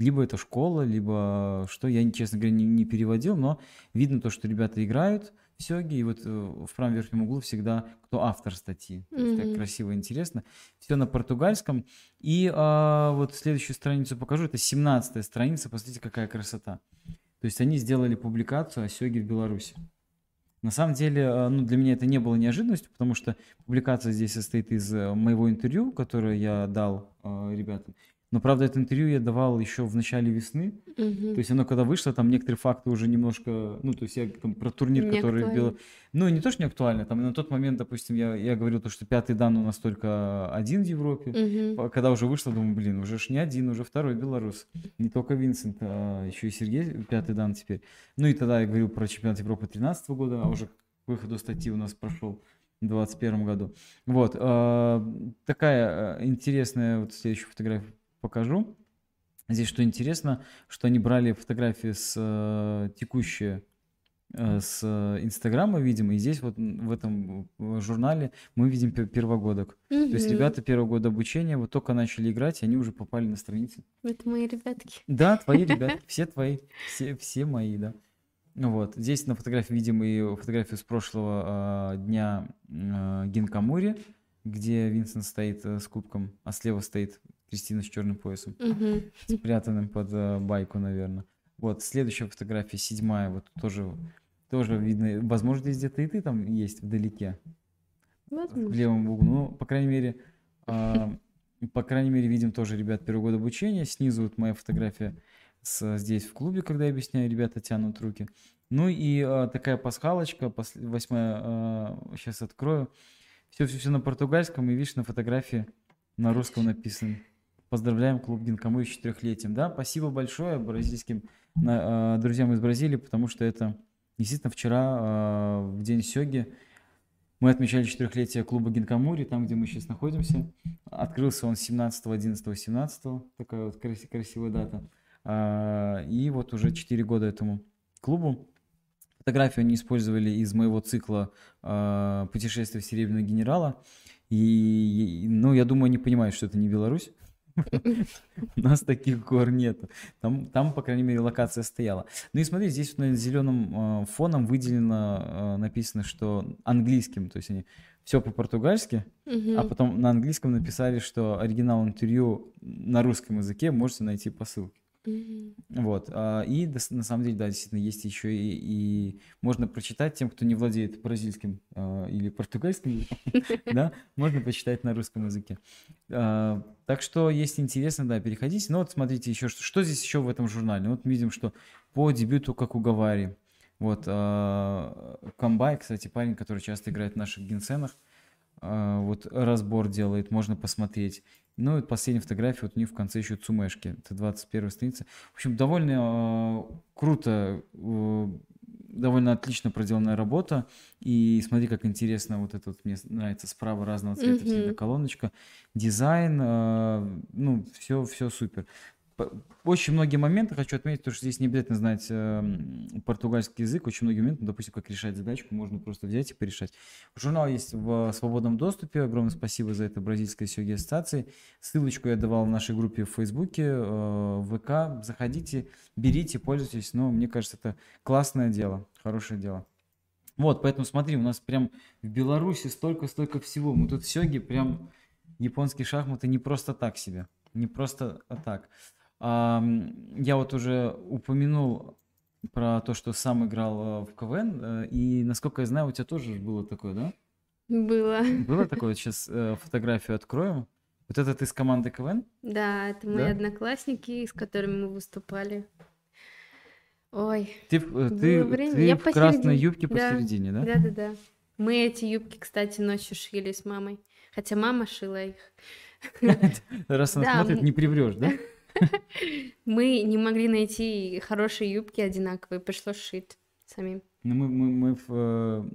Либо это школа, либо что, я, честно говоря, не, не переводил, но видно то, что ребята играют в сёги, и вот э, в правом верхнем углу всегда кто автор статьи. Есть так красиво, интересно. Все на португальском. И а, вот следующую страницу покажу. Это 17 страница. Посмотрите, какая красота. То есть они сделали публикацию о Сёге в Беларуси. На самом деле, э, ну, для меня это не было неожиданностью, потому что публикация здесь состоит из э, моего интервью, которое я дал э, ребятам. Но, правда, это интервью я давал еще в начале весны. Мгм. То есть оно когда вышло, там некоторые факты уже немножко, ну, то есть я там про турнир, Не который актуально. был... Ну, не то, что не актуально, там на тот момент, допустим, я, я говорил то, что пятый дан у нас только один в Европе. По- Когда уже вышло, думаю, блин, уже ж не один, уже второй белорус. Не только Винсент, а еще и Сергей, пятый дан теперь. Ну и тогда я говорил про чемпионат Европы 2013 года, а уже к выходу статьи у нас прошел в 2021 году. Вот, а, такая а, интересная, вот следующую фотографию покажу. Здесь что интересно, что они брали фотографии с э, текущие э, с э, Инстаграма, видимо, и здесь вот в этом э, журнале мы видим пе- первогодок. То есть ребята первого года обучения вот только начали играть, и они уже попали на страницы. Это мои ребятки. Да, твои ребята, *laughs* все твои, все, все мои, да. Вот, здесь на фотографии видим и фотографию с прошлого а, дня а, Гинкамури, где Винсент стоит э, с кубком, а слева стоит Кристина с черным поясом, Мгм. спрятанным под э, байку, наверное. Вот, следующая фотография, седьмая, вот тоже, тоже видно, возможно, здесь где-то и ты там есть вдалеке в Возможно. левом углу. Ну, по крайней мере, а, по крайней мере, видим тоже ребят первого года обучения. Снизу вот моя фотография с, здесь в клубе, когда я объясняю, ребята тянут руки. Ну и а, такая пасхалочка, посл- восьмая, сейчас открою. Все, все, все на португальском, и видишь, на фотографии на русском написано. Поздравляем клуб Гинкаму с четырехлетием. Да, спасибо большое бразильским а, друзьям из Бразилии, потому что это действительно вчера, а, в день Сёги, мы отмечали четырехлетие клуба Гинкамури, там, где мы сейчас находимся. Открылся он 17, 11, 17, такая вот краси- красивая дата. А, И вот уже 4 года этому клубу. Фотографию они использовали из моего цикла а, «Путешествие в Серебряного генерала». И, ну, я думаю, они понимают, что это не Беларусь. У нас таких гор нету. Там, там, по крайней мере, локация стояла. Ну и смотри, здесь на зеленым фоном выделено, э, написано, что английским, то есть они все по-португальски, а Мгм. потом на английском написали, что оригинал интервью на русском языке можете найти по ссылке. Вот. а, И на самом деле, да, действительно, есть еще и, и можно прочитать тем, кто не владеет бразильским а, или португальским *laughs* да, можно почитать на русском языке. А, Так что, если интересно, да, переходите. Ну вот смотрите еще, что, здесь еще в этом журнале. Вот мы видим, что по дебюту как Гавари. Вот Камбай, кстати, парень, который часто играет в наших генсенах, вот разбор делает, можно посмотреть. Ну и последняя фотография, вот у них в конце еще Цумешки, это 21 страница. В общем, довольно э, круто, э, довольно отлично проделанная работа. И смотри, как интересно, вот это вот мне нравится справа разного цвета Мгм. колоночка. Дизайн, э, ну, все, все супер. Очень многие моменты хочу отметить, потому что здесь не обязательно знать э, португальский язык. Очень многие моменты, допустим, как решать задачку, можно просто взять и порешать. Журнал есть в свободном доступе. Огромное спасибо за это Бразильской Сёги Ассоциации. Ссылочку я давал в нашей группе в Фейсбуке, э, ВК. Заходите, берите, пользуйтесь. Но мне кажется, это классное дело, хорошее дело. Вот, поэтому смотри, у нас прям в Беларуси столько-столько всего. Мы тут сёги, прям японские шахматы не просто так себе. Не просто так. Я вот уже упомянул про то, что сам играл э, в КВН, э, и, насколько я знаю, у тебя тоже было такое, да? Было. Было такое? Сейчас *laughs* фотографию откроем. Вот это ты с команды КВН? Да, это мои Да? одноклассники, с которыми мы выступали. Ой, Ты, э, ты, время. ты Я в красной юбке Да. посередине, да? да-да-да. Мы эти юбки, кстати, ночью шили с мамой. Хотя мама шила их. *laughs* Раз она Да, смотрит, не приврешь, да? *laughs* Мы не могли найти хорошие юбки одинаковые, пришлось шить самим. Ну, мы, мы, мы, в, э,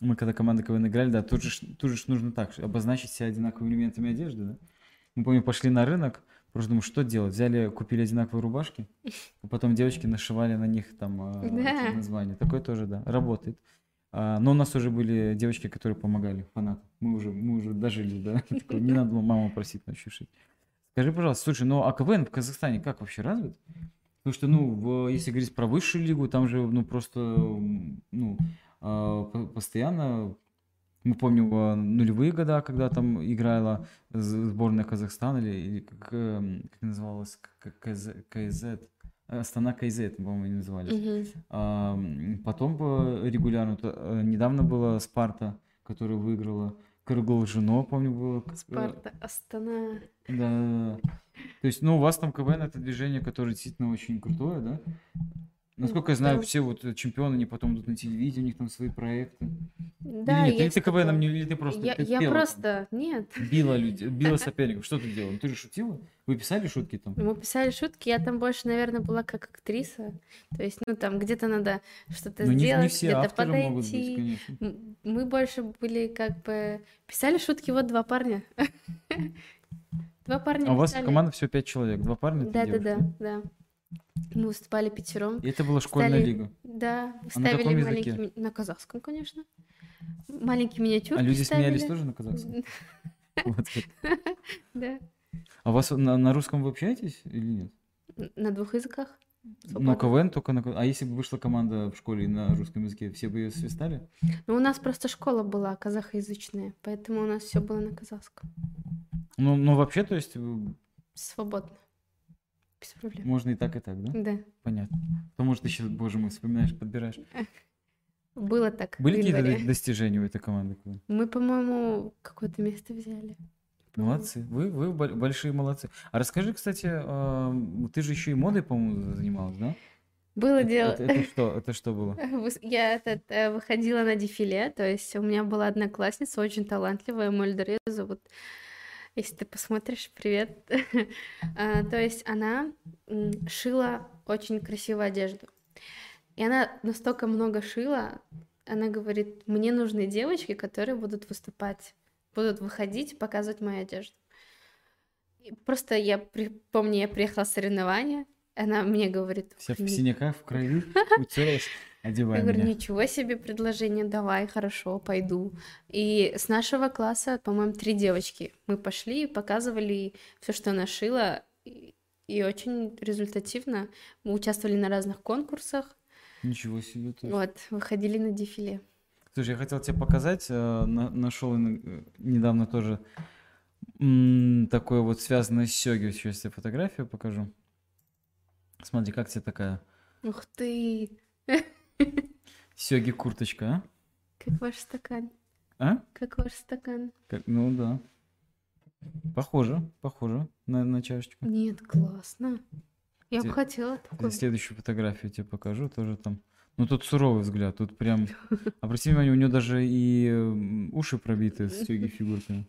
мы когда команда КВН играли, да, тут же, тут же нужно так, обозначить себя одинаковыми элементами одежды, да? Мы, помню, пошли на рынок, просто думаю, что делать? Взяли, купили одинаковые рубашки, а потом девочки нашивали на них там э, Да. названия. Такое тоже, да, работает. А, но у нас уже были девочки, которые помогали, фанаты. Мы уже, мы уже дожили, да. *laughs* Такое, Не надо было маму просить ночью шить. Скажи, пожалуйста, слушай, ну а КВН в Казахстане как вообще развит? Потому что, ну, в- если говорить про высшую лигу, там же, ну, просто, ну, а, по- постоянно, мы помним а, нулевые года, когда там играла сборная Казахстана, или, или как, эм, как называлась, КЗ, КЗ, Астана Кайзет, по-моему, они назывались. Мгм. А, потом э, регулярно, э, недавно была Спарта, которая выиграла. Кыргылжино, помню, было. Спарта, Астана. Да, да, да. То есть, ну, у вас там КВН это движение, которое действительно очень крутое, да? Насколько я знаю, все вот э, чемпионы, они потом идут на телевидение, у них там свои проекты. Да, или нет, или есть ты КВНом такое. не, или ты просто Я, ты я там, просто... Нет. била людей, *laughs* била соперников. Что ты делала? Ты же шутила? Вы писали шутки там? Мы писали шутки, я там больше, наверное, была как актриса. То есть, ну, там где-то надо что-то Ну, не, сделать, не все где-то подойти. быть, конечно. Мы больше были как бы... Писали шутки, вот два парня. *laughs* Два парня А у вас команда всего пять человек, два парня, Да-да-да, да. Мы выступали пятером. И это была школьная Стали- лига. Да, А на ставили каком языке? маленький... ми- На казахском, конечно. Маленькие миниатюрки А люди смеялись ставили. тоже на казахском? *laughs* *laughs* Да. А вас на, на русском вы общаетесь или нет? На двух языках. Ну. КВН только на... А если бы вышла команда в школе на русском языке, все бы ее свистали? Ну, у нас просто школа была казахоязычная, поэтому у нас все было на казахском. Ну, ну вообще, то есть, э, Свободно. Без проблем. можно и так, и так, да? Да. Понятно. Потому что ты сейчас, боже мой, вспоминаешь, подбираешь. *laughs* Было так. Были какие-то достижения у этой команды? Мы, по-моему, какое-то место взяли. Молодцы. Вы, вы бол- большие молодцы. А расскажи, кстати, ты же еще и модой, по-моему, занималась, да? Было Это, дело. это- это что? Это что было? *laughs* Я этот, э, выходила на дефиле, то есть у меня была одноклассница, очень талантливая, Мольдер зовут. Если ты посмотришь, привет. *laughs* А, То есть она шила очень красивую одежду. И она настолько много шила, она говорит, мне нужны девочки, которые будут выступать, будут выходить, показывать мою одежду. Просто я помню, я приехала с соревнования, она мне говорит, Вся в «Ни- синяках, в крови, *laughs* утерлась, одевай я говорю, меня. ничего себе предложение, давай, хорошо, пойду. И с нашего класса, по-моему, три девочки. Мы пошли и показывали все, что она шила, и, очень результативно. Мы участвовали на разных конкурсах, Ничего себе. то есть. вот, выходили на дефиле. Слушай, я хотел тебе показать, э, на- нашел э, недавно тоже такое вот связанное с сёги, сейчас тебе фотографию покажу. Смотри, как тебе такая Ух ты, *laughs* сёги курточка, как ваш стакан, а? А? как ваш стакан. Как- ну да. Похоже, похоже на, на чашечку. Нет, классно. Я бы Те- хотела такой. следующую фотографию тебе покажу, тоже там. Ну тут суровый взгляд, тут прям. *laughs* Обрати внимание, у него даже и уши пробиты с сёги фигурками.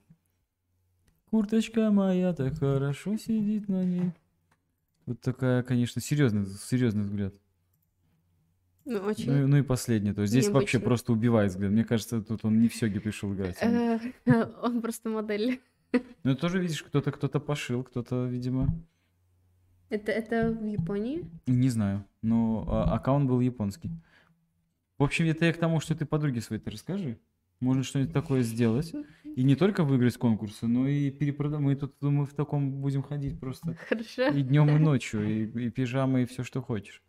Курточка моя так хорошо сидит на ней. Вот такая, конечно, серьезный, серьезный взгляд. Ну, очень. Ну, и- ну и последний. То есть здесь вообще необычно. просто убивает взгляд. Мне кажется, тут он не в сёге пришел играть. Он- Э, *laughs* Он просто модель. Ну тоже видишь, кто-то кто-то пошил, кто-то, видимо. Это, это в Японии? Не знаю, но а, аккаунт был японский. В общем, это я к тому, что ты подруге своей ты расскажи. Можно что-нибудь такое сделать. И не только выиграть конкурсы, но и перепродать. Мы тут мы в таком будем ходить просто Хорошо. и днем, и ночью, и, и пижамы, и все, что хочешь.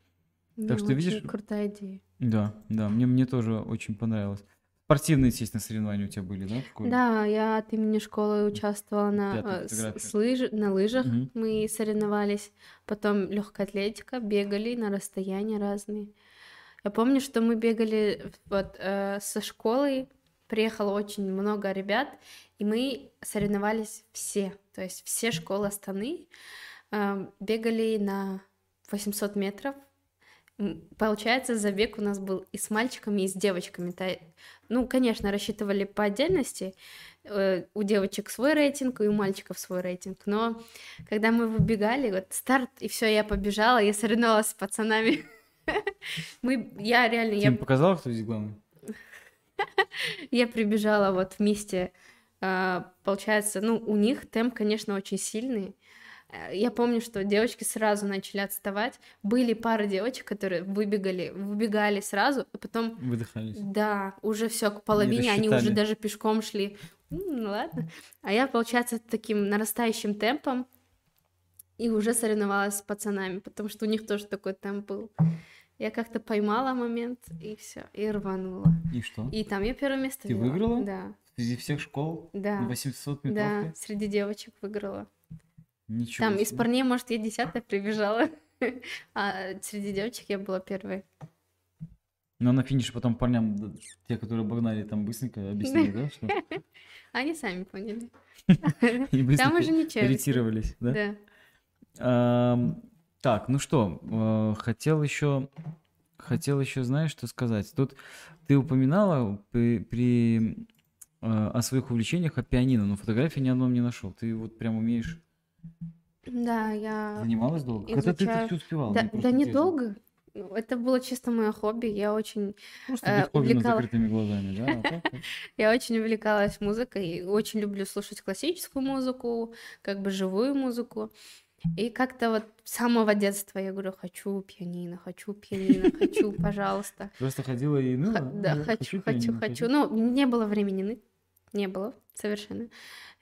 Ну, что, видишь- крутая идея. Да, да, мне, мне тоже очень понравилось. Спортивные, естественно, соревнования у тебя были, да? Да, я от имени школы участвовала на, э, с- лыж- на лыжах. Мгм. Мы соревновались. Потом легкая атлетика, бегали на расстояния разные. Я помню, что мы бегали вот э, со школы. Приехало очень много ребят, и мы соревновались все. То есть все школы Астаны э, бегали на 800 метров. Получается, забег у нас был и с мальчиками, и с девочками. Ну, конечно, рассчитывали по отдельности. Э, У девочек свой рейтинг, и у мальчиков свой рейтинг. Но когда мы выбегали, вот старт, и все, я побежала, я соревновалась с пацанами. *laughs* Мы, я реально, Ты я показала, кто здесь главный? *laughs* я прибежала вот вместе, а, получается, ну, у них темп, конечно, очень сильный. Э, Я помню, что девочки сразу начали отставать. Были пара девочек, которые выбегали, выбегали сразу, а потом, Выдыхались. да, уже все к половине, они уже даже пешком шли. Ну ладно. А я, получается, таким нарастающим темпом и уже соревновалась с пацанами, потому что у них тоже такой темп был. Я как-то поймала момент, и все, и рванула. И что? И там я первое место Ты взяла. выиграла? Да, Среди всех школ? да, На 800 да, метровке? среди девочек выиграла. Ничего Там из себе. парней, может, я десятая прибежала. *laughs* А среди девочек я была первой. Но на финише потом парням, те, которые обогнали, там быстренько объяснили, да, что *laughs* Они сами поняли. *laughs* Там уже не челюсти. ретировались, да? Да. Так, ну что, э, хотел еще, хотел еще, знаешь, что сказать? Тут ты упоминала при, при, э, о своих увлечениях о пианино, но фотографии ни одном не нашел. Ты вот прям умеешь, Да, я... занималась долго? Когда ты это изучаю- все успевала? Да, да недолго. Ну, Это было чисто мое хобби. Я очень, Просто э, Бетховена с увлекала- закрытыми глазами, да? *laughs* я очень увлекалась музыкой. Очень люблю слушать классическую музыку, как бы живую музыку. И как-то вот с самого детства я говорю, хочу пианино, хочу пианино, хочу, *laughs* пожалуйста. Просто ходила и ныла? Х- Да, Ну, хочу, хочу, хочу. Ну, не было времени ныть. Не было совершенно.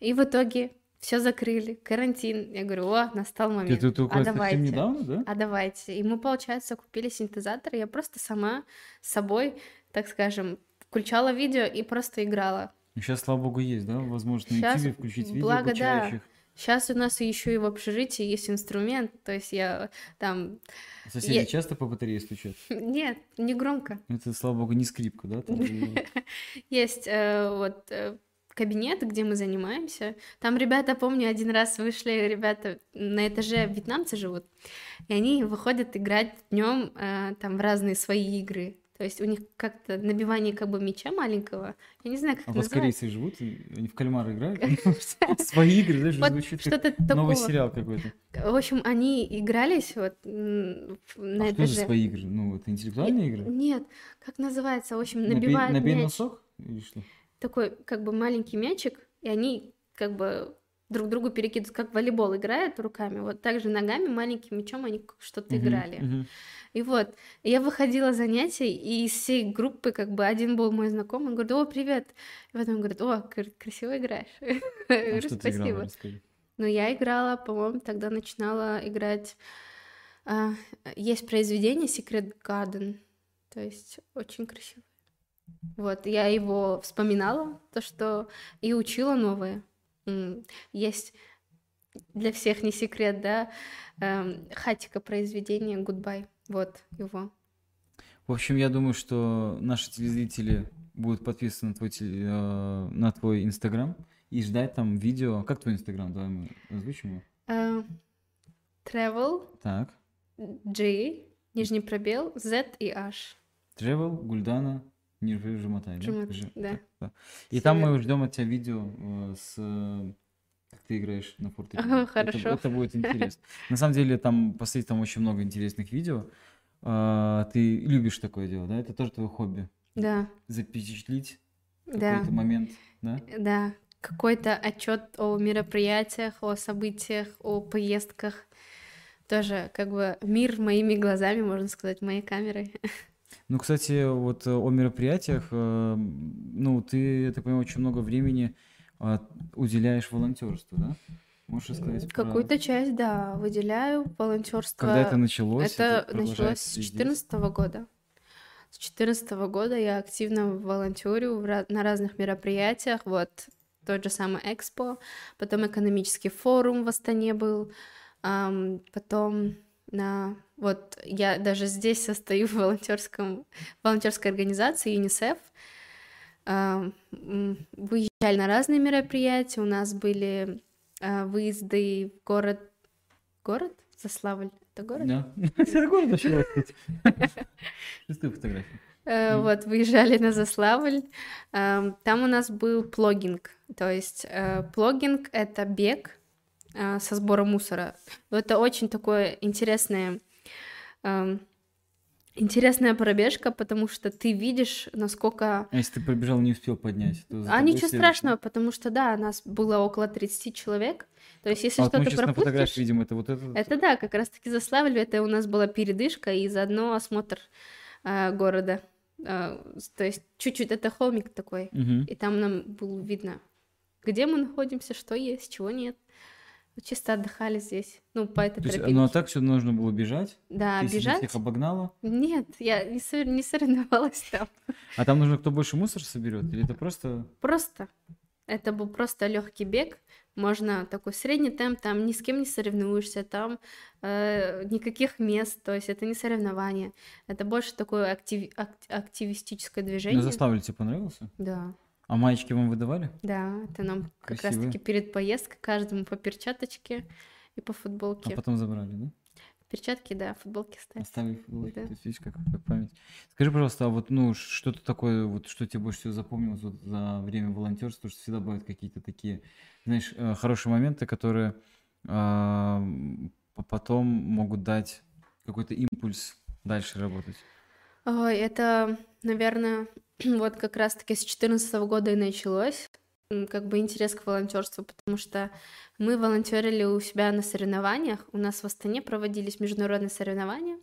И в итоге все закрыли, карантин. Я говорю, о, настал момент. ты только а давайте. недавно, да? А давайте. И мы, получается, купили синтезатор. Я просто сама с собой, так скажем, включала видео и просто играла. Сейчас, слава богу, есть, да? Возможность на Щас, YouTube включить видео благо, да. Сейчас у нас еще и в общежитии есть инструмент, то есть я там... Соседи Я- часто по батарее стучат? *laughs* Нет, не громко. Это, слава богу, не скрипка, да? *laughs* Есть э, вот э, кабинет, где мы занимаемся. Там ребята, помню, один раз вышли, ребята на этаже вьетнамцы живут, и они выходят играть днем там в разные свои игры. То есть у них как-то набивание как бы мяча маленького. Я не знаю, как А это называется. корейцы живут? Они в кальмара играют? *laughs* *laughs* Свои игры, знаешь, звучит как новый сериал какой-то. В общем, они игрались вот на А что за этаже. свои игры? Ну, это интеллектуальные игры? Нет, как называется? В общем, Набей- набивают Набей мяч. носок? Или что? такой как бы маленький мячик, и они как бы друг другу перекидывают, как волейбол играют руками, вот так же ногами, маленьким мячом они что-то Мгм, играли. мгм. И вот, я выходила занятий, и из всей группы как бы один был мой знакомый, он говорит, о, привет. И потом говорит, о, красиво играешь. *laughs* А говорю, что ты играла? спасибо. Расскажи. Ну, я играла, по-моему, тогда начинала играть... а, есть произведение Secret Garden, то есть очень красиво. Вот, я его вспоминала, то, что и учила новое. Есть для всех не секрет, да, эм, хатика произведение Goodbye, вот его. В общем, я думаю, что наши телезрители будут подписаны на твой, теле- э, на твой инстаграм и ждать там видео. Как твой инстаграм? Давай мы озвучим его. Э, Travel, Так. G, нижний пробел, Z и H. Travel, Гульдана, Нирвы, Жумотай, да? Ж- да. да. И там мы ждем от тебя видео э, с как ты играешь на фортепиано. Ага, Это- хорошо. Это, будет *laughs* интересно. На самом деле там последних там очень много интересных видео. А, Ты любишь такое дело, да? Это тоже твое хобби. Да, Запечатлить да. какой-то момент, да? Да, какой-то отчет о мероприятиях, о событиях, о поездках. Тоже как бы мир моими глазами, можно сказать, моей камерой. *laughs* Ну, кстати, вот э, о мероприятиях, э, ну, ты, я так понимаю, очень много времени а, уделяешь волонтерству, да? Можешь рассказать про- Какую-то часть, да, выделяю волонтерство. Когда это началось? Это началось продолжается с и здесь? 2014 года. С 2014 года я активно волонтерю на разных мероприятиях. Вот тот же самый Экспо, потом экономический форум в Астане был, потом на вот я даже здесь состою в волонтерском волонтерской организации ЮНИСЕФ. Ам, м, Выезжали на разные мероприятия. У нас были а, выезды в город город Заславль. Это город? Да. *laughs* Это город начало. Шестую *laughs* фотографию. Э. Вот, выезжали на Заславль. Эм, Там у нас был плогинг. То есть э, плогинг — это бег э, со сбора мусора. Это очень такое интересное... эм, Интересная пробежка, потому что ты видишь, насколько... А если ты пробежал не успел поднять? то А ничего следующий. страшного, потому что, да, нас было около 30 человек. То есть, если А вот мы что-то сейчас на пропустишь... фотографии видим, это вот это. Это да, как раз-таки Заславль, это у нас была передышка и заодно осмотр а, города. С- то есть чуть-чуть это холмик такой, Мгм. и там нам было видно, где мы находимся, что есть, чего нет. Чисто отдыхали здесь, ну, по этой тропинке. ну а так все нужно было бежать? Да, Ты бежать? всех обогнала? Нет, я не, сор- не соревновалась там. А там нужно кто больше мусор соберет? Или это просто... Просто Это был просто легкий бег. Можно такой средний темп, там ни с кем не соревнуешься, там э, никаких мест, то есть это не соревнование. Это больше такое актив, ак- активистическое движение. заставле тебе понравился? Да, А маечки вам выдавали? да, это нам как Красивые. раз-таки перед поездкой каждому по перчаточке и по А футболке. потом забрали, да? Перчатки, да, футболки ставь. Оставили футболки, Да. то есть видишь, как, как память. Скажи, пожалуйста, а вот, ну, что-то такое, вот, что тебе больше всего запомнилось вот за время волонтерства, что всегда бывают какие-то такие, знаешь, э, хорошие моменты, которые а, п- потом могут дать какой-то импульс дальше работать. Ой, это, наверное, *clears throat* вот как раз-таки с 2014 года и началось, как бы интерес к волонтерству, потому что мы волонтерили у себя на соревнованиях. У нас в Астане проводились международные соревнования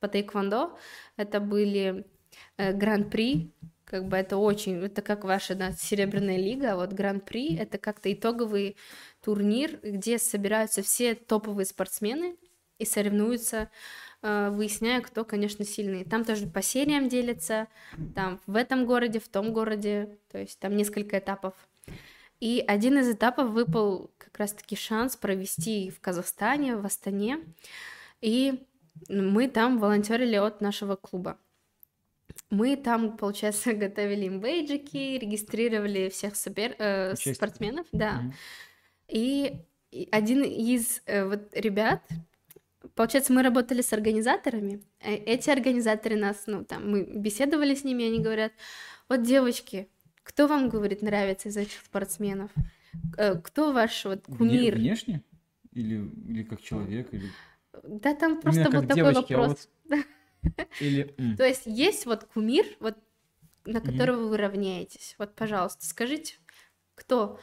по тейквондо. Это были э, гран-при, как бы это очень, это как ваша да, серебряная лига, вот гран-при это как-то итоговый турнир, где собираются все топовые спортсмены и соревнуются э, выясняя, кто, конечно, сильный. Там тоже по сериям делятся, там в этом городе, в том городе, то есть там несколько этапов. И один из этапов выпал как раз-таки шанс провести в Казахстане, в Астане, и мы там волонтерили от нашего клуба. Мы там, получается, *laughs* готовили им бейджики, регистрировали всех супер, э, спортсменов, да. И и один из э, вот ребят, получается, мы работали с организаторами. Э, Эти организаторы нас, ну, там, мы беседовали с ними, они говорят, вот, девочки, кто вам, говорит, нравится из этих спортсменов? Э, Кто ваш вот Вне- кумир? внешне? Или, или как человек? Или... Да там просто Именно был как такой девочки, а вопрос. Или... *laughs* м. То есть есть вот кумир, вот на которого вы равняетесь. Вот, пожалуйста, скажите, кто?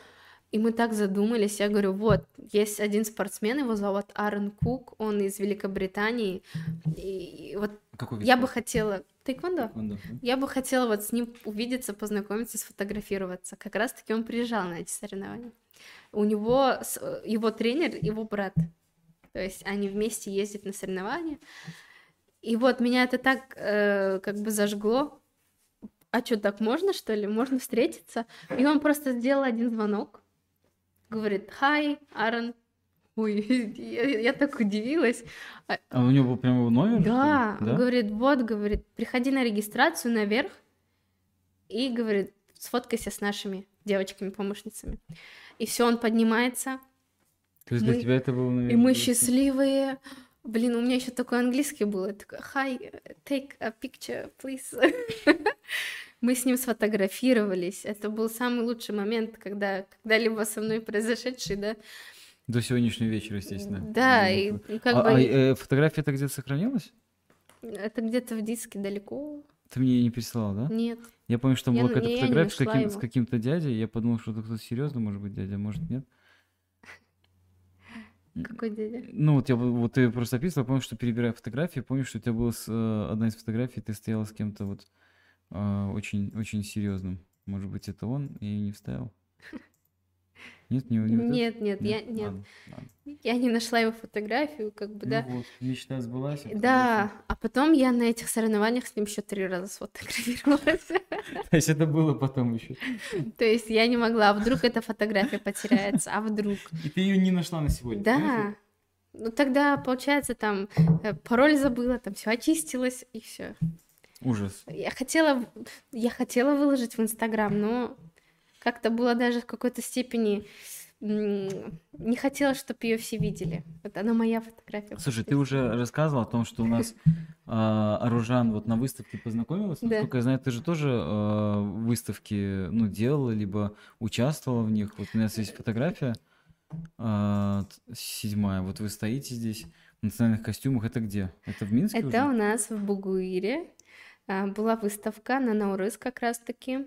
И мы так задумались. Я говорю, вот, есть один спортсмен, его зовут Аарон Кук, он из Великобритании. И вот Какой вид я бы спорта? хотела... Тэквондо? Тэквондо? Я бы хотела вот с ним увидеться, познакомиться, сфотографироваться. Как раз-таки он приезжал на эти соревнования. У него его тренер, его брат. То есть они вместе ездят на соревнования. И вот меня это так э, как бы зажгло. А что, так можно, что ли? Можно встретиться? И он просто сделал один звонок. Говорит, хай, Аарон. Ой, *laughs* я, я так удивилась. А- А у него был прям его номер? да, да? говорит, вот, говорит, приходи на регистрацию наверх и, говорит, сфоткайся с нашими девочками-помощницами. И все, он поднимается, То есть для мы- тебя это было, и наверное, мы просто- счастливые. Блин, у меня еще такой английский был. Я такая, hi, take a picture, please. *laughs* Мы с ним сфотографировались. Это был самый лучший момент, когда когда-либо со мной произошедший, да. До сегодняшнего вечера, естественно. Да, и Ну, как а, бы а, э, фотография это где-то сохранилась? это где-то в диске далеко. Ты мне ее не присылал, да? Нет. Я помню, что там Я была какая-то фотография с, каким- с каким-то дядей. Я подумал, что это кто-то серьезно, может быть, дядя, а может нет. *laughs* Какой дядя? Ну, вот я вот ты просто описывал, помню, что перебирая фотографии, помню, что у тебя была э, одна из фотографий, ты стояла с кем-то вот э, очень, очень серьезным. Может быть, это он, ее не вставил. *laughs* Нет, не, не этот? Нет, нет, я нет. Ладно, ладно. Я не нашла его фотографию, как бы, да. Ну вот, мечта сбылась. а Да, а потом я на этих соревнованиях с ним еще три раза сфотографировалась. *laughs* То есть это было потом еще. *laughs* То есть я не могла, а вдруг эта фотография потеряется, а вдруг? И ты ее не нашла на сегодня. Да. Ну тогда, получается, там э, пароль забыла, там все очистилось, и все. Ужас. Я хотела, я хотела выложить в Инстаграм, но как-то было даже в какой-то степени не хотела, чтобы ее все видели. Вот она моя фотография. Слушай, ты уже рассказывал о том, что у нас а, Аружан вот на выставке познакомилась. Да. Насколько я знаю, ты же тоже а, выставки ну, делала, либо участвовала в них. Вот у нас есть фотография а, седьмая. Вот вы стоите здесь в национальных костюмах. Это где? Это в Минске Это у нас в Бугуире а, была выставка на Наурыз как раз-таки.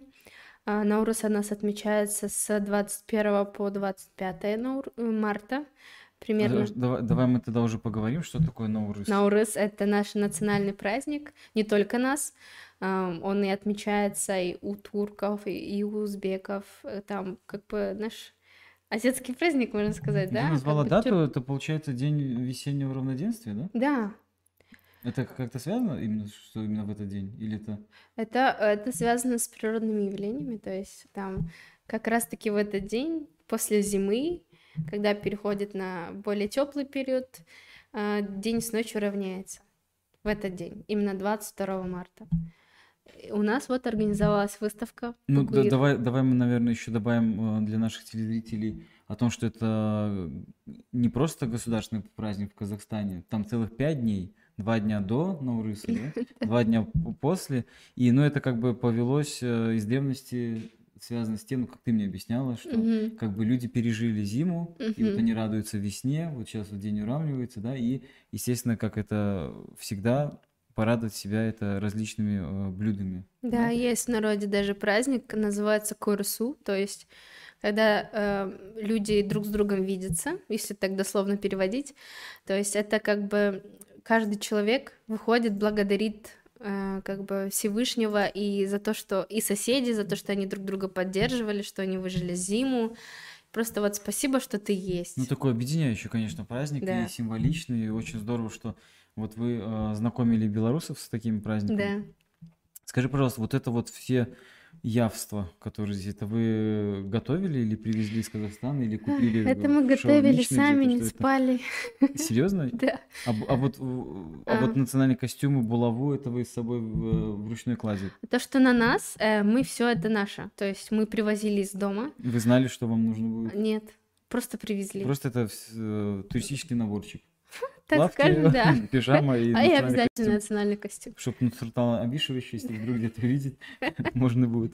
А, Наурыз у нас отмечается с 21 по 25 Наур- э, марта примерно. Давай, давай мы тогда уже поговорим, что такое Наурыз. Наурыз — это наш национальный праздник, не только нас. А, Он и отмечается и у турков, и у узбеков. Там как бы наш азиатский праздник, можно сказать, да? назвала Как бы дату, тюр- это получается день весеннего равноденствия, да? Да, Это как-то связано именно, что именно в этот день? Или это... Это, это связано с природными явлениями, то есть там как раз-таки в этот день, после зимы, когда переходит на более теплый период, а, день с ночью равняется в этот день, именно 22 марта. У нас вот организовалась выставка. Ну, да, давай, давай мы, наверное, еще добавим э, для наших телезрителей о том, что это не просто государственный праздник в Казахстане, там целых пять дней, два дня до Наурыса, *laughs* да? два дня после, и, ну, это как бы повелось э, из древности, связано с тем, ну, как ты мне объясняла, что Мгм. как бы люди пережили зиму, и вот они радуются весне, вот сейчас вот день уравнивается, да, и, естественно, как это всегда, порадовать себя это различными э, блюдами. Да, есть в народе даже праздник, называется Курсу, то есть когда э, люди друг с другом видятся, если так дословно переводить, то есть это как бы каждый человек выходит, благодарит э, как бы Всевышнего и за то, что и соседи за то, что они друг друга поддерживали, что они выжили зиму. Просто вот спасибо, что ты есть. Ну, такой объединяющий, конечно, праздник Да. и символичный, и очень здорово, что вот вы э, знакомили белорусов с таким праздником. Да. Скажи, пожалуйста, вот это вот все явства, которые здесь, это вы готовили или привезли из Казахстана, или купили? Это мы готовили сами, не это? спали. Серьезно? *laughs* Да. А, а вот, в- а вот национальные костюмы, булаву, это вы с собой в, в ручной кладе? То, что на нас, э, мы все это наше. То есть мы привозили из дома. Вы знали, что вам нужно будет? Нет, просто привезли. Просто это э, туристический наборчик. Так Плавки, скажем, *laughs* да. пижама и А и обязательно костюм. национальный костюм. Чтобы Нурсултана Абишевич, если вдруг где-то увидит, *laughs* можно будет.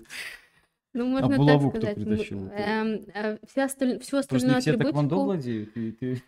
Ну, можно булаву так кто сказать. притащил? М, эм, э, вся осталь- Всю Просто остальную не все атрибутику... владеют. и ты-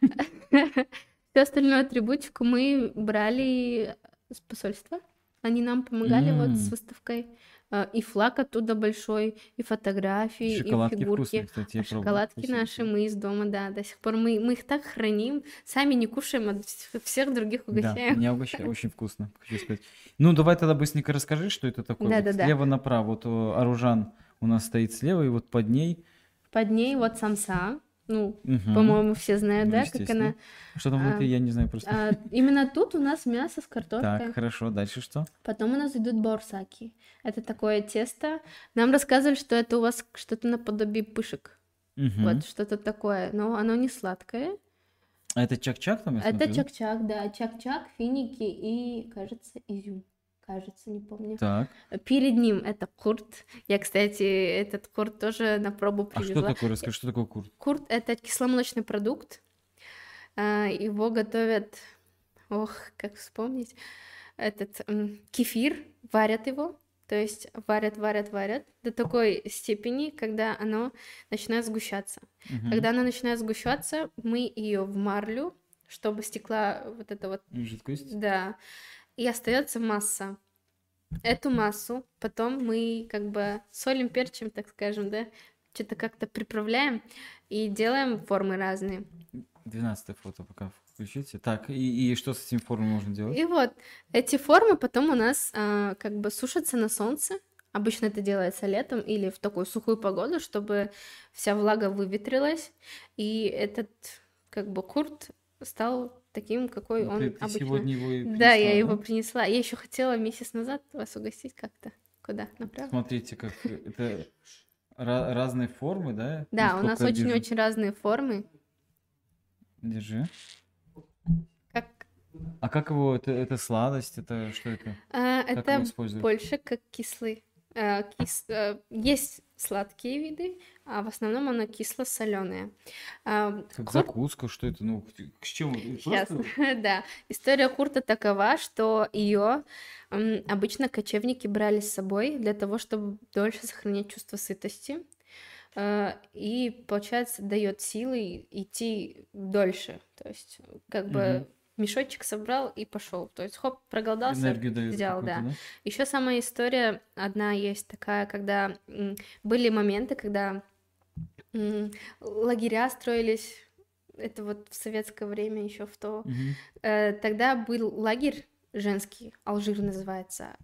*laughs* Всю остальную атрибутику мы брали с посольства. Они нам помогали вот с выставкой. Э, И флаг оттуда большой, и фотографии, Шоколадки и фигурки. вкусные, кстати, А пробовал. шоколадки Спасибо. наши мы из дома, да, до сих пор. Мы, мы их так храним, сами не кушаем, а вс- всех других Да, угощаем. меня угощаю, *laughs* очень вкусно, хочу сказать. Ну, давай тогда быстренько расскажи, что это такое. Вот Да-да-да. Слева направо, вот э, Аружан у нас стоит слева, и вот под ней... Под ней вот самса. Ну, Мгм. по-моему, все знают, Ну, да, как она. Что там внутри, а, я не знаю просто. А, именно тут у нас мясо с картошкой. Так, хорошо, дальше что? Потом у нас идут борсаки. Это такое тесто. Нам рассказывали, что это у вас что-то наподобие пышек. Мгм. Вот что-то такое. Но оно не сладкое. А это чак-чак там, я это чак-чак, да. Чак-чак, финики и, кажется, изюм. Кажется, не помню. Так, Перед ним это курт. Я, кстати, этот курт тоже на пробу а что привезла. такое, расскажи, что такое курт? Курт — это кисломолочный продукт. А, Его готовят, ох, как вспомнить, этот кефир, варят его, то есть варят, варят, варят до такой степени, когда оно начинает сгущаться. Мгм. Когда оно начинает сгущаться, мы ее в марлю, чтобы стекла вот это вот Жидкость? да. И остается масса. Эту массу потом мы как бы солим, перчим, так скажем, да, что-то как-то приправляем и делаем формы разные. 12 фото пока включите. Так, и, и что с этим формой можно делать? И вот эти формы потом у нас а, как бы сушатся на солнце. Обычно это делается летом или в такую сухую погоду, чтобы вся влага выветрилась, и этот как бы курт стал таким, какой Ну, он ты, ты обычно. сегодня его и Да, я принесла, его принесла. Я еще хотела месяц назад вас угостить как-то. Куда? Направо? Смотрите, как это ра- разные формы, да? Да, у нас очень-очень разные формы. Держи. Как А как его, это, это сладость, это что это? а, Как это больше как кислый. А, кис- а, есть сладкие виды, а в основном оно кисло-соленое. А, Как курт- закуска, что это? Ну, к- с чем? Просто *laughs* Да, история курта такова, что ее обычно кочевники брали с собой для того, чтобы дольше сохранять чувство сытости. Э, И, получается, дает силы идти дольше. То есть, как бы. Мешочек собрал и пошел. То есть, хоп, проголодался, энергию дает взял, да. да? Еще самая история одна есть такая, когда были моменты, когда лагеря строились. Это вот в советское время еще в то. Мгм. Э, Тогда был лагерь женский, Алжир называется.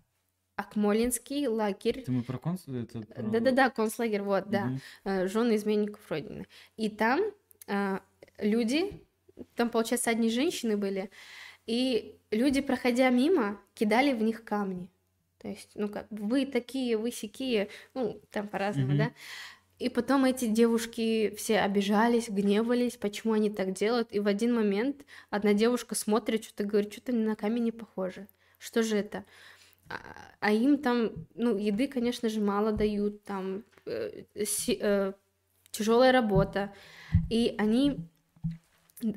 Акмолинский лагерь. Это мы про консул? Это про- Да-да-да, концлагерь, вот, да. Мгм. Жены изменников Родины. И там а, люди, там, получается, одни женщины были, и люди, проходя мимо, кидали в них камни. То есть, ну как, вы такие, вы сякие, ну, там по-разному, Мгм. да. И потом эти девушки все обижались, гневались, почему они так делают. И в один момент одна девушка смотрит, что-то говорит, что-то на камень не похоже. Что же это? А, а им там, ну, еды, конечно же, мало дают, там э, э, тяжелая работа. И они,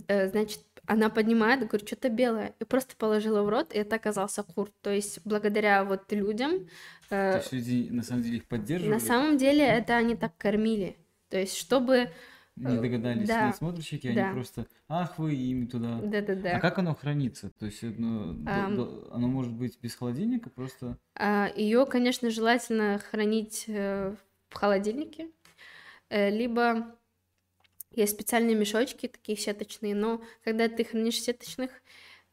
значит, она поднимает, говорит, что-то белое, и просто положила в рот, и это оказался курт. То есть благодаря вот людям... Э, То есть люди на самом деле их поддерживали? На самом деле это они так кормили. То есть чтобы... Не догадались да. надсмотрщики, да. они просто, ах, вы им туда. Да-да-да. А как оно хранится? То есть оно, um, оно может быть без холодильника просто? А, Ее, конечно, желательно хранить э, в холодильнике, э, либо есть специальные мешочки, такие сеточные, но когда ты хранишь сеточных,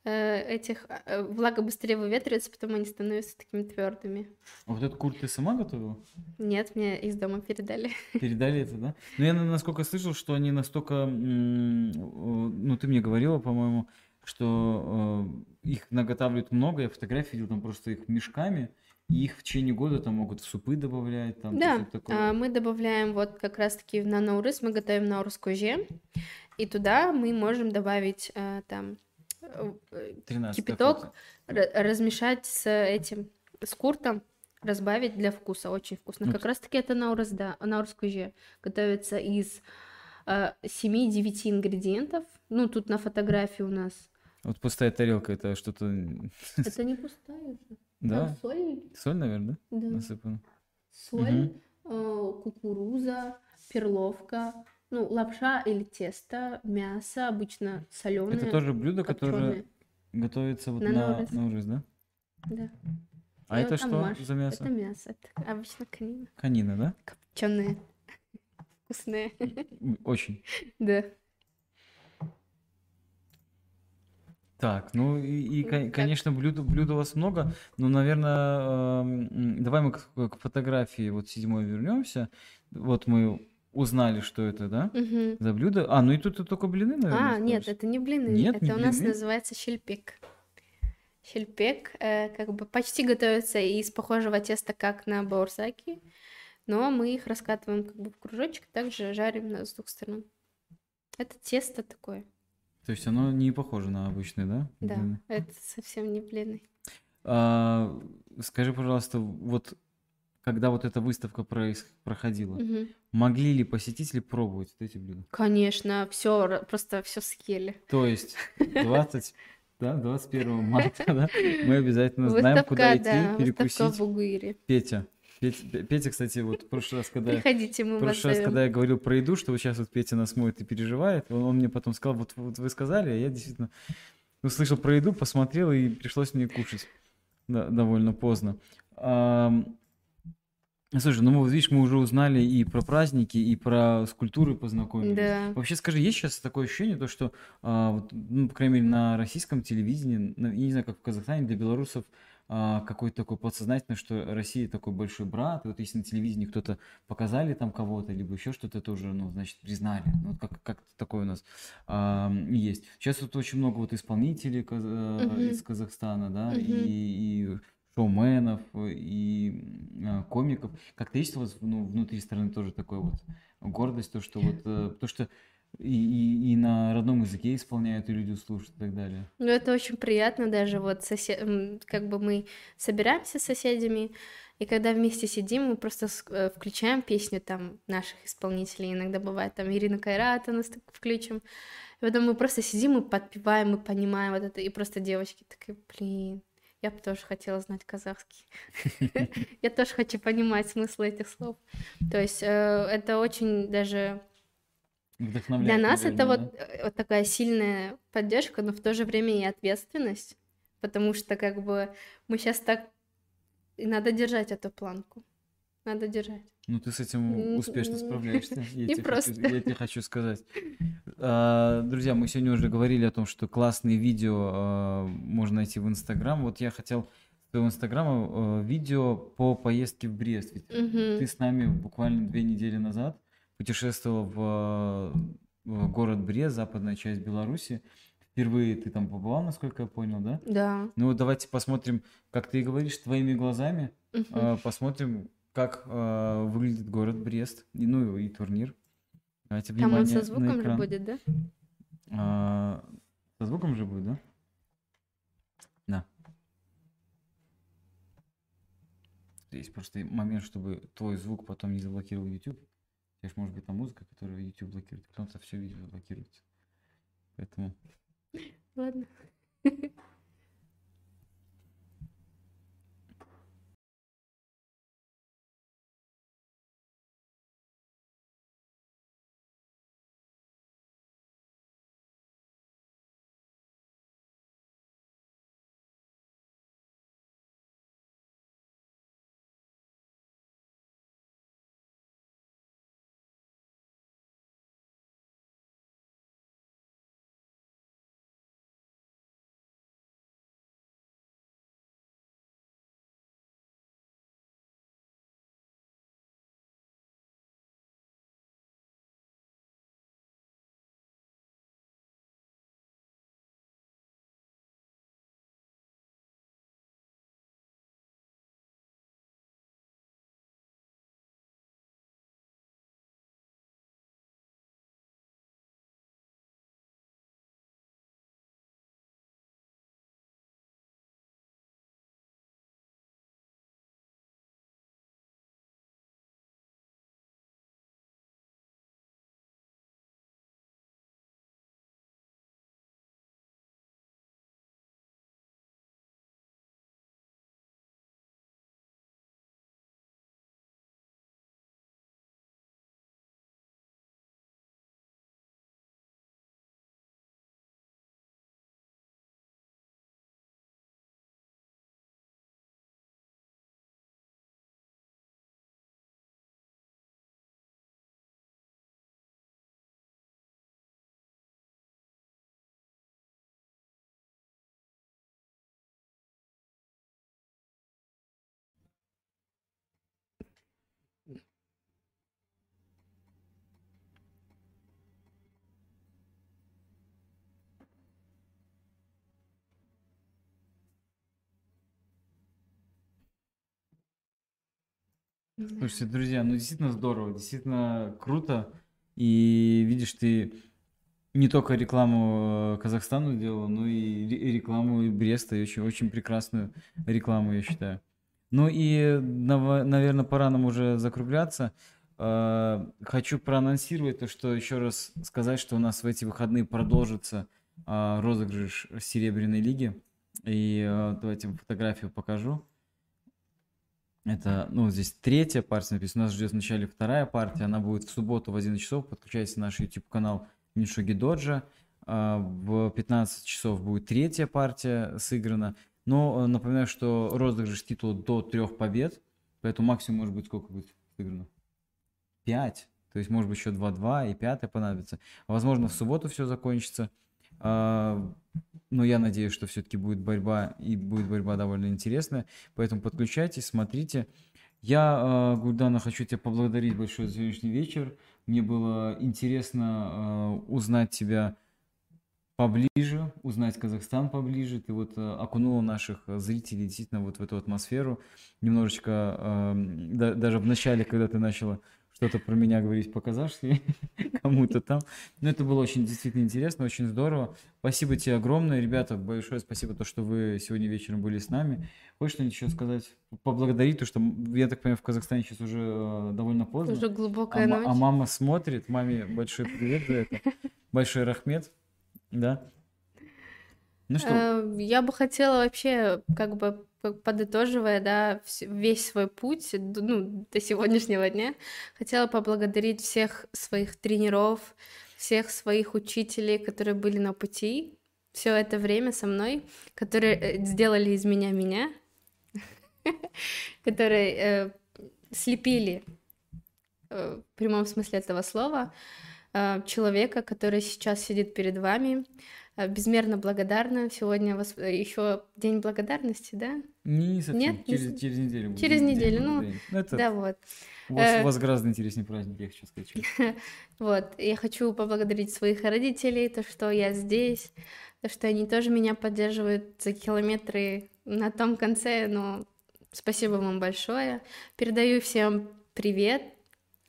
э, этих э, влага быстрее выветривается, потом они становятся такими твердыми. А вот этот курт ты сама готовила? Нет, мне из дома передали. *laughs* Передали это, да? Ну, я насколько слышал, что они настолько... Ну, ты мне говорила, по-моему, что э, их наготавливают много, я фотографии видел там просто их мешками, и их в течение года там могут в супы добавлять. Там, да, такое. мы добавляем вот как раз-таки на наурыз, мы готовим наурыз коже, и туда мы можем добавить э, там э, кипяток, размешать с этим, с куртом, разбавить для вкуса, очень вкусно. Ну, как раз-таки это наурыз, да, наурыз коже готовится из э, 7-9 ингредиентов, ну тут на фотографии у нас. Вот пустая тарелка, это что-то... *laughs* Это не пустая. Да. Там соль. Соль, наверное, да? Да. Насыпана. Соль, угу. кукуруза, перловка, ну, лапша или тесто, мясо, обычно соленое. Это тоже блюдо, которое готовится вот на, на, на ужин, да? Да. А И это что маш... за мясо? Это мясо, это обычно конина. Конина, да? Копченые. *laughs* Вкусные. Очень. Да. Так, ну и, и конечно, блюд, блюд у вас много, но, наверное, э, давай мы к, к фотографии вот седьмой вернемся. Вот мы узнали, что это, да, угу. за блюдо. А, ну и тут только блины, наверное. А, нет, это не блины, нет, это не у блины? нас называется щельпек. Щельпек э, как бы почти готовится из похожего теста, как на баурсаки, но мы их раскатываем как бы в кружочек, также жарим с двух сторон. Это тесто такое. То есть оно не похоже на обычные, да? Да, блины? это совсем не блины. А, скажи, пожалуйста, вот когда вот эта выставка проходила, угу. могли ли посетители пробовать вот эти блюда? Конечно, все просто все съели. То есть 20, да, 21 *laughs* марта, да, мы обязательно знаем, куда идти, перекусить. в Петя, Петя, Петя, кстати, вот в прошлый раз, когда... Приходите, мы прошлый раз, когда я говорил про еду, что вот сейчас вот Петя нас моет и переживает, он, он мне потом сказал, вот, вот вы сказали, а я действительно услышал про еду, посмотрел, и пришлось мне кушать да, довольно поздно. А, слушай, ну вот видишь, мы уже узнали и про праздники, и про скульптуры познакомились. Да. Вообще скажи, есть сейчас такое ощущение, то, что, а, вот, ну, по крайней мере, на российском телевидении, на, я не знаю, как в Казахстане, для белорусов какой-то такой подсознательно, что Россия такой большой брат, и вот если на телевидении кто-то показали там кого-то, либо еще что-то, это уже, ну, значит, признали. Ну, как, как такое у нас а, есть. Сейчас вот очень много вот исполнителей каз... uh-huh. из Казахстана, да, uh-huh. и, и шоуменов, и а, комиков. Как-то есть у вас ну, внутри страны тоже такое вот гордость, то, что вот, э, то, что и, и, и на родном языке исполняют, и люди слушают и так далее. Ну, это очень приятно даже, вот, сосед... как бы мы собираемся с соседями, и когда вместе сидим, мы просто э, включаем песню там наших исполнителей, иногда бывает там Ирина Кайрата нас так включим, и потом мы просто сидим и подпеваем, мы понимаем вот это, и просто девочки такие, блин, я бы тоже хотела знать казахский. *laughs* Я тоже хочу понимать смысл этих слов. То есть э, это очень даже для нас наверное, это вот, э, вот такая сильная поддержка, но в то же время и ответственность, потому что как бы мы сейчас так и надо держать эту планку, надо держать. Ну ты с этим успешно справляешься. Я *laughs* Не просто. Хочу, я тебе хочу сказать. А, друзья, мы сегодня уже говорили о том, что классные видео а, можно найти в Инстаграм. Вот я хотел своего Инстаграма а, видео по поездке в Брест. Ведь угу. ты с нами буквально две недели назад путешествовал в, в город Брест, западная часть Беларуси. Впервые ты там побывал, насколько я понял, да? Да. Ну вот давайте посмотрим, как ты говоришь, твоими глазами. Угу. Посмотрим, как э, выглядит город Брест, и, ну и турнир. Давайте Там он со на звуком же экран. будет, да? А, со звуком же будет, да? Да. Есть просто момент, чтобы твой звук потом не заблокировал YouTube. У тебя ж может быть там музыка, которую YouTube блокирует, это все видео заблокируется. Поэтому Ладно. *laughs* Слушайте, друзья, ну действительно здорово, действительно круто. И видишь, ты не только рекламу э, Казахстану делала, но и ре- и рекламу Бреста, и очень, очень прекрасную рекламу, я считаю. Ну и, наверное, пора нам уже закругляться. Э, Хочу проанонсировать то, что еще раз сказать, что у нас в эти выходные продолжится розыгрыш Серебряной лиги. И э, давайте фотографию покажу. Это, ну, здесь третья партия написана. Нас ждет вначале вторая партия. Она будет в субботу в 11 часов. Подключайтесь на наш YouTube-канал Нишоги Доджа. А, В 15 часов будет третья партия сыграна. Но э, напоминаю, что розыгрыш титула до трех побед. Поэтому максимум может быть сколько будет сыграно? 5. То есть, может быть, еще 2-2 и пятая понадобится. Возможно, в субботу все закончится. Но я надеюсь, что все-таки будет борьба, и будет борьба довольно интересная. Поэтому подключайтесь, смотрите. Я, э, Гульдана, хочу тебя поблагодарить большое за сегодняшний вечер. Мне было интересно э, узнать тебя поближе, узнать Казахстан поближе. Ты вот э, окунула наших зрителей действительно вот в эту атмосферу. Немножечко, да- даже в начале, когда ты начала что-то про меня говорить по-казахски *laughs* кому-то там. Но это было очень действительно интересно, очень здорово. Спасибо тебе огромное, ребята, большое спасибо, то, что вы сегодня вечером были с нами. Хочешь что-нибудь еще сказать? Поблагодарить, то, что, я так понимаю, в Казахстане сейчас уже э, довольно поздно. Уже А, глубокая ма- ночь. а мама смотрит, маме большой привет за это. Большой рахмет, да. Ну что, Э, Я бы хотела вообще, как бы подытоживая, да, весь свой путь, ну, до сегодняшнего дня, хотела поблагодарить всех своих тренеров, всех своих учителей, которые были на пути все это время со мной, которые э, сделали из меня меня, *laughs* которые э, слепили э, в прямом смысле этого слова человека, который сейчас сидит перед вами. Э, Безмерно благодарна. Сегодня еще день благодарности, да? не совсем, нет, не через, с- через неделю будет через день неделю, ну. Ну, это Да, вот. у вас, э, у вас гораздо интереснее праздник, я хочу сказать. *laughs* Вот, я хочу поблагодарить своих родителей, то, что я здесь, то, что они тоже меня поддерживают за километры на том конце, но Спасибо вам большое. Передаю всем привет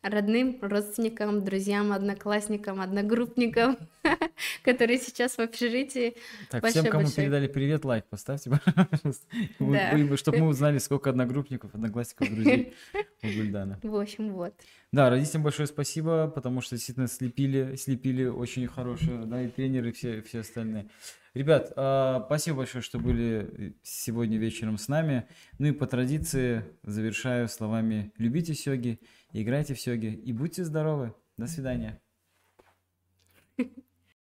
родным, родственникам, друзьям, одноклассникам, одногруппникам, *laughs* которые сейчас в общежитии. Так, всем, кому передали привет, лайк поставьте, *laughs* пожалуйста. Да. Чтобы мы *laughs* узнали, сколько одногруппников, одноклассников, друзей у Гульдана. В общем, вот. Да, родителям большое спасибо, потому что действительно слепили, слепили очень хорошие, да, и тренеры, и все, все остальные. Ребят, а, спасибо большое, что были сегодня вечером с нами. Ну и по традиции завершаю словами «любите сёги, играйте в сёги и будьте здоровы». До свидания. *laughs*